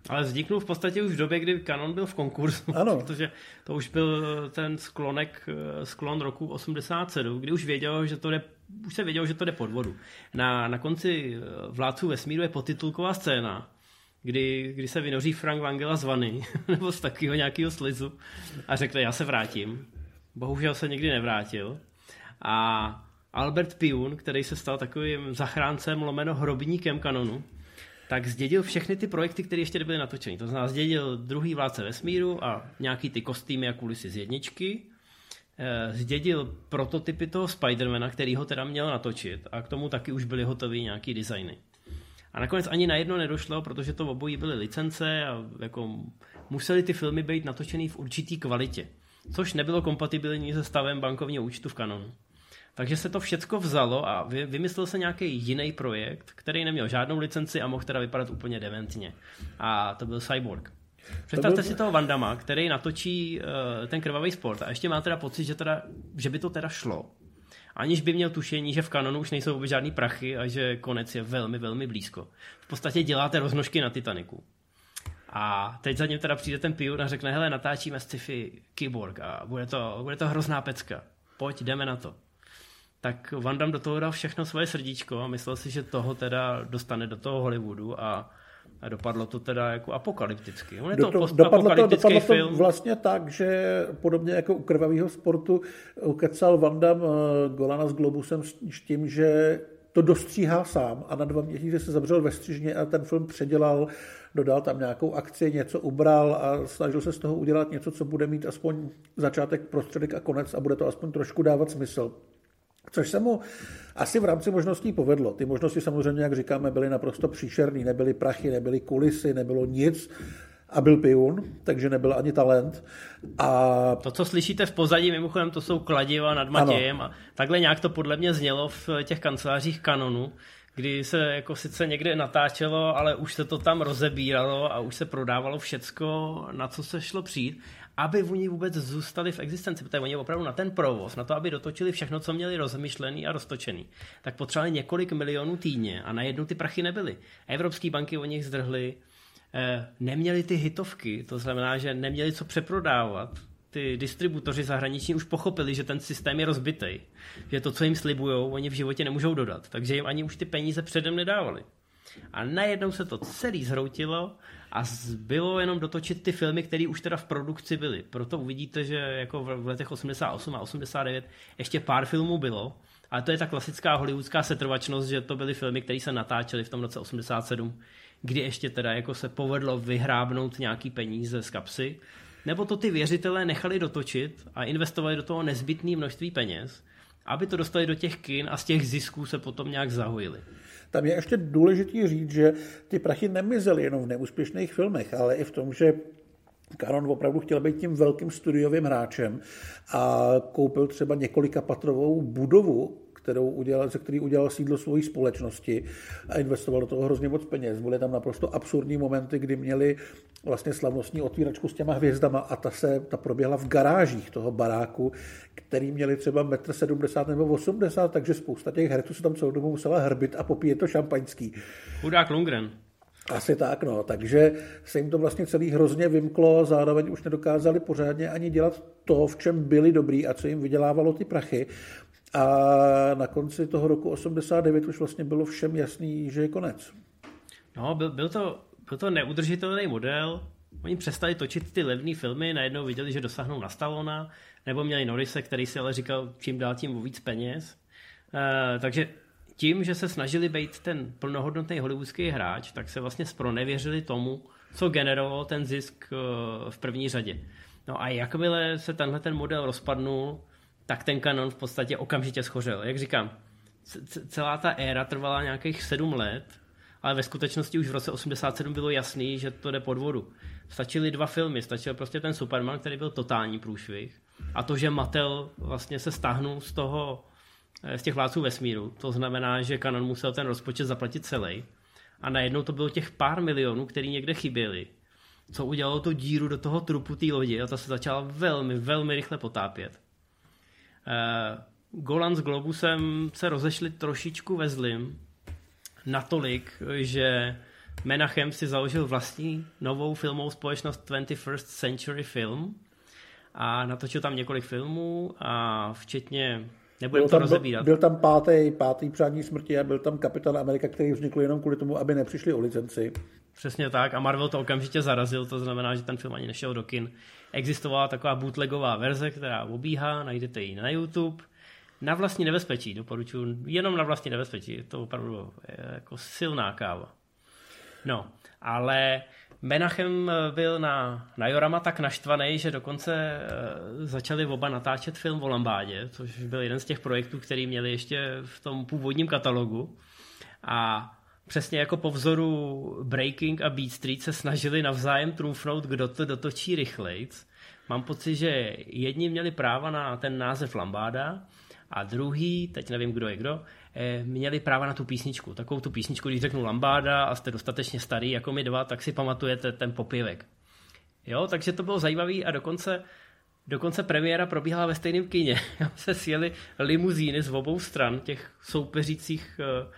Ale vzniknul v podstatě už v době, kdy Canon byl v konkurzu, ano. protože to už byl ten sklonek, sklon roku 87, kdy už věděl, že to jde, už se vědělo, že to jde pod vodu. Na, na konci Vládců vesmíru je potitulková scéna, kdy, kdy se vynoří Frank Vangela z vany, nebo z takového nějakého slizu a řekne, já se vrátím. Bohužel se nikdy nevrátil. A Albert Piun, který se stal takovým zachráncem lomeno hrobníkem kanonu, tak zdědil všechny ty projekty, které ještě nebyly natočeny. To znamená, zdědil druhý vládce vesmíru a nějaký ty kostýmy a kulisy z jedničky. Eh, zdědil prototypy toho Spidermana, který ho teda měl natočit a k tomu taky už byly hotové nějaký designy. A nakonec ani na jedno nedošlo, protože to obojí byly licence a jako museli ty filmy být natočený v určitý kvalitě, což nebylo kompatibilní se stavem bankovního účtu v Canonu. Takže se to všecko vzalo a vymyslel se nějaký jiný projekt, který neměl žádnou licenci a mohl teda vypadat úplně dementně. A to byl Cyborg. Představte si toho Vandama, který natočí uh, ten krvavý sport a ještě má teda pocit, že, teda, že by to teda šlo. Aniž by měl tušení, že v kanonu už nejsou vůbec žádný prachy a že konec je velmi, velmi blízko. V podstatě děláte roznožky na Titaniku. A teď za ním teda přijde ten Piu a řekne, hele, natáčíme sci-fi Kyborg a bude to, bude to hrozná pecka. Pojď, jdeme na to tak Van Damme do toho dal všechno svoje srdíčko a myslel si, že toho teda dostane do toho Hollywoodu a, a dopadlo to teda jako apokalypticky. On je to, to dopadlo, to, dopadlo film. to vlastně tak, že podobně jako u krvavého sportu ukecal Van Damme eh, Golana s Globusem s tím, že to dostříhá sám a na dva měsíce se zavřel ve střižně a ten film předělal, dodal tam nějakou akci, něco ubral a snažil se z toho udělat něco, co bude mít aspoň začátek, prostředek a konec a bude to aspoň trošku dávat smysl. Což se mu asi v rámci možností povedlo. Ty možnosti samozřejmě, jak říkáme, byly naprosto příšerný. Nebyly prachy, nebyly kulisy, nebylo nic a byl piun, takže nebyl ani talent. A... To, co slyšíte v pozadí, mimochodem, to jsou kladiva nad Matějem ano. a takhle nějak to podle mě znělo v těch kancelářích Kanonu, kdy se jako sice někde natáčelo, ale už se to tam rozebíralo a už se prodávalo všecko, na co se šlo přijít aby oni vůbec zůstali v existenci, protože oni opravdu na ten provoz, na to, aby dotočili všechno, co měli rozmyšlený a roztočený, tak potřebovali několik milionů týdně a najednou ty prachy nebyly. Evropské banky o nich zdrhly, eh, neměli ty hitovky, to znamená, že neměli co přeprodávat. Ty distributoři zahraniční už pochopili, že ten systém je rozbitý, že to, co jim slibujou, oni v životě nemůžou dodat, takže jim ani už ty peníze předem nedávali. A najednou se to celý zhroutilo a bylo jenom dotočit ty filmy, které už teda v produkci byly. Proto uvidíte, že jako v letech 88 a 89 ještě pár filmů bylo, ale to je ta klasická hollywoodská setrvačnost, že to byly filmy, které se natáčely v tom roce 87, kdy ještě teda jako se povedlo vyhrábnout nějaký peníze z kapsy, nebo to ty věřitelé nechali dotočit a investovali do toho nezbytné množství peněz, aby to dostali do těch kin a z těch zisků se potom nějak zahojili. Tam je ještě důležitý říct, že ty prachy nemizely jenom v neúspěšných filmech, ale i v tom, že Caron opravdu chtěl být tím velkým studiovým hráčem a koupil třeba několika patrovou budovu, kterou udělal, ze který udělal sídlo svojí společnosti a investoval do toho hrozně moc peněz. Byly tam naprosto absurdní momenty, kdy měli vlastně slavnostní otvíračku s těma hvězdama a ta se ta proběhla v garážích toho baráku, který měli třeba 1,70 m nebo 80 takže spousta těch herců se tam celou dobu musela hrbit a popíjet to šampaňský. Chudák Lundgren. Asi tak, no. Takže se jim to vlastně celý hrozně vymklo, zároveň už nedokázali pořádně ani dělat to, v čem byli dobrý a co jim vydělávalo ty prachy. A na konci toho roku 89 už vlastně bylo všem jasný, že je konec. No, byl, byl, to, byl to neudržitelný model, Oni přestali točit ty levné filmy, najednou viděli, že dosáhnou na Stallona, nebo měli Norise, který si ale říkal, čím dál tím víc peněz. Uh, takže tím, že se snažili být ten plnohodnotný hollywoodský hráč, tak se vlastně spronevěřili tomu, co generovalo ten zisk uh, v první řadě. No a jakmile se tenhle ten model rozpadnul, tak ten kanon v podstatě okamžitě schořel. Jak říkám, celá ta éra trvala nějakých sedm let, ale ve skutečnosti už v roce 87 bylo jasný, že to jde pod vodu. Stačily dva filmy, stačil prostě ten Superman, který byl totální průšvih a to, že Mattel vlastně se stáhnul z toho, eh, z těch vládců vesmíru, to znamená, že Canon musel ten rozpočet zaplatit celý a najednou to bylo těch pár milionů, který někde chyběly, co udělalo tu díru do toho trupu té lodi a ta se začala velmi, velmi rychle potápět. Uh, Golan s Globusem se rozešli trošičku ve zlým, natolik, že Menachem si založil vlastní novou filmovou společnost 21st Century Film a natočil tam několik filmů a včetně Nebudeme to rozebírat. Byl, byl tam pátý, pátý přání smrti a byl tam Kapitán Amerika, který vznikl jenom kvůli tomu, aby nepřišli o licenci. Přesně tak a Marvel to okamžitě zarazil, to znamená, že ten film ani nešel do kin. Existovala taková bootlegová verze, která obíhá, najdete ji na YouTube. Na vlastní nebezpečí, doporučuji, jenom na vlastní nebezpečí, je to opravdu jako silná káva. No, ale Menachem byl na, na Jorama tak naštvaný, že dokonce eh, začali oba natáčet film o Lambádě, což byl jeden z těch projektů, který měli ještě v tom původním katalogu. A přesně jako po vzoru Breaking a Beat Street se snažili navzájem trumfnout, kdo to dotočí rychlejc. Mám pocit, že jedni měli práva na ten název Lambáda a druhý, teď nevím, kdo je kdo, eh, měli práva na tu písničku. Takovou tu písničku, když řeknu Lambáda a jste dostatečně starý jako my dva, tak si pamatujete ten popěvek. Jo, takže to bylo zajímavé a dokonce Dokonce premiéra probíhala ve stejném kině. se sjeli limuzíny z obou stran těch soupeřících uh,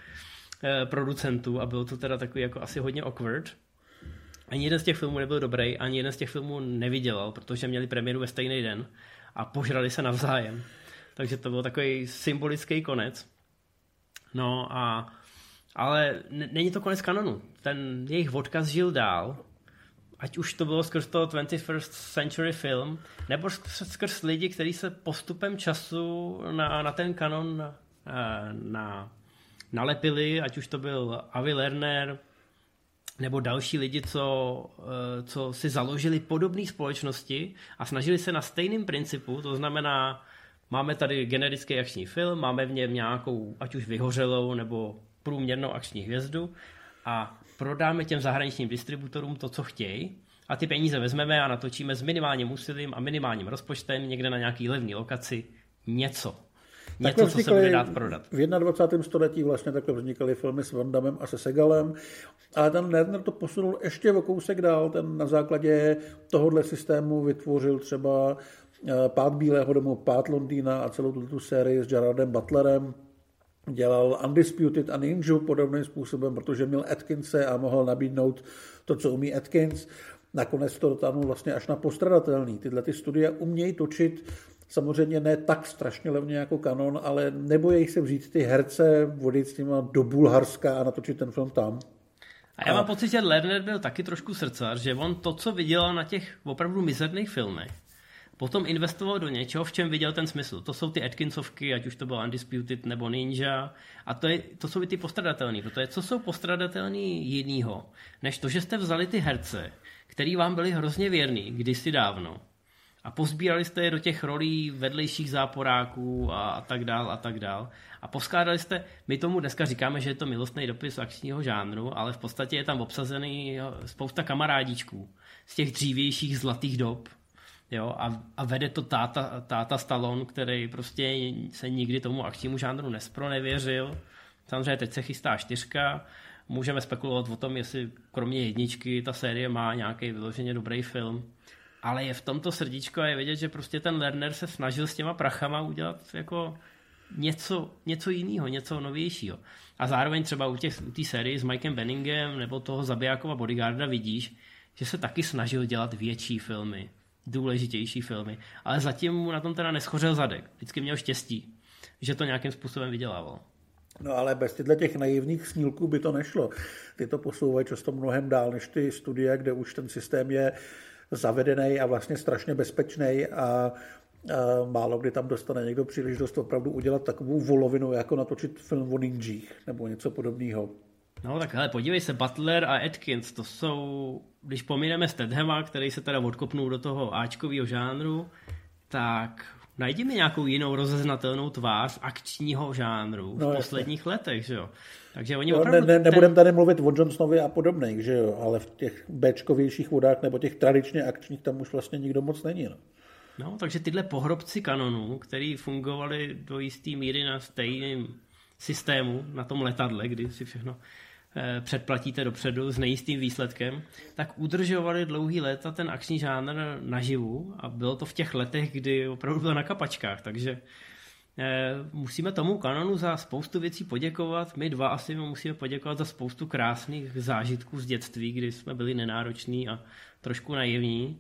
producentů a bylo to teda takový jako asi hodně awkward. Ani jeden z těch filmů nebyl dobrý, ani jeden z těch filmů nevydělal, protože měli premiéru ve stejný den a požrali se navzájem. Takže to byl takový symbolický konec. No a ale není to konec kanonu. Ten jejich odkaz žil dál, ať už to bylo skrz toho 21st Century Film, nebo skrz, lidi, kteří se postupem času na, na ten kanon na, na, nalepili, ať už to byl Avi Lerner, nebo další lidi, co, eh, co si založili podobné společnosti a snažili se na stejném principu, to znamená Máme tady generický akční film, máme v něm nějakou, ať už vyhořelou nebo průměrnou akční hvězdu a prodáme těm zahraničním distributorům to, co chtějí a ty peníze vezmeme a natočíme s minimálním úsilím a minimálním rozpočtem někde na nějaký levný lokaci něco. Něco, co se bude dát prodat. V 21. století vlastně takhle vznikaly filmy s Vandamem a se Segalem, ale ten Lerner to posunul ještě o kousek dál, ten na základě tohohle systému vytvořil třeba Eh, Pát Bílého domu, Pát Londýna a celou tuto sérii s Gerardem Butlerem. Dělal Undisputed a Ninja podobným způsobem, protože měl Atkinse a mohl nabídnout to, co umí Atkins. Nakonec to dotáhnul vlastně až na postradatelný. Tyhle ty studie umějí točit samozřejmě ne tak strašně levně jako kanon, ale nebojí se vzít ty herce, vodit s nimi do Bulharska a natočit ten film tam. A já mám pocit, že Lerner byl taky trošku srdcař, že on to, co viděl na těch opravdu mizerných filmech, potom investoval do něčeho, v čem viděl ten smysl. To jsou ty Atkinsovky, ať už to bylo Undisputed nebo Ninja. A to, je, to jsou i ty postradatelný. Protože co jsou postradatelný jinýho, než to, že jste vzali ty herce, který vám byli hrozně věrný kdysi dávno. A pozbírali jste je do těch rolí vedlejších záporáků a, a tak dál a tak dál. A poskládali jste, my tomu dneska říkáme, že je to milostný dopis akčního žánru, ale v podstatě je tam obsazený spousta kamarádičků z těch dřívějších zlatých dob, Jo, a, a vede to táta, táta Stallone, který prostě se nikdy tomu akčnímu žánru nespro nevěřil. Samozřejmě teď se chystá čtyřka, můžeme spekulovat o tom, jestli kromě jedničky ta série má nějaký vyloženě dobrý film. Ale je v tomto srdíčko a je vidět, že prostě ten Lerner se snažil s těma prachama udělat jako něco, něco jiného, něco novějšího. A zároveň třeba u té u série s Mikem Benningem nebo toho Zabijákova bodyguarda vidíš, že se taky snažil dělat větší filmy důležitější filmy. Ale zatím mu na tom teda neschořel zadek. Vždycky měl štěstí, že to nějakým způsobem vydělával. No ale bez tyhle těch naivních snílků by to nešlo. Ty to posouvají často mnohem dál než ty studie, kde už ten systém je zavedený a vlastně strašně bezpečný a málo kdy tam dostane někdo příležitost opravdu udělat takovou volovinu, jako natočit film o ninjích nebo něco podobného. No tak hele, podívej se, Butler a Atkins, to jsou, když pomineme Stedhema, který se teda odkopnul do toho Ačkového žánru, tak najdi mi nějakou jinou rozeznatelnou tvář akčního žánru no, v posledních jasně. letech, že jo. Takže oni no, opravdu... Ne, ne, nebudem tady mluvit o Johnsonovi a podobných, že jo, ale v těch Bčkovějších vodách nebo těch tradičně akčních tam už vlastně nikdo moc není, no. No, takže tyhle pohrobci kanonů, který fungovali do jisté míry na stejném systému, na tom letadle, kdy si všechno předplatíte dopředu s nejistým výsledkem, tak udržovali dlouhý léta ten akční žánr naživu a bylo to v těch letech, kdy opravdu byl na kapačkách, takže eh, musíme tomu kanonu za spoustu věcí poděkovat. My dva asi musíme poděkovat za spoustu krásných zážitků z dětství, kdy jsme byli nenároční a trošku naivní.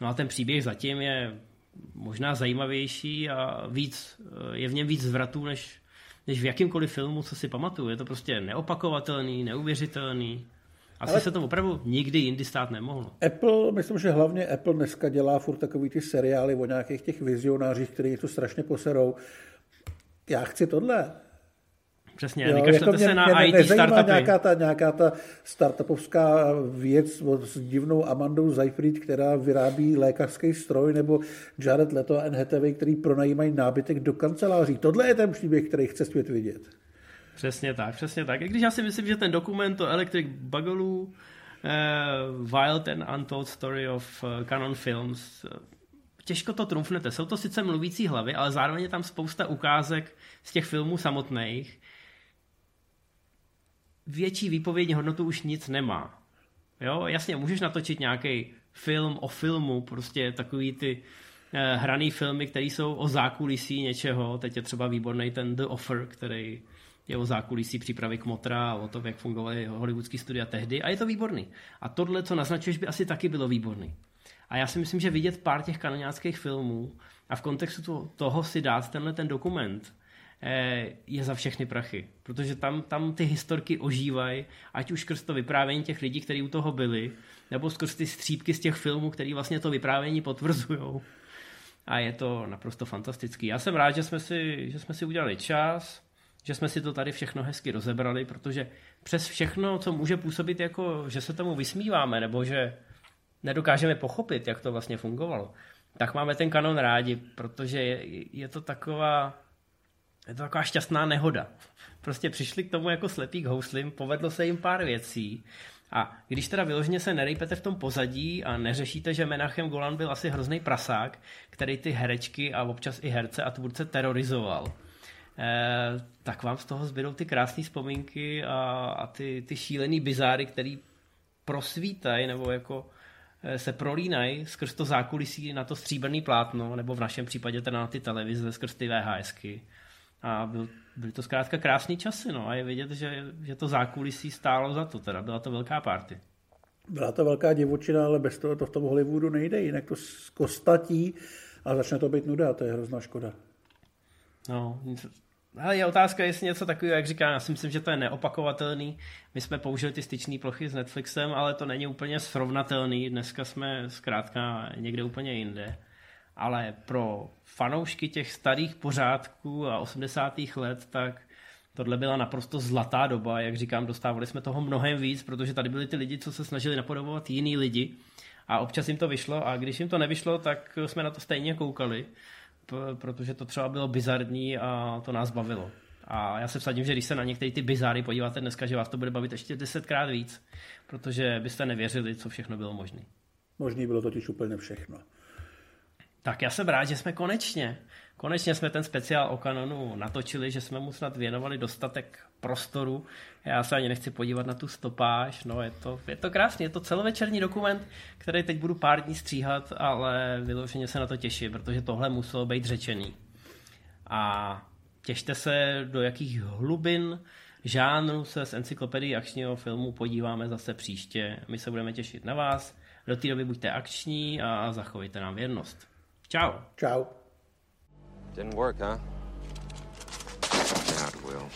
No a ten příběh zatím je možná zajímavější a víc, je v něm víc zvratů, než, než v jakýmkoliv filmu, co si pamatuju. Je to prostě neopakovatelný, neuvěřitelný. Asi Ale se to opravdu nikdy jindy stát nemohlo. Apple, myslím, že hlavně Apple dneska dělá furt takový ty seriály o nějakých těch vizionářích, kteří to strašně poserou. Já chci tohle. Přesně, jo, jako se na mě IT startupy. Nějaká ta, nějaká ta startupovská věc s divnou Amandou Zajfried, která vyrábí lékařský stroj, nebo Jared Leto a NHTV, který pronajímají nábytek do kanceláří. Tohle je ten příběh, který chce svět vidět. Přesně tak, přesně tak. I když já si myslím, že ten dokument o Electric Boogaloo, uh, Wild and Untold Story of uh, Canon Films, uh, těžko to trumfnete. Jsou to sice mluvící hlavy, ale zároveň je tam spousta ukázek z těch filmů samotných, větší výpovědní hodnotu už nic nemá. Jo, jasně, můžeš natočit nějaký film o filmu, prostě takový ty eh, hraný filmy, které jsou o zákulisí něčeho. Teď je třeba výborný ten The Offer, který je o zákulisí přípravy k Motra a o tom, jak fungovaly hollywoodský studia tehdy. A je to výborný. A tohle, co naznačuješ, by asi taky bylo výborný. A já si myslím, že vidět pár těch kanoniáckých filmů a v kontextu toho si dát tenhle ten dokument, je za všechny prachy. Protože tam, tam ty historky ožívají, ať už skrz to vyprávění těch lidí, kteří u toho byli, nebo skrz ty střípky z těch filmů, který vlastně to vyprávění potvrzují. A je to naprosto fantastický. Já jsem rád, že jsme si, že jsme si udělali čas, že jsme si to tady všechno hezky rozebrali, protože přes všechno, co může působit jako, že se tomu vysmíváme, nebo že nedokážeme pochopit, jak to vlastně fungovalo, tak máme ten kanon rádi, protože je, je to taková je to taková šťastná nehoda. Prostě přišli k tomu jako slepý k houslim, povedlo se jim pár věcí a když teda vyloženě se nerejpete v tom pozadí a neřešíte, že Menachem Golan byl asi hrozný prasák, který ty herečky a občas i herce a tvůrce terorizoval, eh, tak vám z toho zbydou ty krásné vzpomínky a, a ty, ty šílený bizáry, který prosvítají nebo jako eh, se prolínají skrz to zákulisí na to stříbrný plátno, nebo v našem případě teda na ty televize skrz ty VHSky. A byl, byly to zkrátka krásné časy, no. A je vidět, že, že to zákulisí stálo za to, teda byla to velká party. Byla to velká divočina, ale bez toho to v tom Hollywoodu nejde, jinak to skostatí a začne to být nuda, to je hrozná škoda. No, ale je otázka, jestli něco takového, jak říkám, já si myslím, že to je neopakovatelný. My jsme použili ty styční plochy s Netflixem, ale to není úplně srovnatelný. Dneska jsme zkrátka někde úplně jinde ale pro fanoušky těch starých pořádků a 80. let, tak tohle byla naprosto zlatá doba, jak říkám, dostávali jsme toho mnohem víc, protože tady byli ty lidi, co se snažili napodobovat jiný lidi a občas jim to vyšlo a když jim to nevyšlo, tak jsme na to stejně koukali, protože to třeba bylo bizarní a to nás bavilo. A já se vsadím, že když se na některé ty bizáry podíváte dneska, že vás to bude bavit ještě desetkrát víc, protože byste nevěřili, co všechno bylo možné. Možný bylo totiž úplně všechno. Tak já jsem rád, že jsme konečně, konečně jsme ten speciál o kanonu natočili, že jsme mu snad věnovali dostatek prostoru. Já se ani nechci podívat na tu stopáž, no je to, je to krásný, je to celovečerní dokument, který teď budu pár dní stříhat, ale vyloženě se na to těším, protože tohle muselo být řečený. A těšte se, do jakých hlubin žánru se z encyklopedii akčního filmu podíváme zase příště. My se budeme těšit na vás. Do té doby buďte akční a zachovejte nám věrnost. Ciao. Ciao. Didn't work, huh? Yeah, it will.